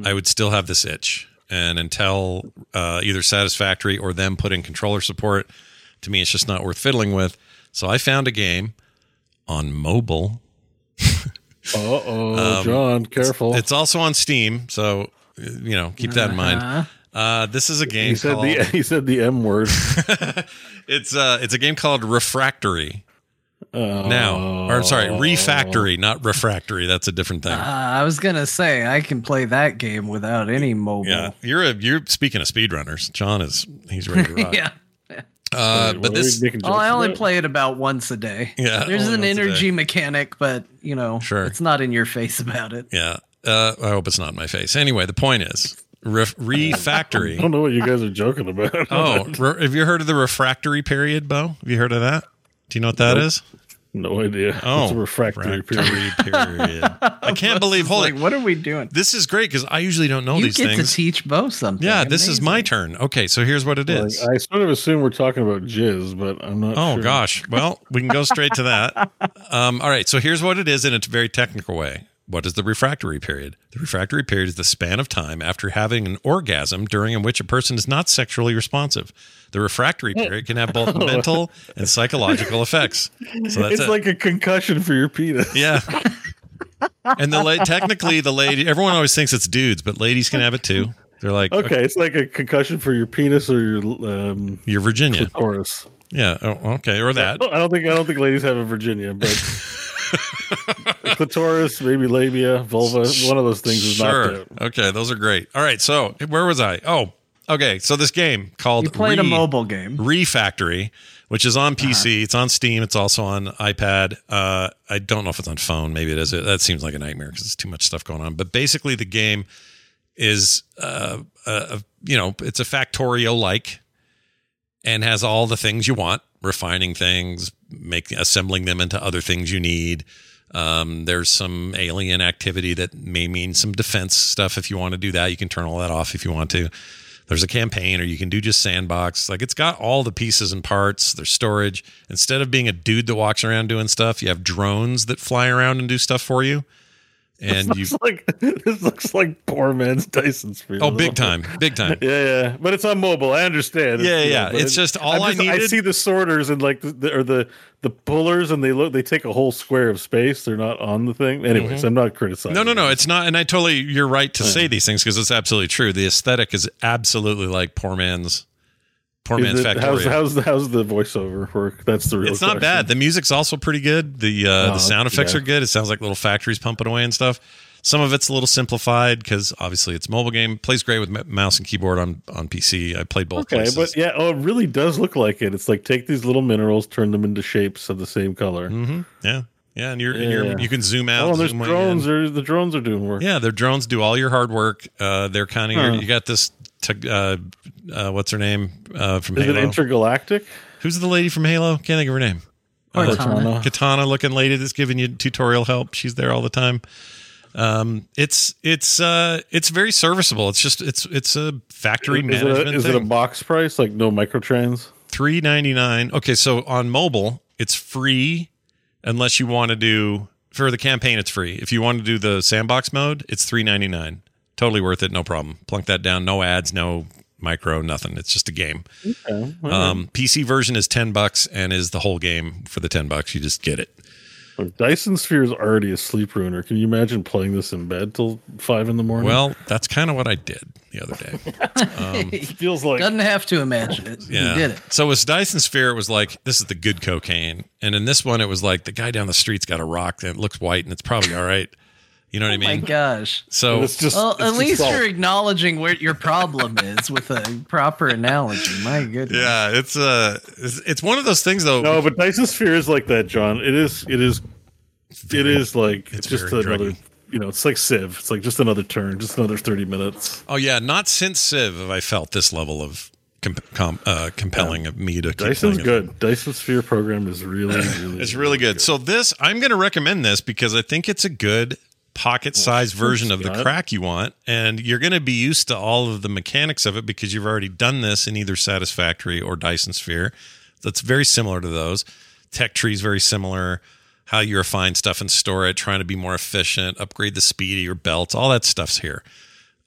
I would still have this itch. And until uh, either Satisfactory or them put in controller support, to me, it's just not worth fiddling with. So I found a game on mobile. Uh oh, John, careful. Um, It's also on Steam, so you know keep that in mind. Uh, this is a game he said called. the he said the M word. it's uh, it's a game called Refractory. now, or sorry, Refactory, not Refractory. That's a different thing. Uh, I was gonna say I can play that game without any mobile. yeah, you're a you're speaking of speedrunners. John is he's ready to rock. yeah. Uh, but this making Well, I only play it about once a day. Yeah, There's an energy mechanic, but you know, Sure. it's not in your face about it. yeah. Uh, I hope it's not in my face. Anyway, the point is ref- I don't know what you guys are joking about. oh, re- have you heard of the refractory period, Bo? Have you heard of that? Do you know what that Nope. is? No idea. Oh, it's a refractory period. refractory period. I can't believe. Hold like, it. what are we doing? This is great because I usually don't know you these get things. to teach Bo something. yeah, this is my turn. Okay, so here's what it is. Like. I sort of assume we're talking about jizz, but I'm not. Oh sure. gosh. Well, we can go straight to that. Um, all right. So here's what it is in a very technical way. What is the refractory period? The refractory period is the span of time after having an orgasm during in which a person is not sexually responsive. The refractory period can have both mental and psychological effects. So that's it's it. like a concussion for your penis. yeah. And the la- technically the lady everyone always thinks it's dudes, but ladies can have it too. They're like Okay, it's like a concussion for your penis or your um, you're Virginia. clitoris. Yeah. Oh, okay. Or that. I don't think I don't think ladies have a Virginia, but clitoris, maybe labia, vulva, one of those things is Sure. not there. Okay, those are great. All right, so where was I? Oh, okay. So this game called You played a mobile game. Refactory, which is on PC. Uh-huh. It's on Steam. It's also on iPad. Uh, I don't know if it's on phone. Maybe it is. That seems like a nightmare because there's too much stuff going on. But basically, the game is, uh, uh, you know, it's a Factorio like, and has all the things you want, refining things, making assembling them into other things you need. Um, there's some alien activity that may mean some defense stuff. If you want to do that, you can turn all that off if you want to. There's a campaign, or you can do just sandbox. Like it's got all the pieces and parts. There's storage. Instead of being a dude that walks around doing stuff, you have drones that fly around and do stuff for you. And you, This looks like this looks like poor man's Dyson sphere. oh, big time, big time. Yeah, yeah, but it's on mobile. I understand. Yeah, you yeah, it's just all I'm I I needed- see the sorters and like the, the or the the pullers, and they look. They take a whole square of space. They're not on the thing. Anyways, I'm not criticizing. Mm-hmm. No, no, no. It's not. And I totally, you're right to say these things because it's absolutely true. The aesthetic is absolutely like poor man's, poor Is man's it- Factorio. how's, how's the how's the voiceover work? That's the real. it's not question. bad. The music's also pretty good. The uh, Oh, the sound effects yeah. are good. It sounds like little factories pumping away and stuff. Some of it's a little simplified because obviously it's a mobile game. Plays great with mouse and keyboard on on PC. I played both Okay, places. but yeah, oh, it really does look like it. It's like take these little minerals, turn them into shapes of the same color. hmm Yeah, yeah, and you're, and you're you can zoom out. Oh, there's drones. There, the drones are doing work. Yeah, their drones do all your hard work. Uh, they're kind of Huh. you got this. T- uh, uh, what's her name uh, from Is Halo? it intergalactic? Who's the lady from Halo? Can't think of her name. Cortana. Katana looking lady that's giving you tutorial help. She's there all the time. Um, it's it's uh it's very serviceable. It's just it's it's a factory Is, it management a, is it a box price? Like no microtrans? Three ninety nine. Okay, so on mobile it's free unless you want to do for the campaign. It's free. If you want to do the sandbox mode, it's three ninety nine. Totally worth it. No problem. Plunk that down. No ads. No micro. Nothing. It's just a game. Okay. Um, PC version is ten bucks and is the whole game for the ten bucks. You just get it. Look, Dyson Sphere is already a sleep ruiner. Can you imagine playing this in bed till five in the morning? Well, that's kind of what I did the other day. it feels like Doesn't have to imagine it. Yeah. You did it. So with Dyson Sphere, it was like this is the good cocaine, and in this one, it was like the guy down the street's got a rock that looks white and it's probably all right. You know what I Oh my mean? gosh. So well, at least you're acknowledging where your problem is with a proper analogy. My goodness. yeah, it's uh, it's, it's one of those things though. No, but Dyson Sphere is like that, John. It is. It is. It is like it's just another. druggy. You know, it's like Civ. It's like just another turn, just another thirty minutes. Oh yeah, not since Civ have I felt this level of comp- com- uh, compelling of me to keep Dyson's playing it. good. Dyson Sphere program is really, really. It's really good. So this, I'm going to recommend this because I think it's a good pocket-sized version of the Scott. crack you want, and you're going to be used to all of the mechanics of it because you've already done this in either Satisfactory or Dyson Sphere. That's very similar to those. Tech tree is very similar. How you refine stuff and store it, trying to be more efficient, upgrade the speed of your belts, all that stuff's here.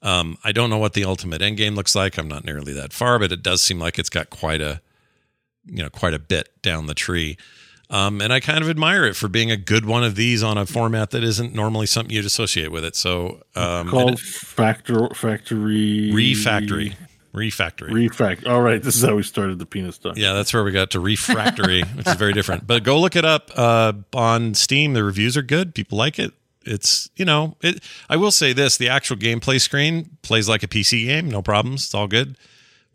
Um, I don't know what the ultimate end game looks like. I'm not nearly that far, but it does seem like it's got quite a, you know, quite a bit down the tree. Um, and I kind of admire it for being a good one of these on a format that isn't normally something you'd associate with it. So, um, called it- factor factory refactory, refactory. refact. All right, this is how we started the penis talk. Yeah, that's where we got to refractory, which is very different. But go look it up uh, on Steam. The reviews are good. People like it. It's you know, it. I will say this: the actual gameplay screen plays like a PC game, no problems. It's all good.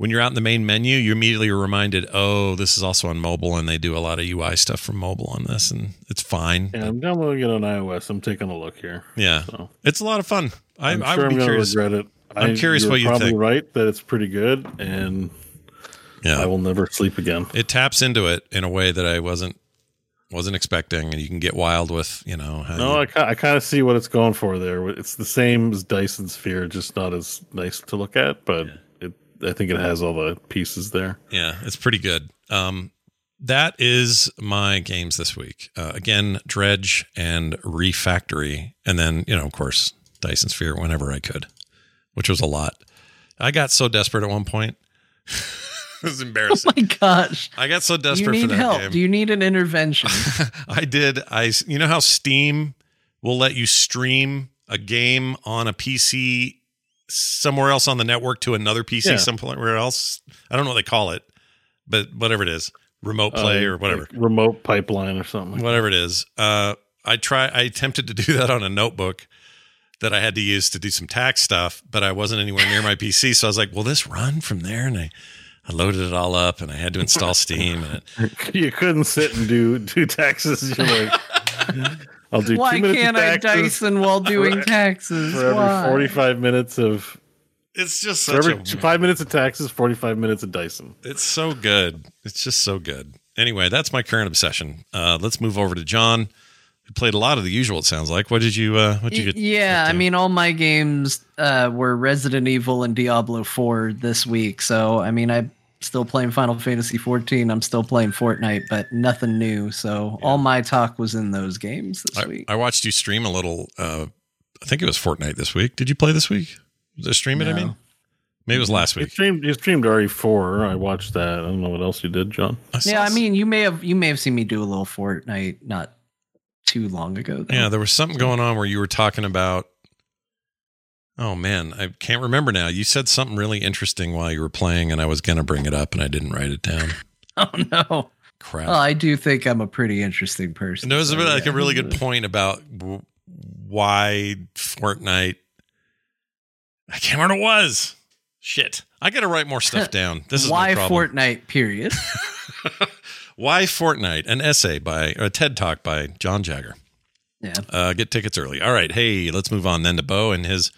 When you're out in the main menu, you immediately are reminded, oh, this is also on mobile, and they do a lot of UI stuff from mobile on this, and it's fine. Yeah, I'm downloading it on iOS. I'm taking a look here. Yeah, So, it's a lot of fun. I, I'm I sure would I'm going to curious. regret it. I'm I- curious you're what you probably think. right that it's pretty good, and Yeah. I will never sleep again. it taps into it in a way that I wasn't wasn't expecting, and you can get wild with you know. How No, you- I, I kind of see what it's going for there. It's the same as Dyson Sphere, just not as nice to look at, but it, I think it has all the pieces there. Yeah, it's pretty good. Um, that is my games this week. Uh, again, Dredge and Refactory, and then you know, of course, Dyson Sphere whenever I could, which was a lot. I got so desperate at one point. it was embarrassing. Oh my gosh. I got so You desperate for need that help. game. Do you need an intervention? I did. I you know how Steam will let you stream a game on a PC somewhere else on the network to another PC Yeah. somewhere else. I don't know what they call it, but whatever it is, remote play Uh, or whatever, like remote pipeline or something. whatever it is. Uh, I try. I attempted to do that on a notebook that I had to use to do some tax stuff, but I wasn't anywhere near my PC, so I was like, "Will this run from there?" And I. I loaded it all up and I had to install Steam and it, you couldn't sit and do do taxes. You're like, I'll do Why two minutes can't of I Dyson while doing for- taxes? for every Why? 45 minutes of it's just for such every a five minutes of taxes, 45 minutes of Dyson. It's so good. It's just so good. Anyway, that's my current obsession. Uh, let's move over to John, who played a lot of the usual. It sounds like. What did you? Uh, what did you get? yeah, I mean, all my games uh, were Resident Evil and Diablo 4 this week. So, I mean, I'm still playing Final Fantasy 14. I'm still playing Fortnite, but nothing new. So, all my talk was in those games this I, week. I watched you stream a little. Uh, I think it was Fortnite this week. Did you play this week? Was it stream it? I mean, maybe it was last You week. streamed, you streamed RE4. I watched that. I don't know what else you did, John. saw yeah, I mean, you may have you may have seen me do a little Fortnite not too long ago. Though. yeah, there was something going on where you were talking about. Oh man, I can't remember now. You said something really interesting while you were playing, and I was gonna bring it up, and I didn't write it down. Oh no. Crap. Well, I do think I'm a pretty interesting person. And there was a so like yeah. a really good point about w- why Fortnite. I can't remember what it was. Shit, I got to write more stuff down. This is why. Fortnite. Period. why Fortnite? An essay by a TED talk by John Jagger. Yeah. Uh, get tickets early. All right, hey, let's move on then to Bo and his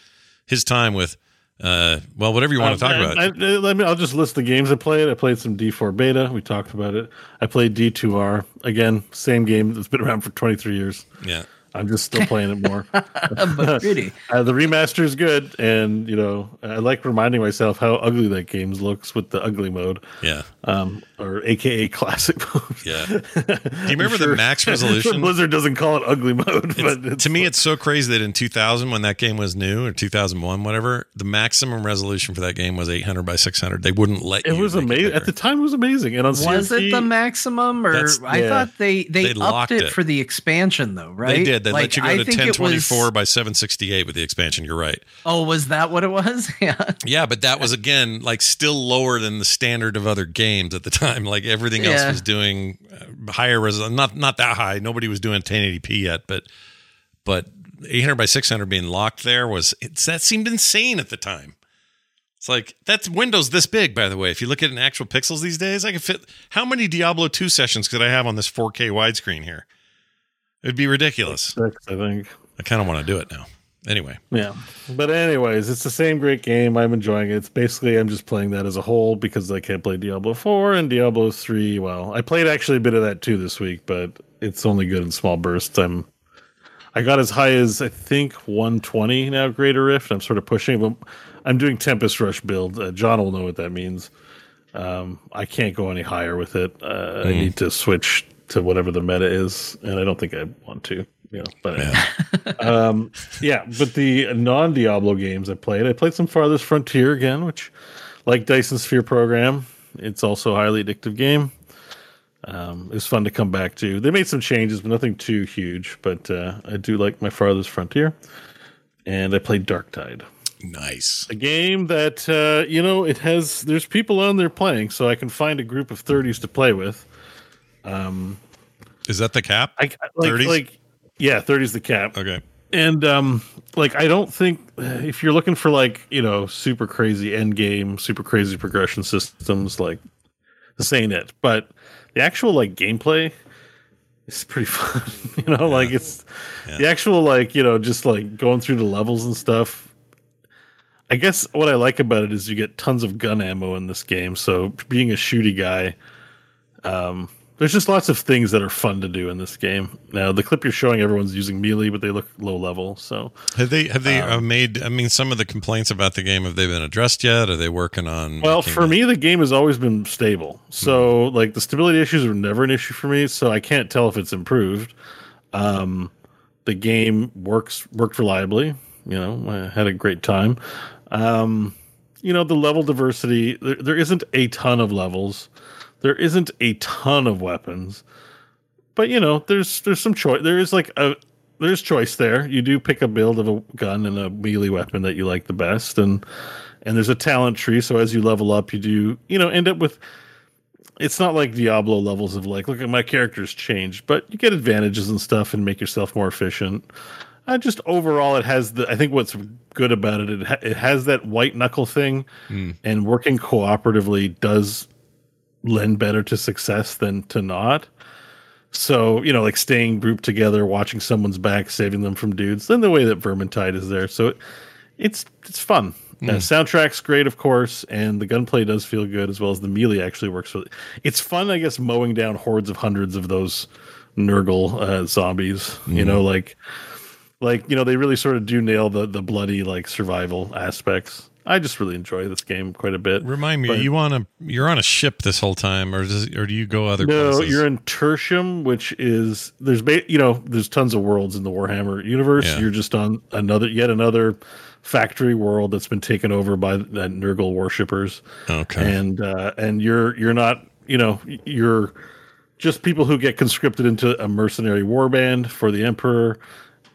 his time with. Uh, well, whatever you want to talk Uh, about. I, I- let me. I'll just list the games I played. I played some D4 beta. We talked about it. I played D2R again. Same game that's been around for 23 years. yeah, I'm just still playing it more. but pretty. Uh, the remaster is good, and you know I like reminding myself how ugly that game looks with the ugly mode, yeah, um, or AKA classic mode. yeah. Do you remember the max resolution? Blizzard doesn't call it ugly mode, but it's, to me, it's so crazy that in 2000, when that game was new, or 2001, whatever, the maximum resolution for that game was 800 by 600. They wouldn't let it you. was amazing at the time. It was amazing, and on Was CRT, it the maximum, or I yeah. thought they they, They upped locked it, it. for the expansion though, right? They did. They Like, let you go I to 1024 was- by 768 with the expansion. You're right. Oh, was that what it was? yeah. Yeah, but that was again like still lower than the standard of other games at the time. Like everything else Yeah. was doing uh, higher resolution. Not not that high. Nobody was doing 1080p yet, but but 800 by 600 being locked there was it's, that seemed insane at the time. It's like that's Windows this big, by the way. If you look at in actual pixels these days, I could fit. How many Diablo 2 sessions could I have on this 4K widescreen here? It'd be ridiculous. Six, I think. I kind of want to do it now. Anyway, Yeah. But anyways, it's the same great game. I'm enjoying it. It's basically I'm just playing that as a whole because I can't play Diablo 4 and Diablo 3. Well, I played actually a bit of that too this week, but it's only good in small bursts. I'm I got as high as I think 120 now Greater Rift. I'm sort of pushing, but I'm doing Tempest Rush build. Uh, John will know what that means. Um, I can't go any higher with it. Uh, I need to switch to whatever the meta is, and I don't think I want to. You know, but um, yeah. But the non Diablo games I played, I played some Farthest Frontier again, which, like Dyson Sphere Program, it's also a highly addictive game. Um, it was fun to come back to. They made some changes, but nothing too huge. But uh, I do like my Farthest Frontier, and I played Darktide nice. a game that uh, you know it has there's people on there playing so i can find a group of 30s to play with um Is that the cap? i like 30s? like yeah 30's the cap. Okay. and um like i don't think if you're looking for like you know super crazy end game super crazy progression systems like this ain't it. But the actual like gameplay is pretty fun you know? Like it's the actual like you know just like going through the levels and stuff. I guess what i like about it is you get tons of gun ammo in this game. So being a shooty guy um there's just lots of things that are fun to do in this game. Now, the clip you're showing, everyone's using melee, but they look low level. So, Have they have they Um, uh, made? I mean, some of the complaints about the game have they been addressed yet? Are they working on? well, for it- me, the game has always been stable. So, like, the stability issues are never an issue for me. So, I can't tell if it's improved. Um, the game works worked reliably. You know, I had a great time. Um, you know, the level diversity. There, there isn't a ton of levels. There isn't a ton of weapons. but you know there's there's some choice there is like a there's choice there you do pick a build of a gun and a melee weapon that you like the best and and there's a talent tree so as you level up you do you know end up with it's not like diablo levels of like look at my character's changed but you get advantages and stuff and make yourself more efficient uh, just overall it has the i think what's good about it it, ha- it has that white knuckle thing and working cooperatively does lend better to success than to not so, you know, like staying grouped together, watching someone's back, saving them from dudes, then the way that Vermintide is there. So it, it's it's fun. Uh, soundtrack's great, of course, and the gunplay does feel good as well as the melee actually works. Really. It's fun, I guess, mowing down hordes of hundreds of those Nurgle uh, zombies. You know, like like you know, they really sort of do nail the the bloody like survival aspects. I just really enjoy this game quite a bit. Remind me, But- you on a you're on a ship this whole time, or does or do you go other no, places? you're in Tertium, which is there's ba- you know there's tons of worlds in the Warhammer universe. Yeah. You're just on another yet another factory world that's been taken over by the Nurgle worshippers. Okay. and uh, and you're you're not you know you're just people who get conscripted into a mercenary warband for the Emperor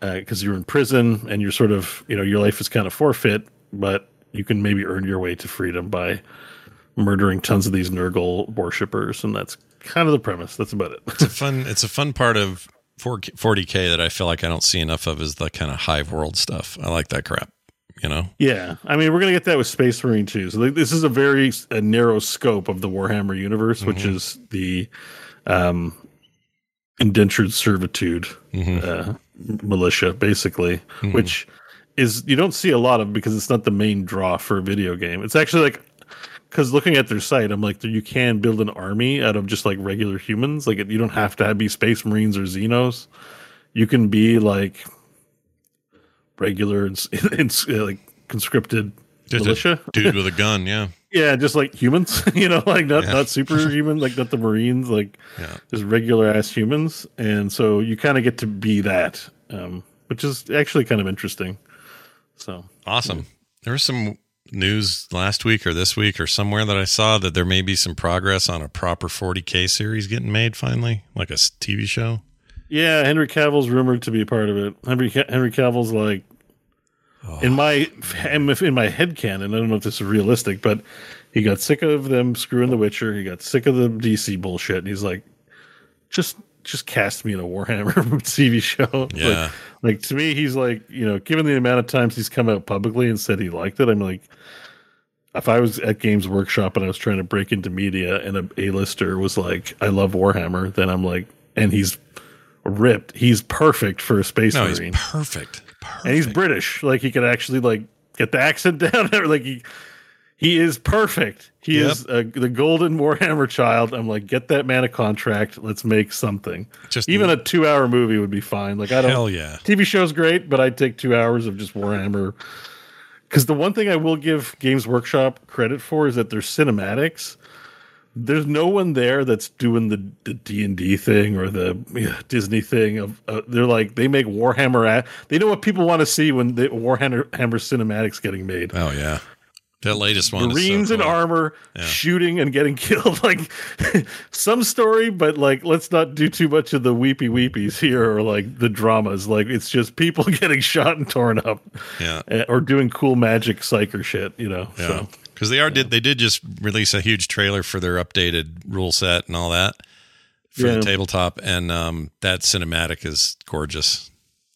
because you're in prison and you're sort of you know your life is kind of forfeit, but you can maybe earn your way to freedom by murdering tons of these Nurgle worshippers, and that's kind of the premise. That's about it. it's a fun it's a fun part of 40k that I feel like I don't see enough of is the kind of hive world stuff. I like that crap. You know, Yeah, I mean, we're gonna get that with Space Marine too. So this is a very a narrow scope of the Warhammer universe, which is the um, indentured servitude uh, militia, basically, which is you don't see a lot of because it's not the main draw for a video game. It's actually like because looking at their site, I'm like, you can build an army out of just like regular humans. Like you don't have to have, be Space Marines or Xenos. You can be like regular and, and like conscripted just militia. dude with a gun. Yeah, Yeah, just like humans, you know, like not Yeah. not superhuman, like not the Marines, like Yeah. just regular ass humans, and so you kind of get to be that, um, which is actually kind of interesting. So awesome. There was some news last week or this week or somewhere that I saw that there may be some progress on a proper 40k series getting made finally, like a TV show. yeah, Henry Cavill's rumored to be a part of it. Henry Henry Cavill's like oh. in my in my head canon. I don't know if this is realistic, but he got sick of them screwing The Witcher. He got sick of the DC bullshit, and he's like, just just cast me in a Warhammer TV show. Like, Yeah. Like to me, he's like you know, given the amount of times he's come out publicly and said he liked it, I'm like, if I was at Games Workshop and I was trying to break into media and a A-lister was like, I love Warhammer, then I'm like, and he's ripped. He's perfect for a space No, he's marine, perfect. and he's British. Like he could actually like get the accent down. Like he he is perfect. He Yep. is uh, the golden Warhammer child. I'm like, get that man a contract. Let's make something. Just even a two hour movie would be fine. Like I don't. Hell yeah. TV show's great, but I'd take two hours of just Warhammer. Because the one thing I will give Games Workshop credit for is that their cinematics. There's no one there that's doing the the D and D thing or the yeah, Disney thing. Of uh, they're like they make Warhammer. At, they know what people want to see when the Warhammer Hammer cinematics getting made. Oh yeah, that latest one. Marines so in armor Yeah. shooting and getting killed. Like some story, but like let's not do too much of the weepy weepies here or like the dramas. Like it's just people getting shot and torn up. Yeah. eh, Or doing cool magic psyker shit, you know. Yeah, So because they are did they did just release a huge trailer for their updated rule set and all that for Yeah. the tabletop, and um, that cinematic is gorgeous.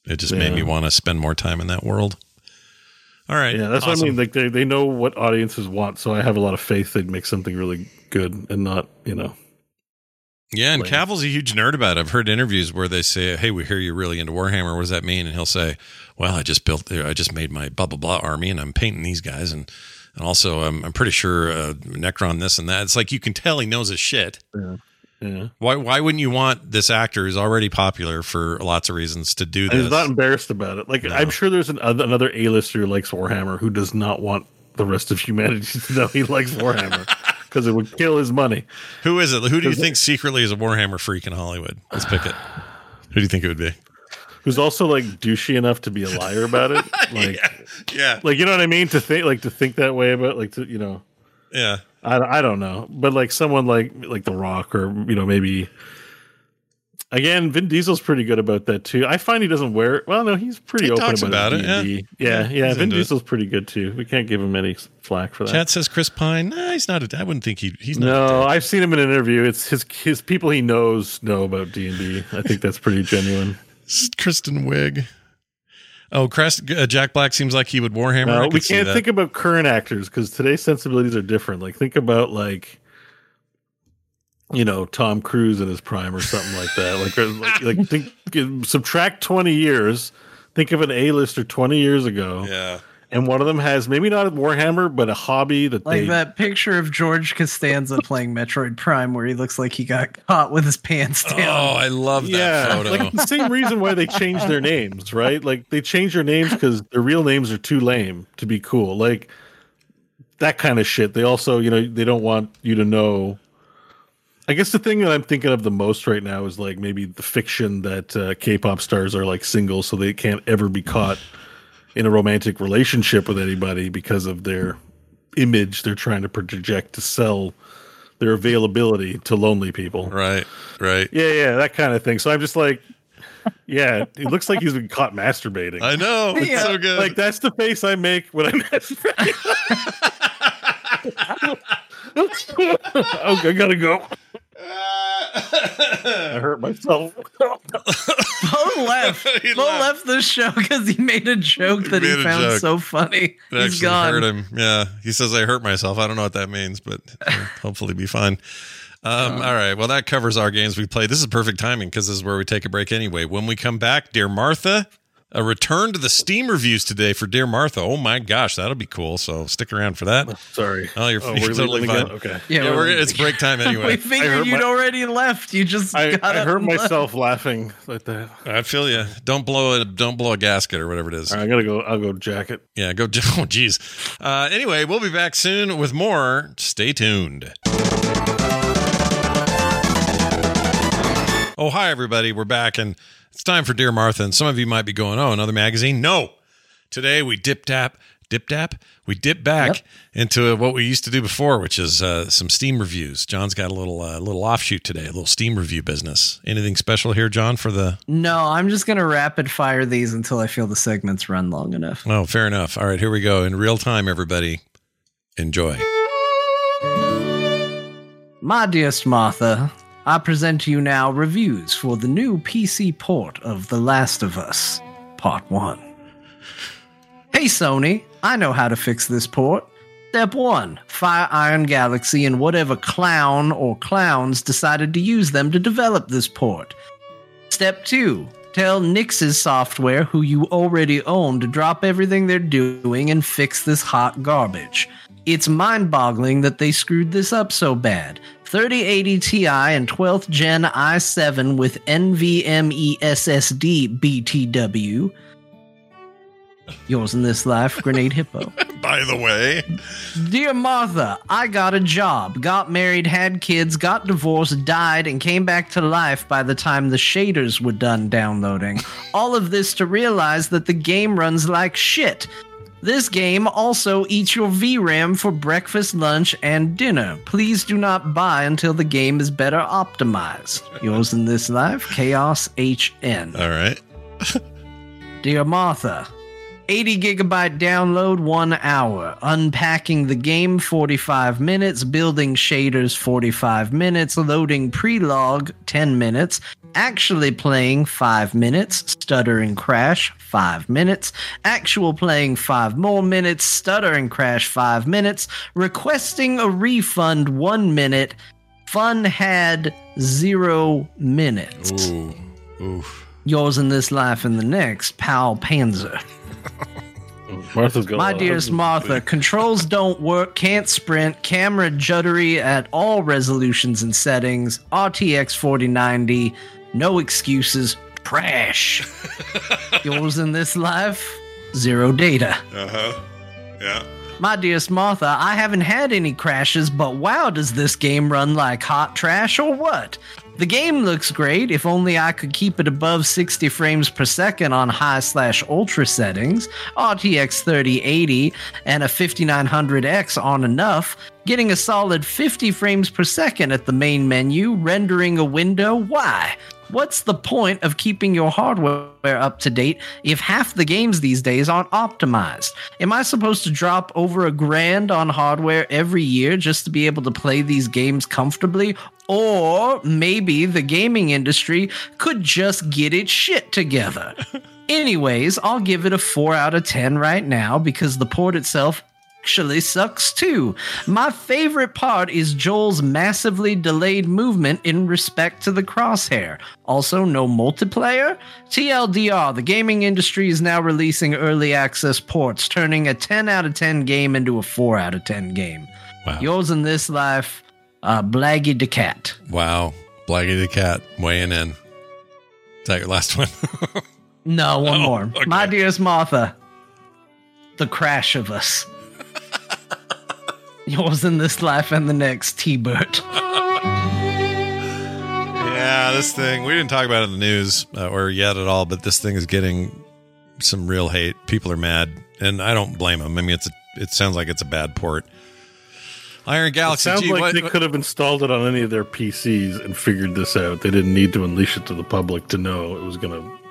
It just made me want to spend more time in that world. All right, yeah, that's what I mean. Like they, they know what audiences want, so I have a lot of faith they'd make something really good and not, you know. Yeah, and Like- Cavill's a huge nerd about it. I've heard interviews where they say, "Hey, we hear you're really into Warhammer. What does that mean?" And he'll say, "Well, I just built, I just made my blah blah blah army, and I'm painting these guys, and and also I'm I'm pretty sure uh, Necron this and that." It's like you can tell he knows his shit. Yeah. Yeah. Why why wouldn't you want this actor who's already popular for lots of reasons to do And this? he's not embarrassed about it. Like I'm sure there's an, another A-lister who likes Warhammer who does not want the rest of humanity to know he likes Warhammer because it would kill his money. Who is it? Who do you think secretly is a Warhammer freak in Hollywood? Let's pick it. Who do you think it would be? Who's also like douchey enough to be a liar about it. Like, Yeah. like you know what I mean? To think like to think that way about like to you know. Yeah. I, I don't know, but like someone like like The Rock or you know maybe. Again, Vin Diesel's pretty good about that too. I find he doesn't wear it. Well, no, he's pretty He open talks about, about it. yeah. Yeah, yeah. Vin into it. Diesel's pretty good too. We can't give him any flack for that. Chat says Chris Pine. Nah, he's not. A, I wouldn't think he. He's not. no, I've seen him in an interview. It's his his people he knows know about D and D. I think that's pretty genuine. Kristen Wiig. Oh, Crest, uh, Jack Black seems like he would Warhammer. No, we can't think about current actors because today's sensibilities are different. Like think about like you know Tom Cruise in his prime or something like that. Like like, like think subtract twenty years. Think of an A-lister twenty years ago. Yeah. And one of them has maybe not a Warhammer, but a hobby that Like they that picture of George Costanza playing Metroid Prime where he looks like he got caught with his pants down. Oh, I love that yeah, photo. like the same reason why they changed their names, right? Like they change their names because their real names are too lame to be cool. Like that kind of shit. They also, you know, they don't want you to know. I guess the thing that I'm thinking of the most right now is like maybe the fiction that uh, K-pop stars are like single, so they can't ever be caught in a romantic relationship with anybody because of their image they're trying to project to sell their availability to lonely people. Right, right. Yeah, yeah, that kind of thing. So I'm just like, yeah, it looks like he's been caught masturbating. I know. It's Yeah. so good. Like that's the face I make when I masturbate. oh, I gotta go. I hurt myself. Bo left. Bo left the show because he made a joke that he found joke. so funny. It He's gone. hurt him. Yeah, he says I hurt myself. I don't know what that means, but hopefully be fine. Um, all right. Well, that covers our games we played. This is perfect timing because this is where we take a break anyway. When we come back, dear Martha, a return to the Steam reviews today for Dear Martha. Oh my gosh, that'll be cool. So stick around for that. Sorry. Oh, you're, Oh, you're we're totally fine. again? Okay. Yeah, Yeah, we're, we're it's break time anyway. we I figured you'd my- already left. You just I, got I up hurt and left. myself laughing like that. I feel you. Don't blow a don't blow a gasket or whatever it is. All right, I gotta go. I'll go jacket. Yeah, go. Oh, geez. Uh, anyway, we'll be back soon with more. Stay tuned. Oh, hi, everybody. We're back, and it's time for Dear Martha. And some of you might be going, oh, another magazine? No. Today we dip tap, dip tap. We dip back into what we used to do before, which is uh, some Steam reviews. John's got a little uh, little offshoot today, a little Steam review business. Anything special here, John, for the No, I'm just gonna rapid fire these until I feel the segments run long enough. Oh, fair enough. All right, here we go. In real time, everybody. Enjoy. My dearest Martha, I present to you now reviews for the new PC port of The Last of Us, Part 1. Hey Sony, I know how to fix this port. Step 1 Fire Iron Galaxy and whatever clown or clowns decided to use them to develop this port. Step 2 Tell Nixxes software, who you already own, to drop everything they're doing and fix this hot garbage. It's mind boggling that they screwed this up so bad. 3080 Ti and 12th gen i7 with NVMe SSD BTW. Yours in this life, Grenade Hippo. By the way, Dear Martha, I got a job, got married, had kids, got divorced, died, and came back to life by the time the shaders were done downloading. All of this to realize that the game runs like shit. This game also eats your VRAM for breakfast, lunch, and dinner. Please do not buy until the game is better optimized. Yours in this life, Chaos HN. all right. Dear Martha, 80 gigabyte download, one hour. Unpacking the game, 45 minutes. Building shaders, 45 minutes. Loading prelog, 10 minutes. Actually playing, 5 minutes. Stutter and crash, 5 minutes. Actual playing, 5 more minutes. Stutter and crash, 5 minutes. Requesting a refund, 1 minute. Fun had 0 minutes. Ooh. Oof. Yours in this life and the next, Pal Panzer. Martha's got a My dearest. Martha, controls don't work, can't sprint, camera juddery at all resolutions and settings, RTX 4090, no excuses, trash. Yours in this life, zero data. Uh huh. Yeah. My dearest Martha, I haven't had any crashes, but wow, does this game run like hot trash or what? The game looks great, if only I could keep it above 60 frames per second on high slash ultra settings, RTX 3080, and a 5900X on enough, getting a solid 50 frames per second at the main menu, rendering a window, why? What's the point of keeping your hardware up to date if half the games these days aren't optimized? Am I supposed to drop over a grand on hardware every year just to be able to play these games comfortably? Or maybe the gaming industry could just get its shit together. Anyways, I'll give it a 4 out of 10 right now because the port itself actually sucks too. My favorite part is Joel's massively delayed movement in respect to the crosshair. Also, no multiplayer? TLDR, the gaming industry is now releasing early access ports, turning a 10 out of 10 game into a 4 out of 10 game. Wow. Yours in this life, uh, Blaggy the Cat. Wow. Blaggy the cat weighing in. Is that your last one? No, one Oh, more. okay. My dearest Martha, the crash of us. Yours in this life and the next, T Bert. yeah, this thing, we didn't talk about it in the news uh, or yet at all, but this thing is getting some real hate. People are mad, and I don't blame them. I mean, it's a, it sounds like it's a bad port. Iron It Galaxy. sounds gee, like what- they could have installed it on any of their PCs and figured this out. They didn't need to unleash it to the public to know it was going to.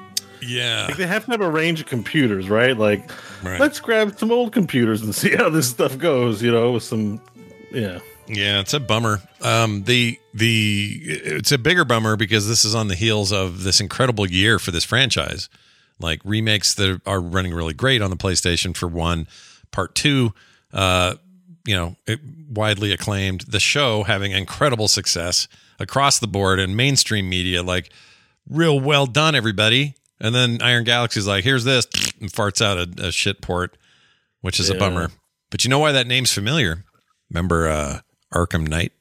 Yeah. Like they have to have a range of computers, right? Like, Right. let's grab some old computers and see how this stuff goes. You know, with some, yeah. Yeah, it's a bummer. Um, the the it's a bigger bummer because this is on the heels of this incredible year for this franchise. Like remakes that are running really great on the PlayStation for one, part two, uh, you know, it, widely acclaimed. The show having incredible success across the board and mainstream media, like real well done, everybody. And then Iron Galaxy's like, here's this, and farts out a, a shit port, which is a bummer. But you know why that name's familiar? Remember uh, Arkham Knight,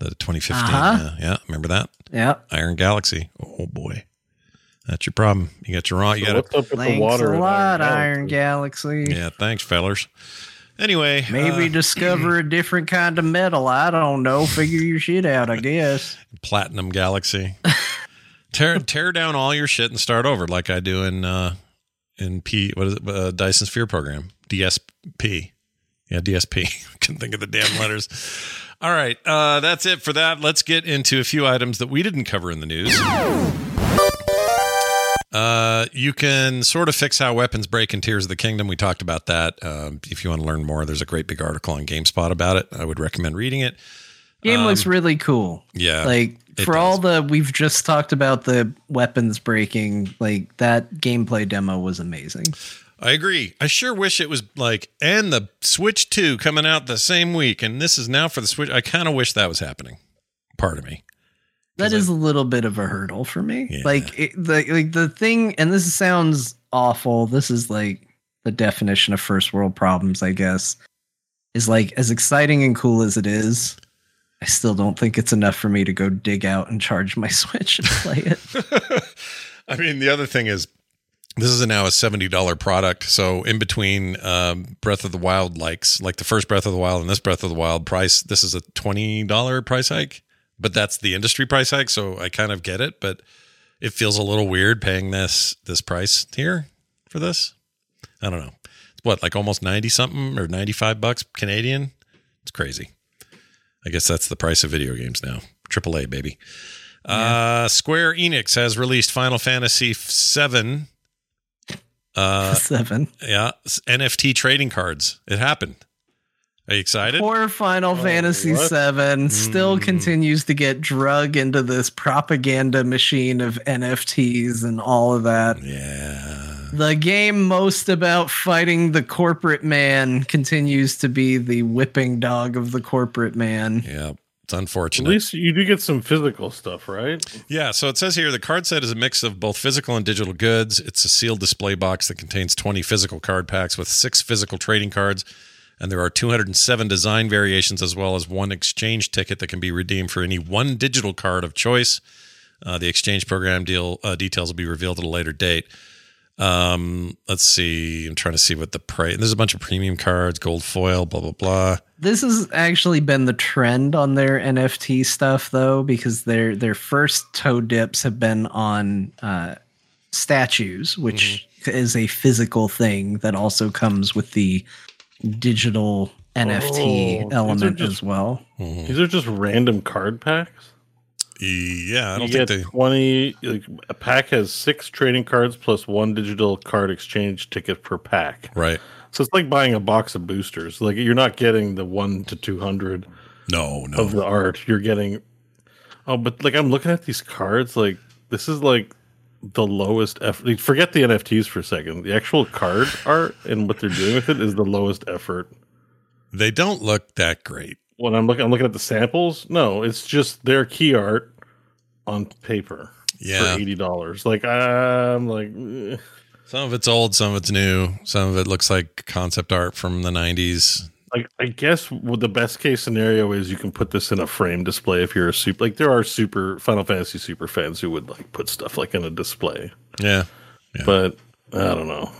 the 2015? Uh-huh. Uh, yeah, remember that? Yeah. Iron Galaxy. Oh boy, that's your problem. You got your wrong. You got what's up with the water? a in lot, Galaxy? Iron Galaxy. Yeah, thanks, fellers. Anyway, Maybe uh, discover a different kind of metal. I don't know. Figure your shit out, I guess. Platinum Galaxy. tear tear down all your shit and start over, like I do in uh, in P. What is it? Uh, Dyson Sphere program. DSP. Yeah, DSP. Couldn't think of the damn letters. All right, uh, that's it for that. Let's get into a few items that we didn't cover in the news. Uh, you can sort of fix how weapons break in Tears of the Kingdom. We talked about that. Um, if you want to learn more, there's a great big article on GameSpot about it. I would recommend reading it. Game Um, looks really cool. Yeah, Like It For all the we've just talked about the weapons breaking, like that gameplay demo was amazing. I agree. I sure wish it was like, and the Switch 2 coming out the same week, and this is now for the Switch. I kind of wish that was happening. Part of me. That is a little bit of a hurdle for me. Yeah. Like it, the like the thing, and this sounds awful. This is like the definition of first world problems, I guess. Is like as exciting and cool as it is, I still don't think it's enough for me to go dig out and charge my Switch and play it. I mean, the other thing is, this is now a seventy dollar product. So in between um, Breath of the Wild likes, like the first Breath of the Wild and this Breath of the Wild price, this is a twenty dollar price hike. But that's the industry price hike, so I kind of get it. But it feels a little weird paying this this price here for this. I don't know. It's what like almost ninety something or ninety five bucks Canadian. It's crazy. I guess that's the price of video games now. AAA baby. Uh, Square Enix has released Final Fantasy VII. Uh, Seven. yeah, NFT trading cards. It happened. Are you excited? Poor Final Fantasy what? VII still Mm. continues to get drug into this propaganda machine of NFTs and all of that. Yeah. The game most about fighting the corporate man continues to be the whipping dog of the corporate man. Yeah, it's unfortunate. At least you do get some physical stuff, right? Yeah, so it says here the card set is a mix of both physical and digital goods. It's a sealed display box that contains 20 physical card packs with six physical trading cards, and there are 207 design variations as well as one exchange ticket that can be redeemed for any one digital card of choice. Uh, the exchange program deal uh, details will be revealed at a later date. Um, let's see. I'm trying to see what the price. There's a bunch of premium cards, gold foil, blah blah blah. This has actually been the trend on their NFT stuff though, because their their first toe dips have been on uh, statues, which is a physical thing that also comes with the digital NFT Oh, element just- as well. These are just random card packs. Yeah, I You don't get think they. twenty. Like, a pack has six trading cards plus one digital card exchange ticket per pack. Right. So it's like buying a box of boosters. Like you're not getting the one to two hundred. No, no. Of the art, you're getting. Oh, but like I'm looking at these cards. Like this is like the lowest effort. Forget the NFTs for a second. The actual card art and what they're doing with it is the lowest effort. They don't look that great. When I'm looking, I'm looking at the samples. No, it's just their key art on paper Yeah. for eighty dollars. Like I'm like, eh. Some of it's old, some of it's new. Some of it looks like concept art from the 90s. like I guess what the best case scenario is you can put this in a frame display if you're a super like there are super Final Fantasy super fans who would like put stuff like in a display. Yeah. But I don't know.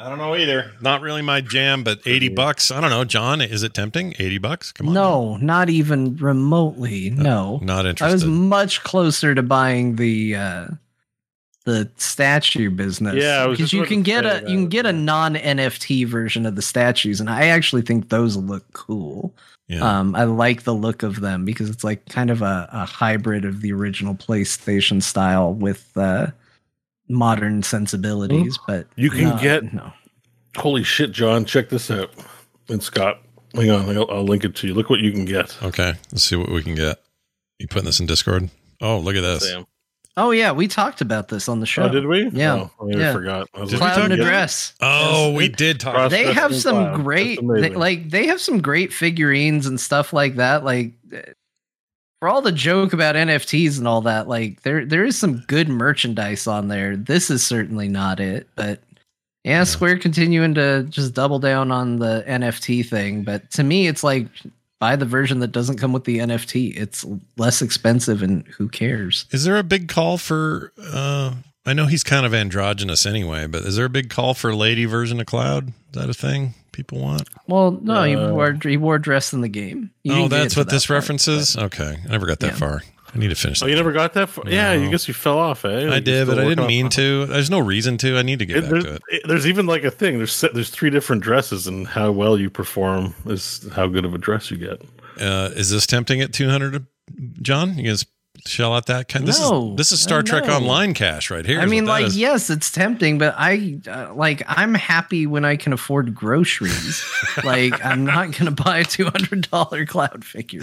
I don't know either. Not really my jam, but 80 bucks. I don't know. John, is it tempting? 80 bucks? Come on. No, not even remotely. No, not interesting. I was much closer to buying the uh the statue business. Yeah, because you can get a you can get a non NFT version of the statues, and I actually think those look cool. Yeah. Um, I like the look of them because it's like kind of a, a hybrid of the original PlayStation style with uh, modern sensibilities. Mm-hmm. But You can no, get no. holy shit, John. Check this out. And Scott, hang on, I'll, I'll link it to you. Look what you can get. Okay. Let's see what we can get. You putting this in Discord? Oh, look at this. Sam. Oh yeah, we talked about this on the show. Oh, did we? Yeah, Oh, I yeah. forgot. I was Did like, Cloud and address. Oh, we did talk. Cross- they have some clown. great they, like they have some great figurines and stuff like that like for all the joke about NFTs and all that like there there is some good merchandise on there. This is certainly not it but yeah, Square continuing to just double down on the NFT thing. But to me it's like buy the version that doesn't come with the NFT it's less expensive and who cares? Is there a big call for uh I know he's kind of androgynous anyway, but is there a big call for lady version of Cloud? Is that a thing people want? well no he Uh, wore he wore dress in the game You oh, that's to what that this part, references? Okay. I never got that Yeah. far. I need to finish Oh, that. you never got that? Far? Yeah, No. you guess you fell off, eh? I did, but I didn't on- mean to. There's no reason to. I need to get It- back there's, to it. it- there's even like a thing. There's there's three different dresses, and how well you perform is how good of a dress you get. Uh, is this tempting at 200, John? You guys shell out that kind. This No, is this is Star uh, Trek. Online cash right here. I mean, like, is. yes, it's tempting, but I uh, like I'm happy when I can afford groceries. like, I'm not gonna buy a two hundred dollar cloud figure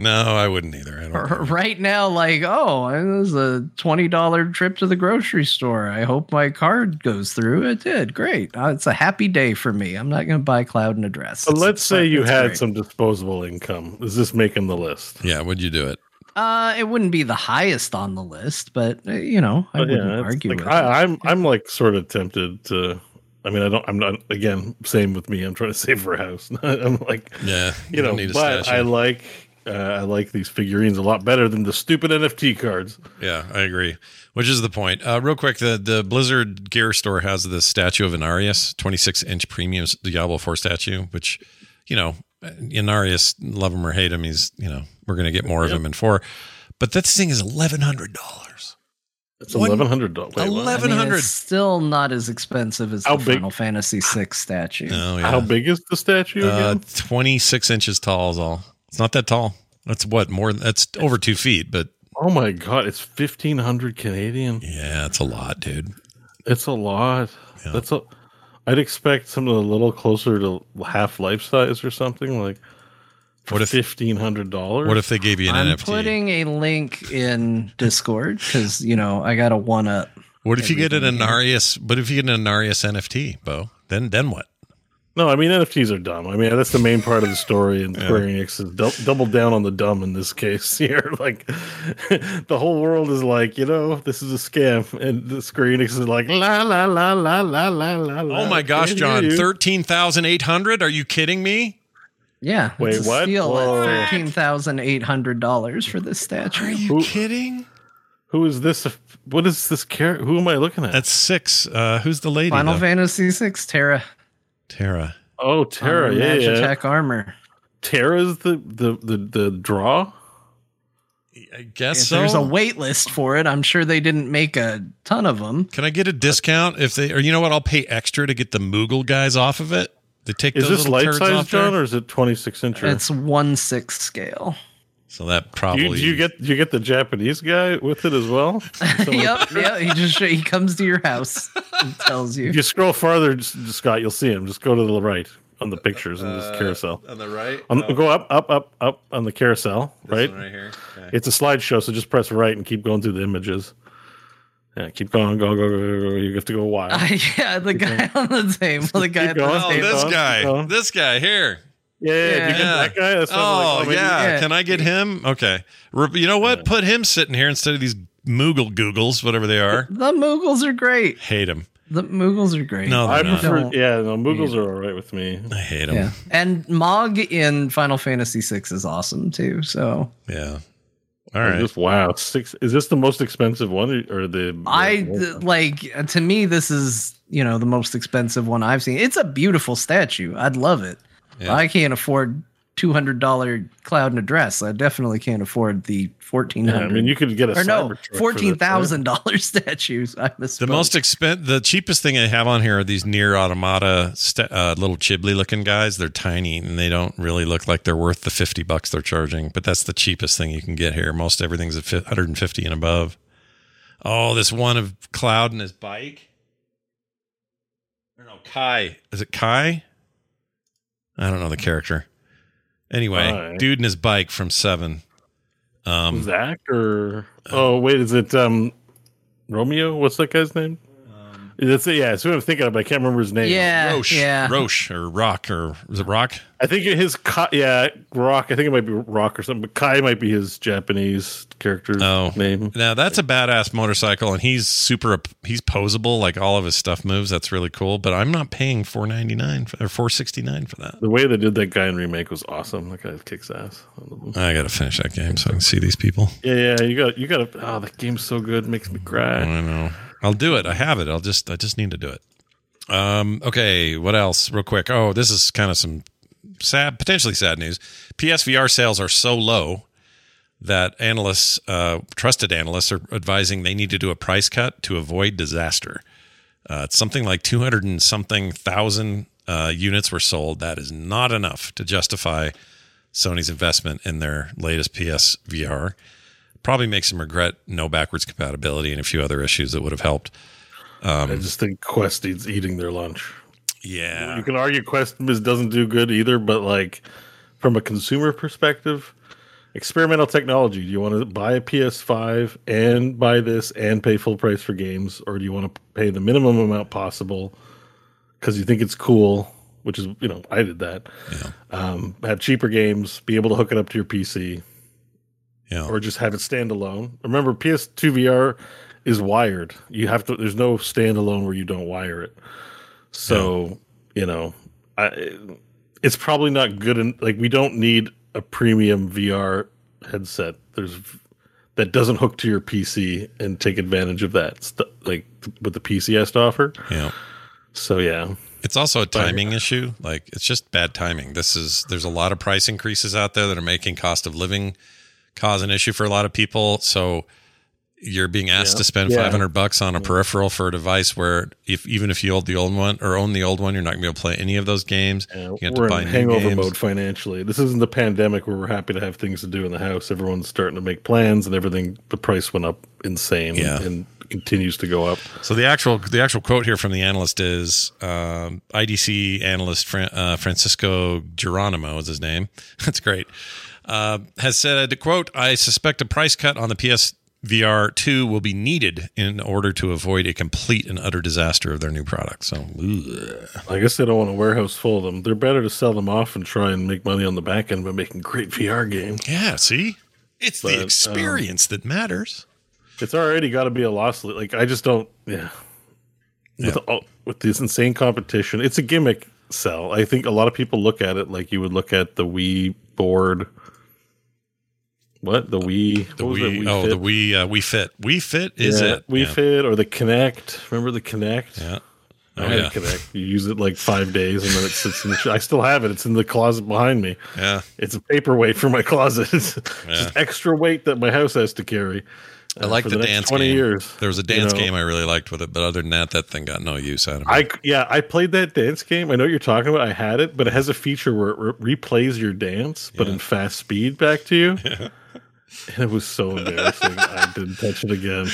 no, I wouldn't either. I don't. right now. Like, oh, it was a twenty dollar trip to the grocery store. I hope my card goes through. It did. Great. Uh, it's a happy day for me. I'm not gonna buy cloud and address. But let's It's- say you had great. some disposable income. Is this making the list? Yeah, would you do it? Uh, it wouldn't be the highest on the list, but uh, you know, I But wouldn't it's argue like, with it. I, I'm I'm like sort of tempted to. I mean, I don't. I'm not. Again, same with me. I'm trying to save for a house. I'm like, Yeah, you know. need But statue. I like. Uh, I like these figurines a lot better than the stupid NFT cards. Yeah, I agree. Which is the point. Uh, real quick, the the Blizzard Gear Store has the statue of Inarius, 26 inch premium Diablo 4 statue, which, you know, Inarius, love him or hate him, he's, you know, we're going to get more of them in 4. But that thing is $1,100. It's One- eleven hundred dollars. I mean, 1100 still not as expensive as How the big- Final Fantasy VI statue. Oh, yeah. How big is the statue Uh, again? 26 inches tall is all. It's not that tall. That's what more. That's over two feet, but oh my god, it's fifteen hundred Canadian. yeah, it's a lot, dude. It's a lot. Yeah. That's a. I'd expect something a little closer to half life size or something like. For What if- fifteen hundred dollars? What if they gave you an I'm NFT? putting a link in Discord because you know I got a one up. what if you get an everything here. Inarius? If you get an Inarius NFT, Bo? Then then what? No, I mean NFTs are dumb. I mean that's the main part of the story, and Square Enix is dou- double down on the dumb in this case here. Like the whole world is like, you know, this is a scam, and the Square Enix is like, la la la la la la la. la. Oh my gosh, John! Thirteen thousand eight hundred? Are you kidding me? Yeah, Wait, it's a what? steal Whoa. at thirteen thousand eight hundred dollars for this statue. Are you Who- kidding? Who is this? What is this character? Who am I looking at? That's six. Uh, who's the lady? Final though? Fantasy VI Terra. Tara. oh, Terra. on Yeah, yeah. Magitech armor. Terra's the the the the draw. I guess If so. there's a wait list for it. I'm sure they didn't make a ton of them. Can I get a discount if they? Or you know what? I'll pay extra to get the Moogle guys off of it. They take Is those this little life turds size, off there? John, or is it twenty six inch? It's one six scale. So that Do probably. you, do you get do you get the Japanese guy with it as well? yep, yeah. He just he comes to your house and tells you. If you scroll farther, just- Scott, you'll see him. Just go to the right on the pictures in this uh, carousel. on the right? On, oh. Go up, up, up, up on the carousel. right, right here. Okay. it's a slideshow, so just press right and keep going through the images. Yeah, keep going, go, go, go, go. go. You have to go wild. yeah, the guy on the table. The guy at the going. Oh, table. this guy. This guy here. yeah, yeah, yeah. Did you get Yeah. that guy? That's Oh, like, maybe- yeah. yeah. Can I get him? Okay. You know what? Put him sitting here instead of these Moogle Googles, whatever they are. The Moogles are great. Hate him. The Moogles are great. No, I not. prefer. Don't- Yeah, no, Moogles are all right with me. I hate them. Yeah, and Mog in Final Fantasy VI is awesome too. So Yeah. All right. Just wow, six. Is this the most expensive one, or the? I like to me this is you know the most expensive one I've seen. It's a beautiful statue. I'd love it. Yeah. I can't afford two hundred dollar cloud and address. I definitely can't afford the 1400 yeah. I mean, you could get a or no Cybertruck for right? fourteen thousand dollar statues. I misspoke. The most expen the cheapest thing I have on here are these NieR Automata st- uh, little chibli looking guys. They're tiny and they don't really look like they're worth the 50 bucks they're charging, but that's the cheapest thing you can get here. Most everything's at fi- 150 and above. Oh, this one of Cloud and his bike. Or no, Kai. Is it Kai? I don't know the character. Anyway, Kai. dude and his bike from 7. Um Zack or oh wait, is it um Romeo? What's that guy's name? That's it. Yeah, that's what I'm thinking of. but I can't remember his name. yeah, Roche, yeah. Roche or Rock or is it Rock? I think his Ka- yeah Rock. I think it might be Rock or something. But Kai might be his Japanese character's Oh. name. Now that's a badass motorcycle, and he's super. He's posable, like all of his stuff moves. That's really cool. But I'm not paying four ninety nine or four sixty nine for that. The way they did that guy in remake was awesome. That guy kicks ass. I got to finish that game so I can see these people. Yeah, yeah. You got you got to. Oh, that game's so good. Makes me cry. I know. I'll do it. I have it. I'll just. I just need to do it. Um. Okay. What else? Real quick. Oh, this is kind of some sad, potentially sad news. PSVR sales are so low that analysts, uh, trusted analysts, are advising they need to do a price cut to avoid disaster. Uh, it's something like 200 and something thousand uh, units were sold. That is not enough to justify Sony's investment in their latest PSVR. Probably makes him regret no backwards compatibility and a few other issues that would have helped. Um, I just think Quest needs eating their lunch. Yeah, you can argue Quest doesn't do good either, but like from a consumer perspective, experimental technology. Do you want to buy a PS5 and buy this and pay full price for games, or do you want to pay the minimum amount possible because you think it's cool? Which is, you know, I did that. Um, have cheaper games, be able to hook it up to your PC, yeah. or just have it standalone. Remember, PS2 VR is wired. You have to. There's no standalone where you don't wire it. So you know, I, it's probably not good. And like we don't need a premium VR headset. There's that doesn't hook to your PC and take advantage of that. St- like what the PC has to offer. Yeah. So yeah, It's also a timing issue. Like it's just bad timing. This is there's a lot of price increases out there that are making cost of living cause an issue for a lot of people. So you're being asked Yeah. to spend Yeah. 500 bucks on a peripheral for a device where if even if you hold the old one or own the old one, you're not going to be able to play any of those games. you have we're to buy in new hangover games. mode financially. This isn't the pandemic where we're happy to have things to do in the house. Everyone's starting to make plans and everything. The price went up insane. Yeah. and continues to go up. So the actual the actual quote here from the analyst is um, IDC analyst Fran, uh, Francisco Jeronimo is his name. That's great. Uh, has said quote I suspect a price cut on the PS VR two will be needed in order to avoid a complete and utter disaster of their new product. So ugh. I guess they don't want a warehouse full of them. They're better to sell them off and try and make money on the back end by making great VR games. yeah, see, it's But, the um, experience that matters. It's already got to be a loss. Like I just don't. Yeah, with Yeah. all, with this insane competition, it's a gimmick sell. I think a lot of people look at it like you would look at the Wii board. What the Wii? The was Wii, oh, Fit? the Wii, uh, Wii Fit, Wii Fit is Yeah, it? Wii yeah. Fit or the Kinect? Remember the Kinect? Yeah. I Oh had yeah. Kinect. You use it like five days and then it sits in the. I still have it. It's in the closet behind me. Yeah. It's a paperweight for my closet. It's Yeah. just extra weight that my house has to carry. I like the, the dance 20 game. years, There was a you dance know. game I really liked with it, but other than that, that thing got no use out of it. I yeah, I played that dance game. I know what you're talking about. I had it, but it has a feature where it re- replays your dance, but in fast speed back to you. And it was so embarrassing. I didn't touch it again.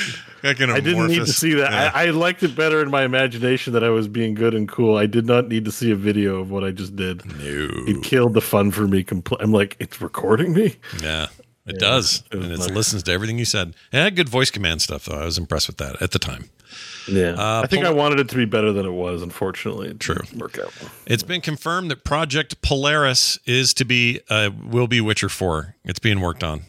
Like I didn't need to see that. yeah. I, I liked it better in my imagination that I was being good and cool. I did not need to see a video of what I just did. No. It killed the fun for me. Compl- I'm like, it's recording me. Yeah, it does, it and it nice. listens to everything you said. It had good voice command stuff, though. I was impressed with that at the time. Yeah, Uh, I think Pol- I wanted it to be better than it was. Unfortunately, it True. work out. It's been confirmed that Project Polaris is to be uh, will be Witcher Four. It's being worked on.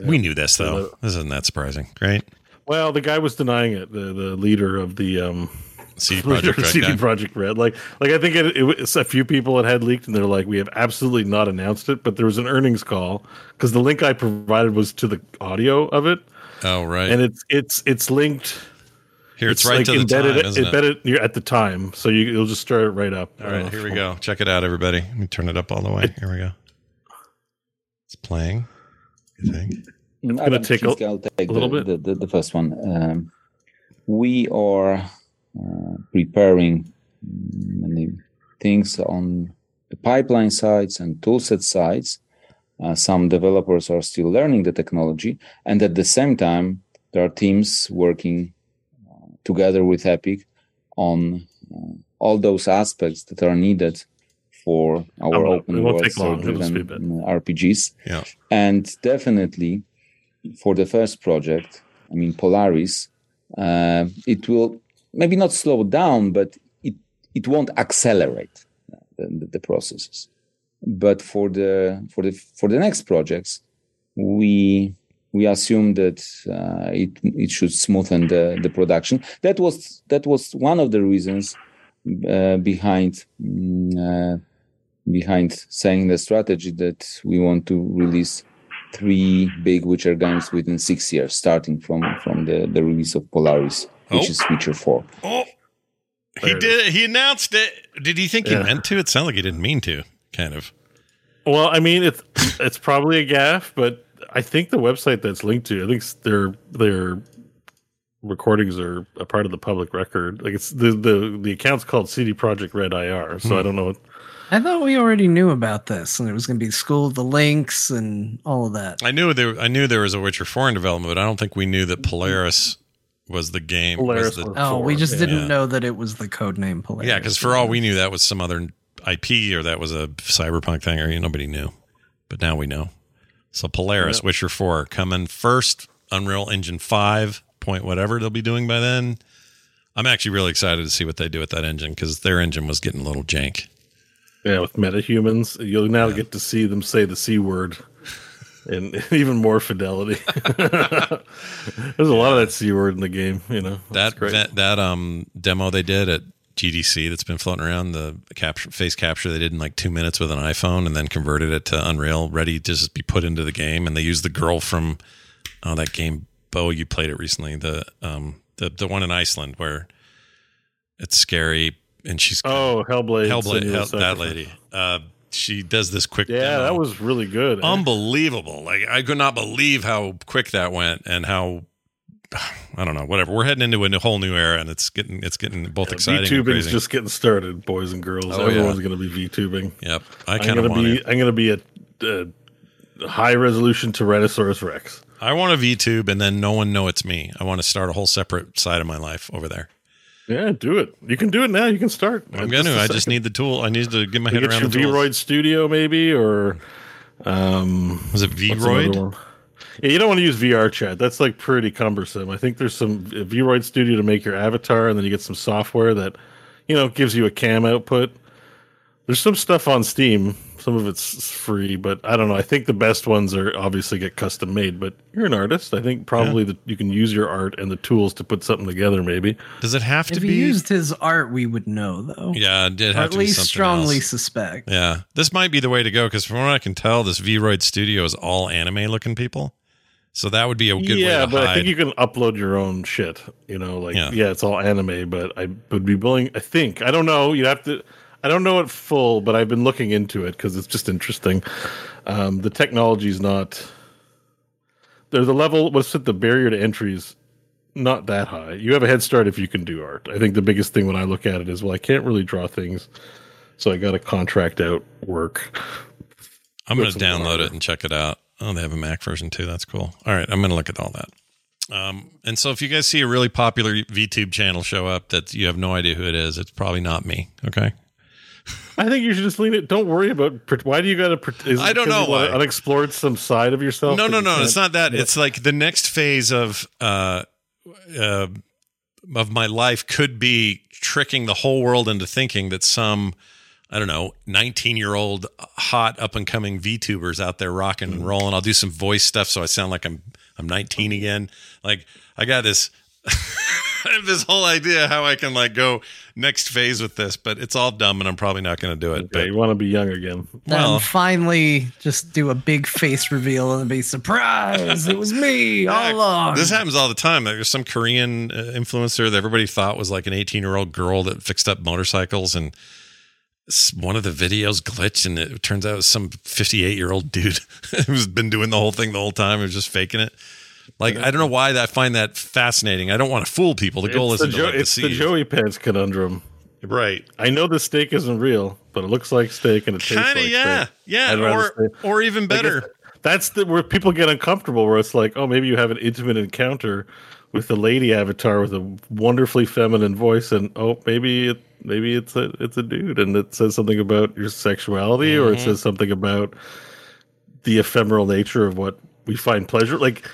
We knew this though. This isn't that surprising, right? Well, the guy was denying it. The the leader of the um, CD of Red CD. Projekt Red. Like like I think it, it was a few people had had leaked, and they're like, we have absolutely not announced it. But there was an earnings call because the link I provided was to the audio of it, Oh right, and it's it's it's linked. here it's, right to the embedded, time, isn't it? embedded you're at the time, so you, you'll just start it right up. All right, here we go. Check it out, everybody. Let me turn it up all the way. Here we go. It's playing. You think? It's gonna take take a little the, bit. The, the, the first one. Um, we are uh, preparing many things on the pipeline sides and toolset sides. Uh, some developers are still learning the technology, and at the same time, there are teams working uh, together with Epic on uh, all those aspects that are needed for our I'm open world long, it'll just be a driven. RPGs. Yeah. And definitely for the first project, I mean, Polaris, uh, it will maybe not slow down, but it, it won't accelerate the, the, the processes. But for the for the for the next projects, we we assume that uh, it it should smoothen the, the production. That was that was one of the reasons uh, behind mm, uh, behind saying the strategy that we want to release three big Witcher games within six years, starting from from the, the release of Polaris, which Oh. is Witcher Four. Oh, he There it did. He announced it. Did he think Yeah. he meant to? It sounded like he didn't mean to. Kind of. Well, I mean, it's it's probably a gaff, but I think the website that's linked to, I think their their recordings are a part of the public record. Like it's the the the account's called CD Projekt Red IR, so I Hmm. don't know. What, I thought we already knew about this, and it was going to be School of the Lynx and all of that. I knew there. I knew there was a Witcher Four in development, but I don't think we knew that Polaris was the game. Polaris was the, was- Oh, we just didn't Yeah. know that it was the code name Polaris. yeah, because for all we knew, that was some other IP or that was a cyberpunk thing, or you know, nobody knew. But now we know. So Polaris, Yeah. Witcher Four, coming first. Unreal Engine Five point whatever they'll be doing by then. I'm actually really excited to see what they do with that engine because their engine was getting a little jank. Yeah, with metahumans, you'll now get to see them say the c word, and even more fidelity. There's a lot of that c word in the game. You know that that, that um demo they did at GDC that's been floating around the capture face capture they did in like two minutes with an iPhone and then converted it to Unreal, ready to just be put into the game. And they used the girl from oh that game Bo you played it recently the um the the one in Iceland where it's scary and she's Oh, Hellblade! Hellblade Hell, that lady uh she does this quick Yeah, demo. that was really good. unbelievable. Like I could not believe how quick that went and how I don't know, whatever. We're heading into a whole new era and it's getting it's getting both exciting and VTubing's crazy. just getting started, boys and girls. Oh, Everyone's yeah. going to be VTubing. Yep. I kind of want be. it. I'm going to be a, a high resolution Tyrannosaurus Rex. I want a VTube and then no one know it's me. I want to start a whole separate side of my life over there. Yeah, do it. You can do it now. You can start. I'm going to. I just need the tool. I need to get my You head get around your. Vroid Studio maybe, or um, Was it Vroid? Yeah, you don't want to use VR chat. That's like pretty cumbersome. I think there's some Vroid Studio to make your avatar, and then you get some software that you know gives you a cam output. There's some stuff on Steam. Some of it's free, but I don't know. I think the best ones are obviously get custom made. But you're an artist. I think probably that you can use your art and the tools to put something together. Maybe. Does it have to he be? If used his art, we would know, though. yeah, it did Or have at to be least something strongly else. suspect. Yeah, this might be the way to go because from what I can tell, this Vroid Studio is all anime looking people. So that would be a good yeah, way to but hide. I think you can upload your own shit. You know, like Yeah. yeah. it's all anime, but I would be willing. I think I don't know. You have to. I don't know it full, but I've been looking into it because it's just interesting. Um, the technology's not. There's a level. What's it? The barrier to entry is not that high. You have a head start if you can do art. I think the biggest thing when I look at it is, well, I can't really draw things, so I got to contract out work. I'm going to download it and check it out. Oh, they have a Mac version too. That's cool. All right, I'm going to look at all that. Um, and so if you guys see a really popular VTube channel show up that you have no idea who it is, it's probably not me. Okay. I think you should just lean it. Don't worry about. Why do you got to? I don't know why. Unexplored some side of yourself. No, no, no. It's not that. It's like the next phase of uh, uh, of my life could be tricking the whole world into thinking that some I don't know, 19 year old hot up and coming VTubers out there rocking and rolling. I'll do some voice stuff so I sound like I'm I'm 19 again. Like I got this I have this whole idea how I can like go next phase with this, but it's all dumb and I'm probably not going to do it. But you want to be young again. Well- and finally, just do a big face reveal and be surprised. it was me all along. This happens all the time. There's some Korean uh, influencer that everybody thought was like an 18 year old girl that fixed up motorcycles, and one of the videos glitched, and it turns out it was some 58 year old dude who's been doing the whole thing the whole time, who's just faking it. Like I don't know why I find that fascinating. I don't want to fool people. The goal the, to Jo- like it's the. Joey Pants conundrum. Right. I know the steak isn't real, but it looks like steak and it tastes Kinda, like yeah. steak. Yeah, I'd or- or even better. That's the where people get uncomfortable. Where it's like, oh, maybe you have an intimate encounter with the lady avatar with a wonderfully feminine voice, and oh, maybe it maybe it's a it's a dude, and it says something about your sexuality, or it Mhm. says something about the ephemeral nature of what we find pleasure. Like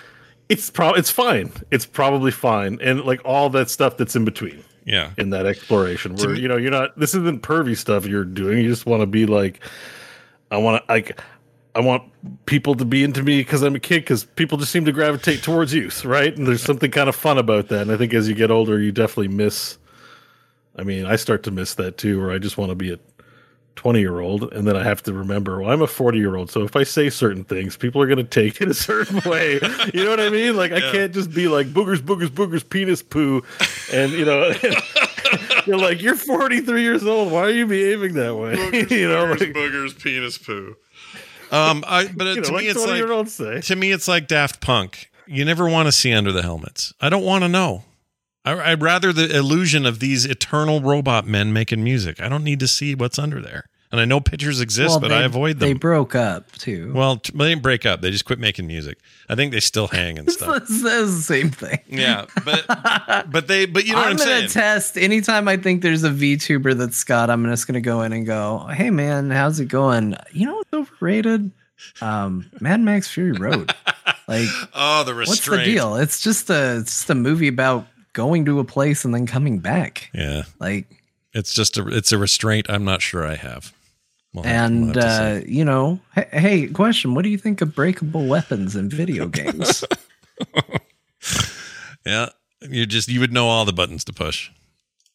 it's pro it's fine. It's probably fine, and like all that stuff that's in between. Yeah. in that exploration where me- you know you're not this isn't pervy stuff you're doing. You just want to be like i want to like i want people to be into me because i'm a kid because people just seem to gravitate towards youth right? And there's something kind of fun about that. And i think as you get older you definitely miss i mean i start to miss that too where i just want to be a 20 year old and then i have to remember well i'm a 40 year old so if i say certain things people are going to take it a certain way you know what i mean like i can't just be like boogers boogers boogers penis poo and you know you're like you're 43 years old why are you behaving that way you know like, boogers, penis poo. Um, I but You know, to like me it's like to me it's like Daft Punk. You never want to see under the helmets. I don't want to know. I, I'd rather the illusion of these eternal robot men making music. I don't need to see what's under there. And I know pictures exist, Well, but they- I avoid them. They broke up too. well, they didn't break up. They just quit making music. I think they still hang and stuff. That's the same thing. yeah, but but they but you know I'm what I'm gonna saying. test anytime I think there's a VTuber that's Scott. I'm just gonna go in and go, "Hey man, how's it going? You know what's overrated? Um, Mad Max Fury Road. Like, oh, the what's the deal? It's just a it's just a movie about going to a place and then coming back. Yeah, Like, it's just a it's a restraint. I'm not sure I have. We'll have to- we'll and have uh, you know, hey, hey, question: What do you think of breakable weapons in video games? yeah, you just you would know all the buttons to push,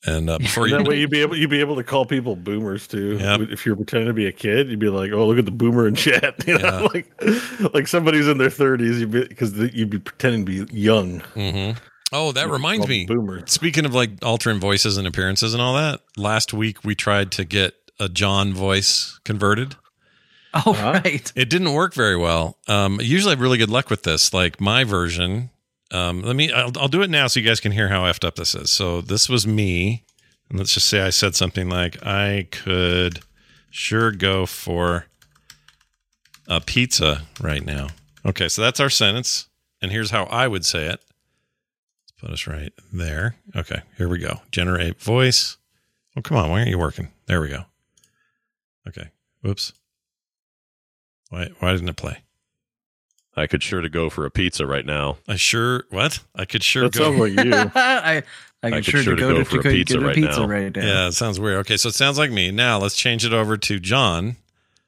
and uh, before you that way you'd be able you'd be able to call people boomers too. Yep. If you're pretending to be a kid, you'd be like, "Oh, look at the boomer in chat." You know, like like somebody's in their 30s, you'd be because you'd be pretending to be young. Mhm. Oh, that reminds me. boomer. Speaking of like altering voices and appearances and all that, last week we tried to get a John voice converted. oh, right. It didn't work very well. Um, usually I have really good luck with this. Like my version. Um, let me. I'll, I'll do it now so you guys can hear how effed up this is. So this was me, and let's just say I said something like, "I could sure go for a pizza right now." Okay, so that's our sentence, and here's how I would say it. Let's put us right there. Okay, here we go. Generate voice. Oh, come on. Why aren't you working? There we go. Okay. Whoops. Why? Why didn't it play? I could sure to go for a pizza right now. I sure what? I could sure That go. sounds like you. I I could sure, to go, if you could get a pizza right now. yeah, it sounds weird. Okay, so it sounds like me. Now let's change it over to John.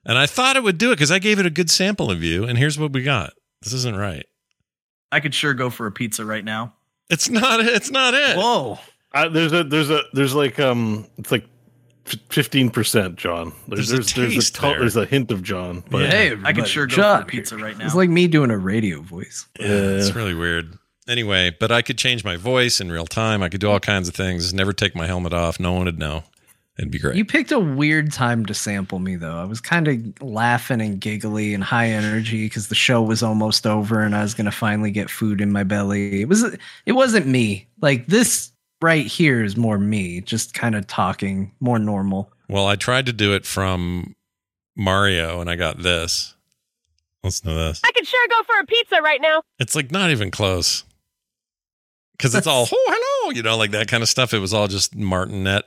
And I thought it would do it because I gave it a good sample of you, and here's what we got. This isn't right. I could sure go for a pizza right now. It's not. It's not it. Whoa. I, there's a there's a there's like um it's like fifteen percent John. There's There's a there's there's a, taste to- there. there's a hint of John. But Yeah. Hey, I everybody, could sure go John for pizza right now. It's like me doing a radio voice. Yeah, it's really weird. Anyway, but I could change my voice in real time. I could do all kinds of things. Never take my helmet off. No one would know. It'd be great. You picked a weird time to sample me, though. I was kind of laughing and giggly and high energy because the show was almost over and I was gonna finally get food in my belly. It was. It wasn't me. Like this right here is more me, just kind of talking more normal. Well, I tried to do it from Mario, and I got this. Listen to this. I could sure go for a pizza right now. It's like not even close. Because it's all oh hello, you know, like that kind of stuff. It was all just Martinet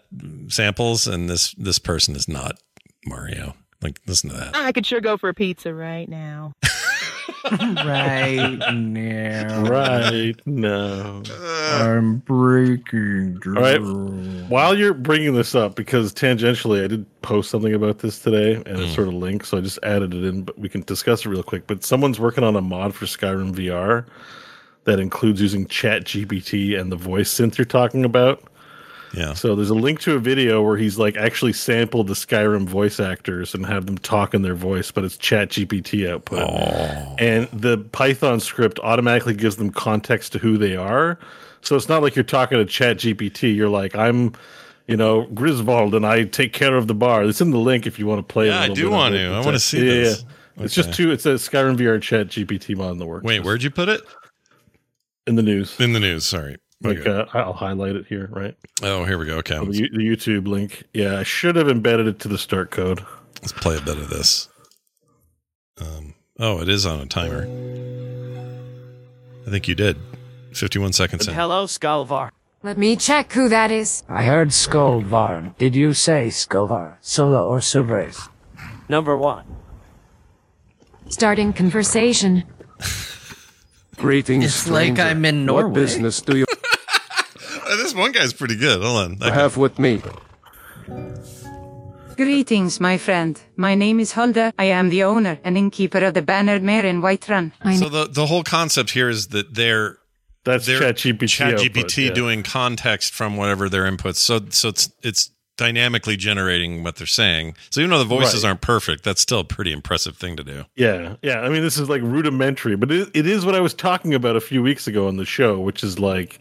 samples, and this this person is not Mario. Like, listen to that. I could sure go for a pizza right now. right now, right now. I'm breaking. All right. While you're bringing this up, because tangentially I did post something about this today and Hmm. it's sort of linked, so I just added it in, but we can discuss it real quick. But someone's working on a mod for Skyrim VR that includes using Chat GPT and the voice synth you're talking about. Yeah. So there's a link to a video where he's like actually sampled the Skyrim voice actors and have them talk in their voice, but it's Chat GPT output. Oh. And the Python script automatically gives them context to who they are. So it's not like you're talking to Chat GPT. You're like, I'm, you know, Griswold and I take care of the bar. It's in the link if you want to play Yeah, a I do want it. to. I wanna see yeah, this. yeah. It's just two. It's a Skyrim VR Chat GPT mod in the works. Wait, where'd you put it? In the news. In the news. Sorry. Like Okay. uh, I'll highlight it here, right? Oh, here we go. Okay, the, the YouTube link. Yeah, I should have embedded it to the start code. let's play a bit of this. Um, oh, it is on a timer. I think you did. Fifty-one seconds in. Hello, Skullvar. Let me check who that is. I heard Skullvar. Did you say Skullvar? Solo or Subres? Number one. Starting conversation. Greetings, It's like stranger. I'm in Norway. What business do you Uh, this one guy's pretty good. Hold on. That guy- have with me? Greetings, my friend. My name is Hulda. I am the owner and innkeeper of the Bannered Mare in Whiterun. So the the whole concept here is that they're that's they're ChatGPT ChatGPT yeah. doing context from whatever their inputs. So so it's it's dynamically generating what they're saying. So even though the voices Right. aren't perfect, that's still a pretty impressive thing to do. Yeah, yeah. I mean, this is like rudimentary, but it, it is what I was talking about a few weeks ago on the show, which is like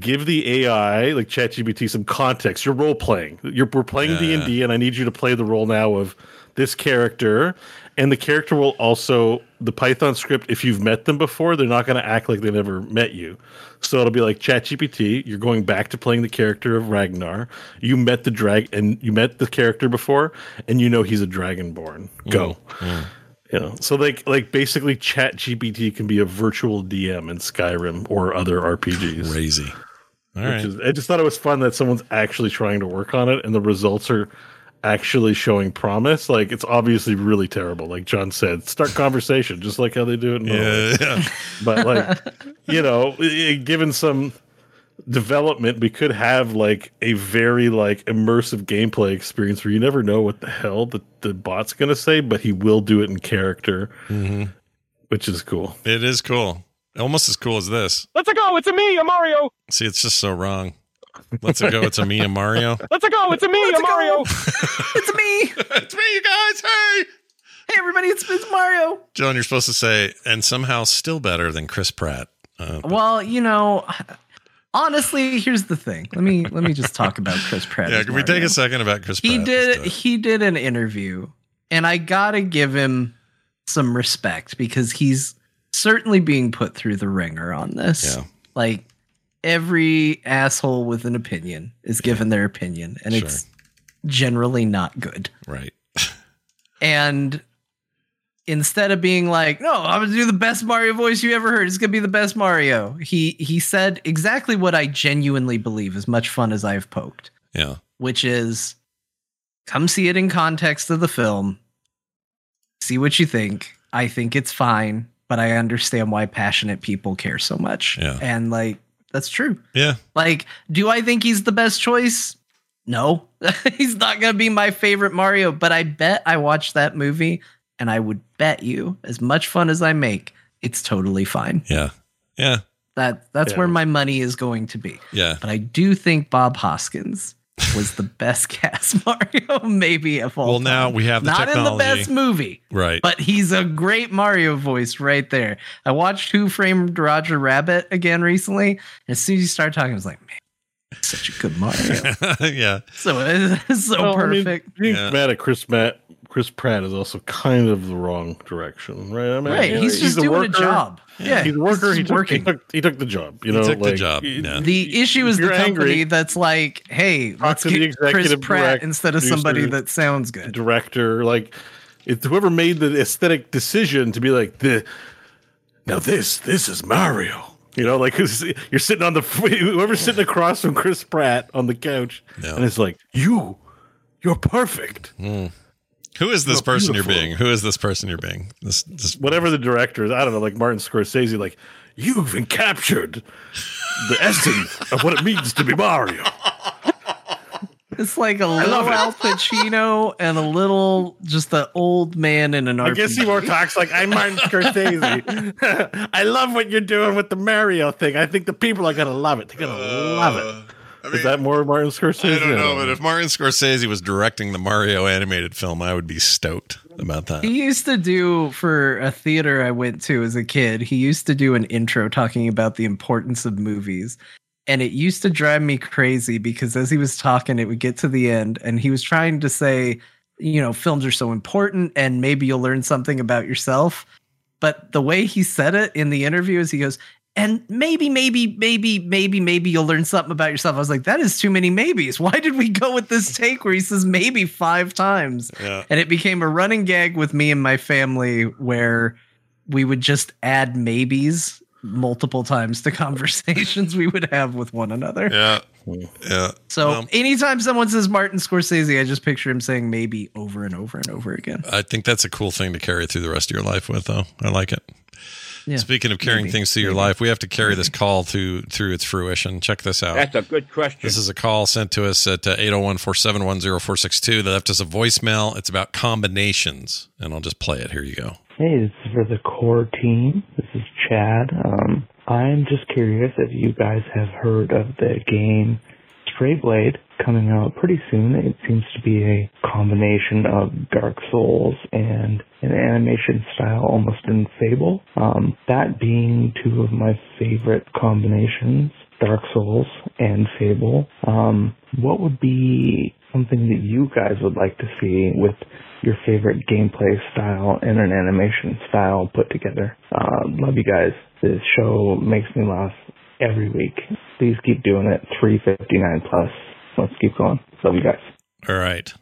give the AI like ChatGPT some context. You're role playing. You're we're playing D and D, and I need you to play the role now of this character. And the character will also the Python script. If you've met them before, they're not going to act like they never met you. So it'll be like ChatGPT. You're going back to playing the character of Ragnar. You met the drag and you met the character before, and you know he's a dragonborn. Go. Mm, mm. You know, so like like basically Chat GPT can be a virtual DM in Skyrim or other RPGs. Crazy. All Which is, I just thought it was fun that someone's actually trying to work on it and the results are actually showing promise. Like it's obviously really terrible. Like John said, start conversation, just like how they do it in Yeah, Norway. But like, you know, i- i- given some development, we could have like a very like immersive gameplay experience where you never know what the hell the, the bot's gonna say, but he will do it in character, Mm-hmm. which is cool. It is cool. Almost as cool as this. Let's go. It's a me, a Mario. See, it's just so wrong. Let's go. It's a me and Mario. Let's go. It's a me, a Mario. it's me. it's me, you guys. Hey. Hey, everybody, it's, it's Mario. John, you're supposed to say, and somehow still better than Chris Pratt. Uh, Well, you know, honestly, here's the thing. Let me let me just talk about Chris Pratt. yeah, as can we take a second about Chris Pratt? He Pratt? did he did an interview, and I gotta give him some respect because he's certainly being put through the wringer on this. Yeah. Like every asshole with an opinion is given their opinion, and Sure. it's generally not good. Right. And instead of being like, "No, I'm gonna do the best Mario voice you ever heard. It's gonna be the best Mario," he he said exactly what I genuinely believe. As much fun as I've poked, Yeah. which is, come see it in context of the film. See what you think. I think it's fine, but I understand why passionate people care so much. Yeah. And like that's true. Yeah. Like, do I think he's the best choice? No, he's not going to be my favorite Mario, but I bet I watched that movie and I would bet you, as much fun as I make, it's totally fine. Yeah. Yeah. That that's Yeah. where my money is going to be. Yeah. But I do think Bob Hoskins was the best cast Mario maybe of all Well, now we have the not in the best movie. Right. But he's a great Mario voice right there. I watched Who Framed Roger Rabbit again recently. And as soon as you start talking, I was like, man, such a good Mario. yeah. so it's so Well, I mean, perfect. being Yeah. mad at Chris Matt, Chris Pratt is also kind of the wrong direction, right? I mean, Right, you know, he's just doing a worker. job. Yeah, he's a worker. he's He took, working. He took, he took the job. You He know, took the like, job, y- yeah. The issue is the you're company angry- that's like, hey, let's to the get Chris Pratt direct- instead of somebody producer. that sounds good. director, like it's whoever made the aesthetic decision to be like the. Now this, this is Mario. You know, like 'cause you're sitting on the whoever's sitting across from Chris Pratt on the couch, Yeah. and it's like you, you're perfect. Hmm. Who is this person beautiful. you're being? Who is this person you're being? This, this whatever the director is, I don't know, like Martin Scorsese, like you've been captured the essence of what it means to be Mario. It's like a little. Al Pacino and a little just the old man in an argument. I RPG. guess he more talks like I'm Martin Scorsese. I love what you're doing with the Mario thing. I think the people are gonna love it. They're gonna love it. Is that more Martin Scorsese? I don't know, but if Martin Scorsese was directing the Mario animated film, I would be stoked about that. He used to do for a theater I went to as a kid. He used to do an intro talking about the importance of movies. And it used to drive me crazy because as he was talking, it would get to the end and he was trying to say, you know, films are so important and maybe you'll learn something about yourself. But the way he said it in the interview is he goes, and maybe, maybe, maybe, maybe, maybe you'll learn something about yourself. I was like, that is too many maybes. Why did we go with this take where he says maybe five times? Yeah. And it became a running gag with me and my family where we would just add maybes multiple times to conversations we would have with one another. Yeah. Yeah. So Well, anytime someone says Martin Scorsese, I just picture him saying maybe over and over and over again. I think that's a cool thing to carry through the rest of your life with, though. I like it. Yeah, Speaking of carrying maybe, things through your life, we have to carry this call through through its fruition. Check this out. That's a good question. This is a call sent to us at uh, 801 471 0462. They left us a voicemail. It's about combinations, and I'll just play it. Here you go. Hey, this is for the core team. This is Chad. Um, I'm just curious if you guys have heard of the game Stray Blade coming out pretty soon. It seems to be a combination of Dark Souls and an animation style almost in Fable. Um, that being two of my favorite combinations Dark Souls and Fable. Um, what would be something that you guys would like to see with your favorite gameplay style and an animation style put together? Uh, love you guys. This show makes me laugh every week. Please keep doing it. 359 plus. Let's keep going. Love you guys. All right.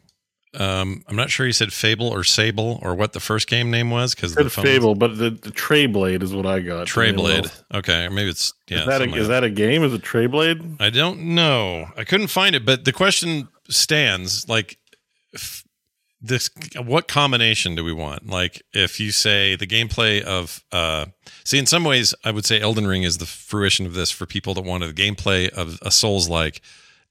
Um, I'm not sure you said Fable or Sable or what the first game name was because Said Fable, but the, the Tray Blade is what I got. Tray Blade. Okay, maybe it's yeah. is that a, something is like that a game? Is it Tray Blade? I don't know. I couldn't find it, but the question stands like if this what combination do we want? Like if you say the gameplay of uh see in some ways I would say Elden Ring is the fruition of this for people that wanted the gameplay of a Souls like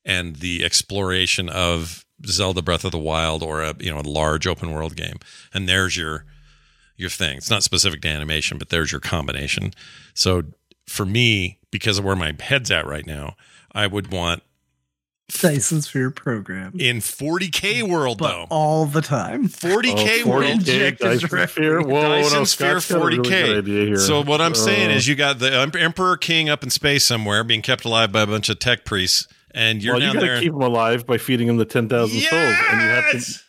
and the exploration of Zelda Breath of the Wild or a you know a large open world game. And there's your your thing. It's not specific to animation, but there's your combination. So for me, because of where my head's at right now, I would want Dyson Sphere program. in 40k world But though. all the time. 40k Oh, world. 40K Inject his Dyson. Sphere. Whoa, Dyson no, Sphere Scott's got a really 40k. good. So what I'm saying Uh, is, you got the Emperor King up in space somewhere, being kept alive by a bunch of tech priests, and you're well, you down got there. to keep him alive by feeding him the ten thousand souls, and you have to. Yes.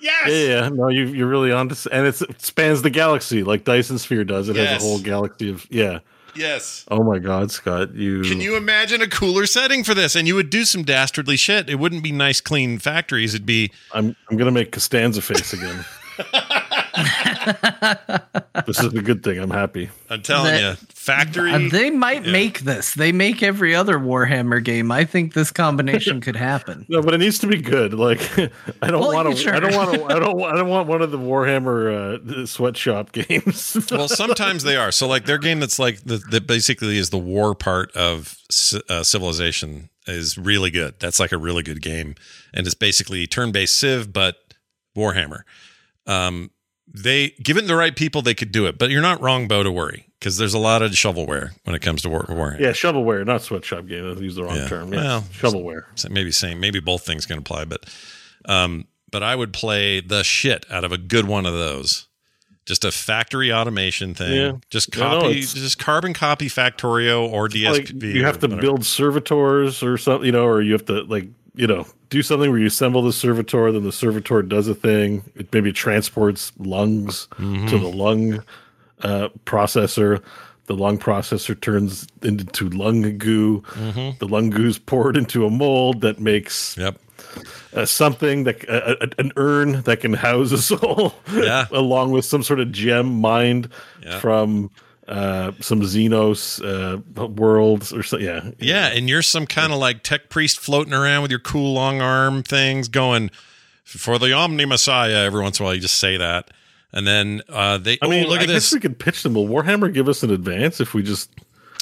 Yeah, yeah, no, you you're really on to, and it's, it spans the galaxy like Dyson Sphere does. It Yes. has a whole galaxy of yeah. yes. Oh my God, Scott, you Can you imagine a cooler setting for this? And you would do some dastardly shit. It wouldn't be nice, clean factories. It'd be I'm I'm gonna make Costanza face again. this is a good thing. I'm happy. I'm telling That- you, factory. Uh, they might make this. They make every other Warhammer game. I think this combination could happen. No, but it needs to be good. Like I don't Well, want to. sure. I don't want to. I don't. I don't want one of the Warhammer uh, sweatshop games. well, sometimes they are. So, like their game that's like the, that basically is the war part of uh, Civilization is really good. That's like a really good game, and it's basically turn-based Civ, but Warhammer. Um, they given the right people, they could do it. But you're not wrong, Bo, to worry because there's a lot of shovelware when it comes to war- Warhammer. yeah, shovelware, not sweatshop game. I use the wrong Yeah. term. Yeah, Well, shovelware. Maybe same, maybe both things can apply, but um, but I would play the shit out of a good one of those. Just a factory automation thing. Yeah. Just No, no, copy, just carbon copy Factorio or Like you have to build servitors or something, you know, or you have to like you know do something where you assemble the servitor, then the servitor does a thing. It maybe transports lungs Mm-hmm. to the lung uh, processor. The lung processor turns into lung goo. Mhm. The lung goo is poured into a mold that makes yep. uh, something that uh, uh, an urn that can house a soul. Yeah. along with some sort of gem mined Yeah. from uh, some Xenos uh, worlds or so. Yeah, Yeah, and you're some kind of like tech priest floating around with your cool long arm things going for the Omnissiah. Every once in a while, you just say that, and then uh, they. I mean, oh, look I at guess this. we could pitch them. Will Warhammer give us an advance if we just?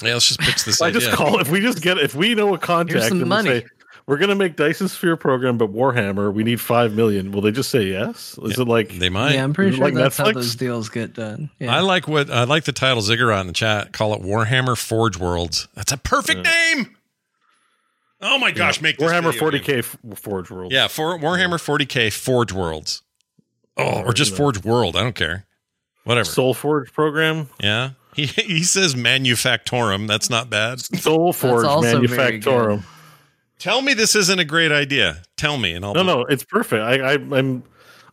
Yeah, let's just pitch this. I just call if we just get if we know a contact Here's some and money. say we're going to make Dyson Sphere program, but Warhammer we need five million. Will they just say yes? Is it like They might. yeah, I'm pretty sure like that's how those deals get done. Yeah. I like what I like the title Ziggurat in the chat. Call it Warhammer Forge Worlds. That's a perfect name. Oh my gosh, make this Warhammer video 40k game. Forge Worlds. Yeah, for Warhammer 40k Forge Worlds. Oh, or just Forge World. I don't care. Whatever. Soul Forge program. Yeah. He he says manufactorum. That's not bad. Soul Forge also very Manufactorum. Tell me this isn't a great idea. Tell me, and I'll. No, no, it's perfect. I, I, I'm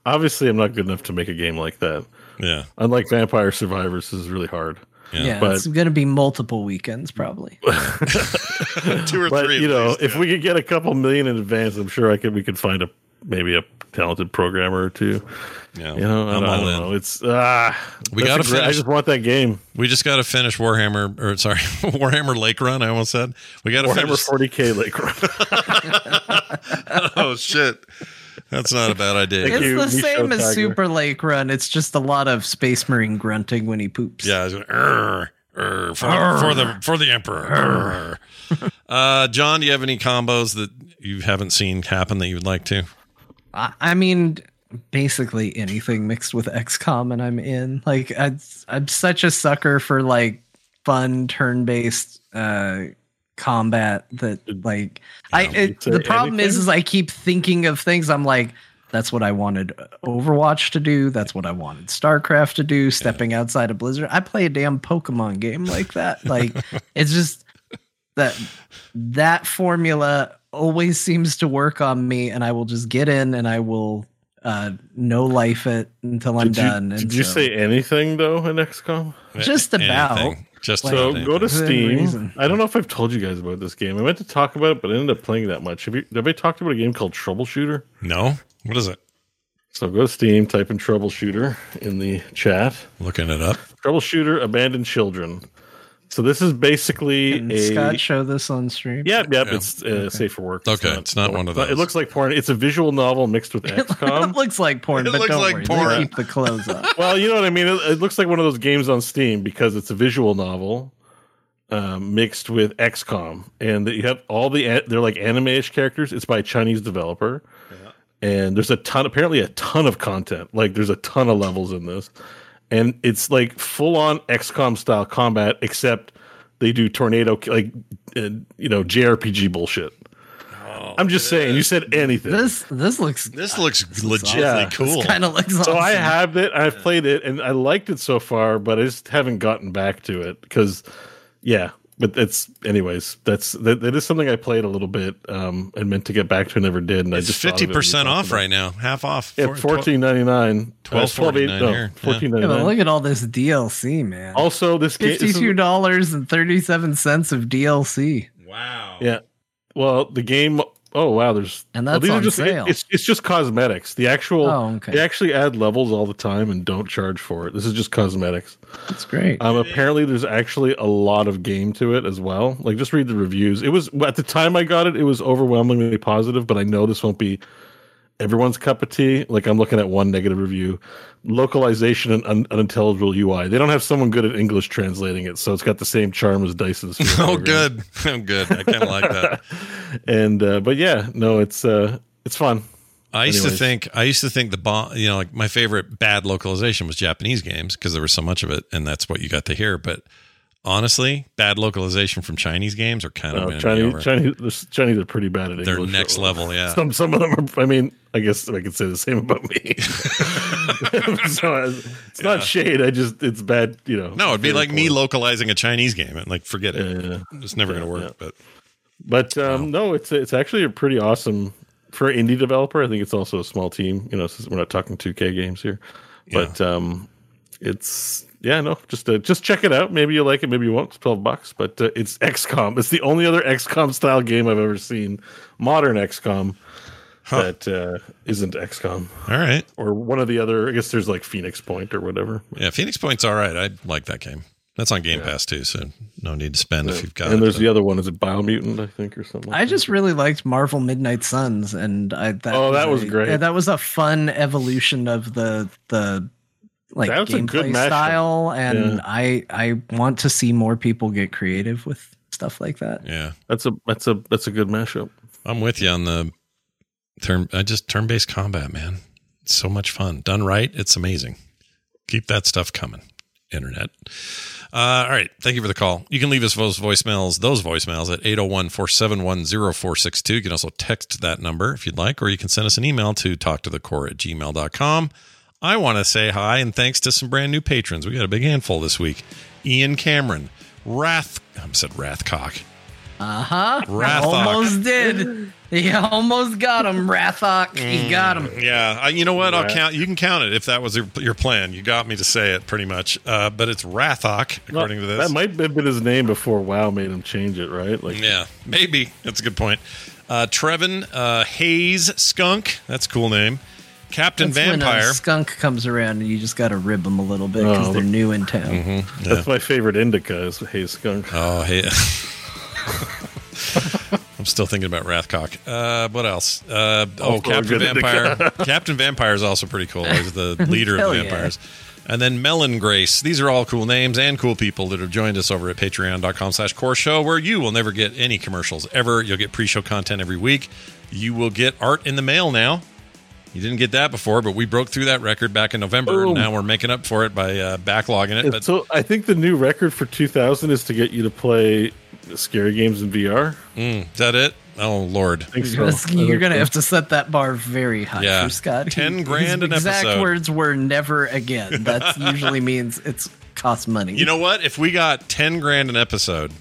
obviously I'm not good enough to make a game like that. Yeah. Unlike Vampire Survivors, this is really hard. yeah, but- it's going to be multiple weekends probably. Two or but three. at you know, least, if yeah. we could get a couple million in advance, I'm sure I could. We could find a maybe a talented programmer or two. Yeah, You know, I I'm don't, I all don't in. know. It's ah, We gotta a great- I just want that game. We just got to finish Warhammer, or sorry, Warhammer Lake Run. I almost said we got to Warhammer finish. 40k Lake Run. oh shit, that's not a bad idea. Thank it's you, the Micho same as Tiger. Super Lake Run. It's just a lot of Space Marine grunting when he poops. Yeah, I was going, "Arr, arr, for, for the for the emperor. Arr." uh, John, do you have any combos that you haven't seen happen that you would like to? I, I mean, basically anything mixed with XCOM, and I'm in. Like, I, I'm such a sucker for like fun turn-based uh, combat that like I. It, the problem is, anything? is I keep thinking of things. I'm like. That's what I wanted Overwatch to do. That's what I wanted StarCraft to do. Stepping outside of Blizzard. I play a damn Pokemon game like that. Like it's just that that formula always seems to work on me, and I will just get in and I will uh, no life it until I'm Did you, done. and did you say anything though in XCOM? Just about. Anything. Just so about go to Steam. I don't know if I've told you guys about this game. I meant to talk about it, but I ended up playing that much. Have you? Have I talked about a game called Troubleshooter? No. What is it? So go to Steam, type in Troubleshooter in the chat. Looking it up. Troubleshooter Abandoned Children. So this is basically Can a Scott show this on stream? Yep, yep. It's uh, safe for work. Okay, it's not one of those. It looks like porn. It's a visual novel mixed with XCOM. it looks like porn, It but looks don't like worry, porn. they keep the clothes on. well, you know what I mean. It, it looks like one of those games on Steam because it's a visual novel um, mixed with XCOM, and that you have all the they're like anime-ish characters. It's by a Chinese developer, and there's a ton, apparently a ton of content. Like there's a ton of levels in this, and it's like full-on XCOM style combat, except they do tornado like uh, you know JRPG bullshit. I'm just saying. You said anything. This this looks This looks legitimately Yeah. cool. kind of looks So I have it. I've played it, and I liked it so far, but I just haven't gotten back to it because, yeah. But it's, anyways. That's that, that is something I played a little bit um, and meant to get back to, and never did. And I It's just thought of it fifty percent off about right now. Half off. Yeah, Four- fourteen ninety nine. Twelve forty nine here. Yeah. Fourteen Yeah, ninety but nine. look at all this DLC, man. Also, this game. this is- Fifty-two dollars and thirty-seven cents of DLC. Wow. Yeah. Well, the game. Oh wow, there's And well, that's these are on just, sale. It's it's just cosmetics. The actual Oh, okay. they actually add levels all the time and don't charge for it. This is just cosmetics. That's great. Um, apparently there's actually a lot of game to it as well. Like just read the reviews. It was at the time I got it, it was overwhelmingly positive, but I know this won't be everyone's cup of tea. Like I'm looking at one negative review. Localization and un- unintelligible UI. They don't have someone good at English translating it, so it's got the same charm as Dyson's. Oh, good. I'm good. I kind of like that. and uh, but yeah, no, it's uh, it's fun. I used to think I used to think the bomb, you know, like my favorite bad localization was Japanese games because there was so much of it, and that's what you got to hear. But honestly, bad localization from Chinese games are kind of Chinese, over. Chinese, the Chinese are pretty bad at it. They're English. next level, yeah. Some some of them are. I mean, I guess I could say the same about me. so uh, it's not shade. I just it's bad. You know. No, it'd be like me localizing a Chinese game and like forget it. Yeah. It's never going to work. But But um, no, it's it's actually a pretty awesome for an indie developer. I think it's also a small team. You know, since we're not talking 2K games here, but um, it's yeah, no, just uh, just check it out. Maybe you like it, maybe you won't. It's twelve bucks, but uh, it's XCOM. It's the only other XCOM style game I've ever seen, modern XCOM. That uh, isn't XCOM. All right. Or one of the other. I guess there's like Phoenix Point or whatever. yeah, Phoenix Point's all right. I like that game. That's on Game Pass too, so no need to spend if you've got and it. there's but- the other one. Is it Biomutant? I think or something. Like I just really liked Marvel Midnight Suns, and I that Oh, that was a- great. yeah, that was a fun evolution of the the like That was a good gameplay style, and Yeah. I I want to see more people get creative with stuff like that. yeah, that's a that's a that's a good mashup. I'm with you on the term. I just turn based combat, man. It's so much fun. Done right, it's amazing. Keep that stuff coming, internet. Uh, all right. Thank you for the call. You can leave us those voicemails, those voicemails at 801 471 0462. You can also text that number if you'd like, or you can send us an email to talktothecore at gmail.com. I want to say hi and thanks to some brand new patrons. We got a big handful this week. Ian Cameron, Wrath, I said Wrathcock. Uh huh. Rathok. Almost did. He almost got him. Rathok. He got him. Yeah, uh, you know what? I'll Wrath- count. You can count it if that was your, your plan. You got me to say it pretty much. Uh, but it's Rathok, according to this. That might have been his name before WoW made him change it, right? Like, yeah, maybe that's a good point. Uh, Trevin uh, Hayes Skunk. That's a cool name. Captain That's when a Vampire. skunk comes around, and you just got to rib them a little bit because Oh, they're new in town. Mhm, yeah. That's my favorite indica is Hey Skunk. Oh, hey. I'm still thinking about Wrathcock. Uh, what else? Uh, oh, Captain. Vampire. Captain Vampire is also pretty cool. He's the leader of Hell the yeah. vampires. And then Melon Grace. These are all cool names and cool people that have joined us over at patreon.com slash core show, where you will never get any commercials ever. You'll get pre-show content every week. You will get art in the mail now. You didn't get that before, but we broke through that record back in November, and now we're making up for it by uh, backlogging it. But so I think the new record for 2000 is to get you to play scary games in VR. mm, is that it? Oh Lord! So. You're gonna- I You're think going to so. have to set that bar very high Yeah. for Scott. 10 grand his an exact episode. words were never again. That usually means it's cost money. You know what? If we got ten grand an episode,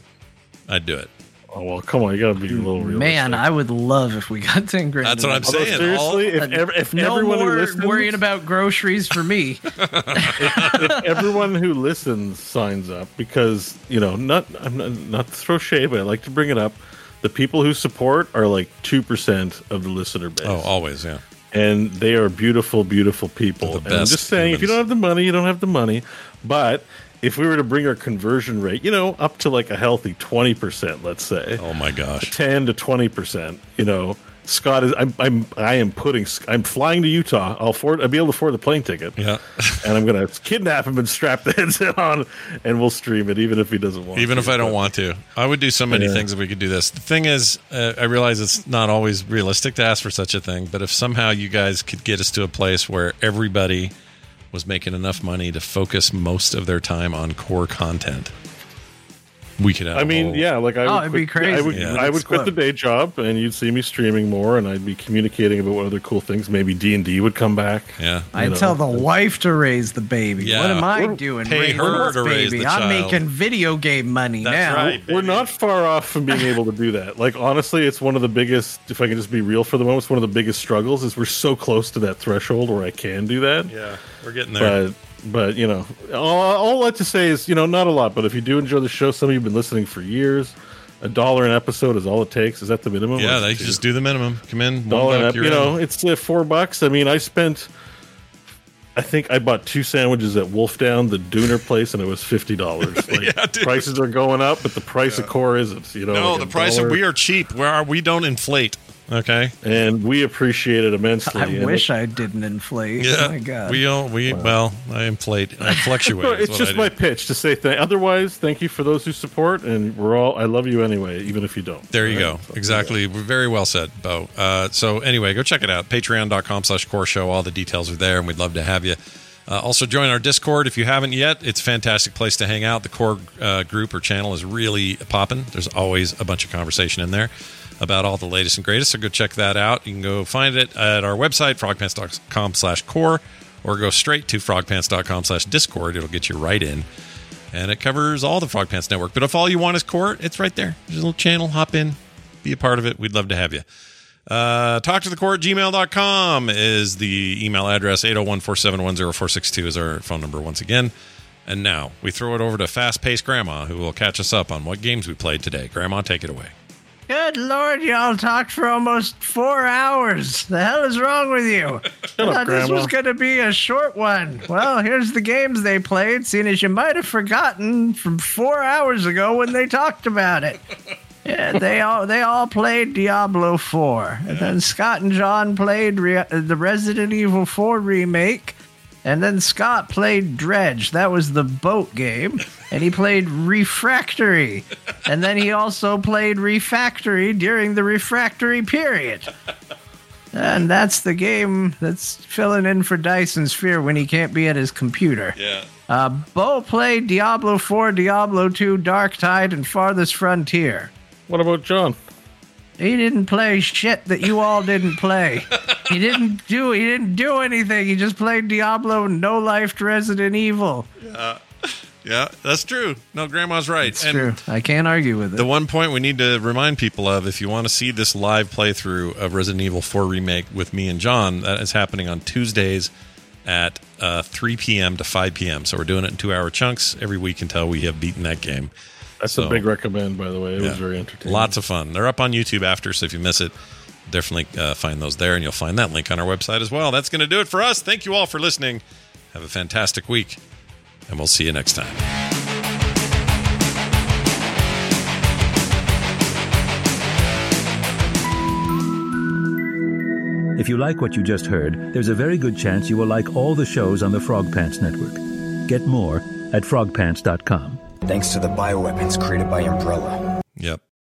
I'd do it. Oh well, come on, you gotta be a little real. Man, I would love if we got ten grand. That's what I'm Although, saying. seriously, if, ev- if no everyone more who listens, worrying about groceries for me. if everyone who listens signs up, because you know, not I'm not, not to throw shade, but I like to bring it up. The people who support are like two percent of the listener base. Oh, always, yeah. and they are beautiful, beautiful people. And I'm just saying, if you don't have the money, you don't have the money. But if we were to bring our conversion rate, you know, up to like a healthy twenty percent, let's say, Oh my gosh. ten to twenty percent, you know, Scott is. I'm. I'm. I am putting. I'm flying to Utah. I'll afford. I'll be able to afford the plane ticket. Yeah. and I'm gonna kidnap him and strap the headset on, and we'll stream it, even if he doesn't want. Even to. if I don't want to, I would do so many Yeah. things if we could do this. The thing is, uh, I realize it's not always realistic to ask for such a thing, but if somehow you guys could get us to a place where everybody was making enough money to focus most of their time on core content, we could have. I a mean, whole- yeah, like I Oh, would it'd quit, be crazy. I would, Yeah. I would quit the day job, and you'd see me streaming more, and I'd be communicating about what other cool things. Maybe D and D would come back. Yeah, I know. tell the wife to raise the baby. Yeah. What am I We're- doing? pay Raising her this to raise baby. the I'm child. making video game money That's now. right. We're not far off from being able to do that. Like honestly, it's one of the biggest. If I can just be real for the moment, it's one of the biggest struggles. Is we're so close to that threshold where I can do that. Yeah, we're getting there. But but you know, all, all I like to say is you know not a lot. But if you do enjoy the show, some of you've been listening for years. A dollar an episode is all it takes. Is that the minimum? yeah, they just do the minimum. Come in, dollar. buck, ep- you know, in. it's uh, four bucks. I mean, I spent. I think I bought two sandwiches at Wolf Down, the Dooner place, and it was fifty dollars. Like, Yeah, prices are going up, but the price of core isn't. You know, no, like the price dollar. of we are cheap. We are we don't inflate. Okay. and we appreciate it immensely. I wish it- I didn't inflate. Yeah, Oh my god. we don't. We well, I inflate. I fluctuate. So is it's just I my pitch to say thank. Otherwise, thank you for those who support, and we're all. I love you anyway, even if you don't. There you Right? go. So, Exactly. Very well said, Bo. Uh, so anyway, go check it out. Patreon.com slash core show. All the details are there, and we'd love to have you. Uh, also, join our Discord if you haven't yet. It's a fantastic place to hang out. The core uh, group or channel is really popping. There's always a bunch of conversation in there about all the latest and greatest. So go check that out. You can go find it at our website, frogpants.com slash core, or go straight to frogpants.com slash discord. It'll get you right in. And it covers all the Frog Pants Network. But if all you want is core, it's right there. There's a little channel. Hop in, be a part of it. We'd love to have you. Uh, talk to the core at gmail.com is the email address. 801 471 0462 is our phone number once again. And now we throw it over to fast paced Grandma, who will catch us up on what games we played today. Grandma, take it away. Good lord, y'all talked for almost four hours. The hell is wrong with you? I thought this was going to be a short one. Well, here's the games they played, seeing as you might have forgotten from four hours ago when they talked about it. Yeah, they all they all played Diablo 4, and then Scott and John played Re- uh, the Resident Evil 4 remake, and then Scott played Dredge. That was the boat game, and he played Refractory, and then he also played Refactory during the Refractory period. And that's the game that's filling in for Dyson's Sphere when he can't be at his computer. Yeah. Uh, Bo played Diablo 4, Diablo 2, Darktide, and Farthest Frontier. What about John? He didn't play shit that you all didn't play. he didn't do he didn't do anything. He just played Diablo, No Life, Resident Evil. Yeah. Yeah, that's true. No, Grandma's right. It's true. I can't argue with it. The one point we need to remind people of if you want to see this live playthrough of Resident Evil 4 Remake with me and John, that is happening on Tuesdays at uh, 3 p.m. to 5 p.m. So we're doing it in two hour chunks every week until we have beaten that game. That's So- a big recommend, by the way. It Yeah. was very entertaining. Lots of fun. They're up on YouTube after, so if you miss it, definitely uh, find those there, and you'll find that link on our website as well. That's going to do it for us. Thank you all for listening. Have a fantastic week, and we'll see you next time. If you like what you just heard, there's a very good chance you will like all the shows on the Frog Pants Network. Get more at frogpants.com. Thanks to the bioweapons created by Umbrella. Yep.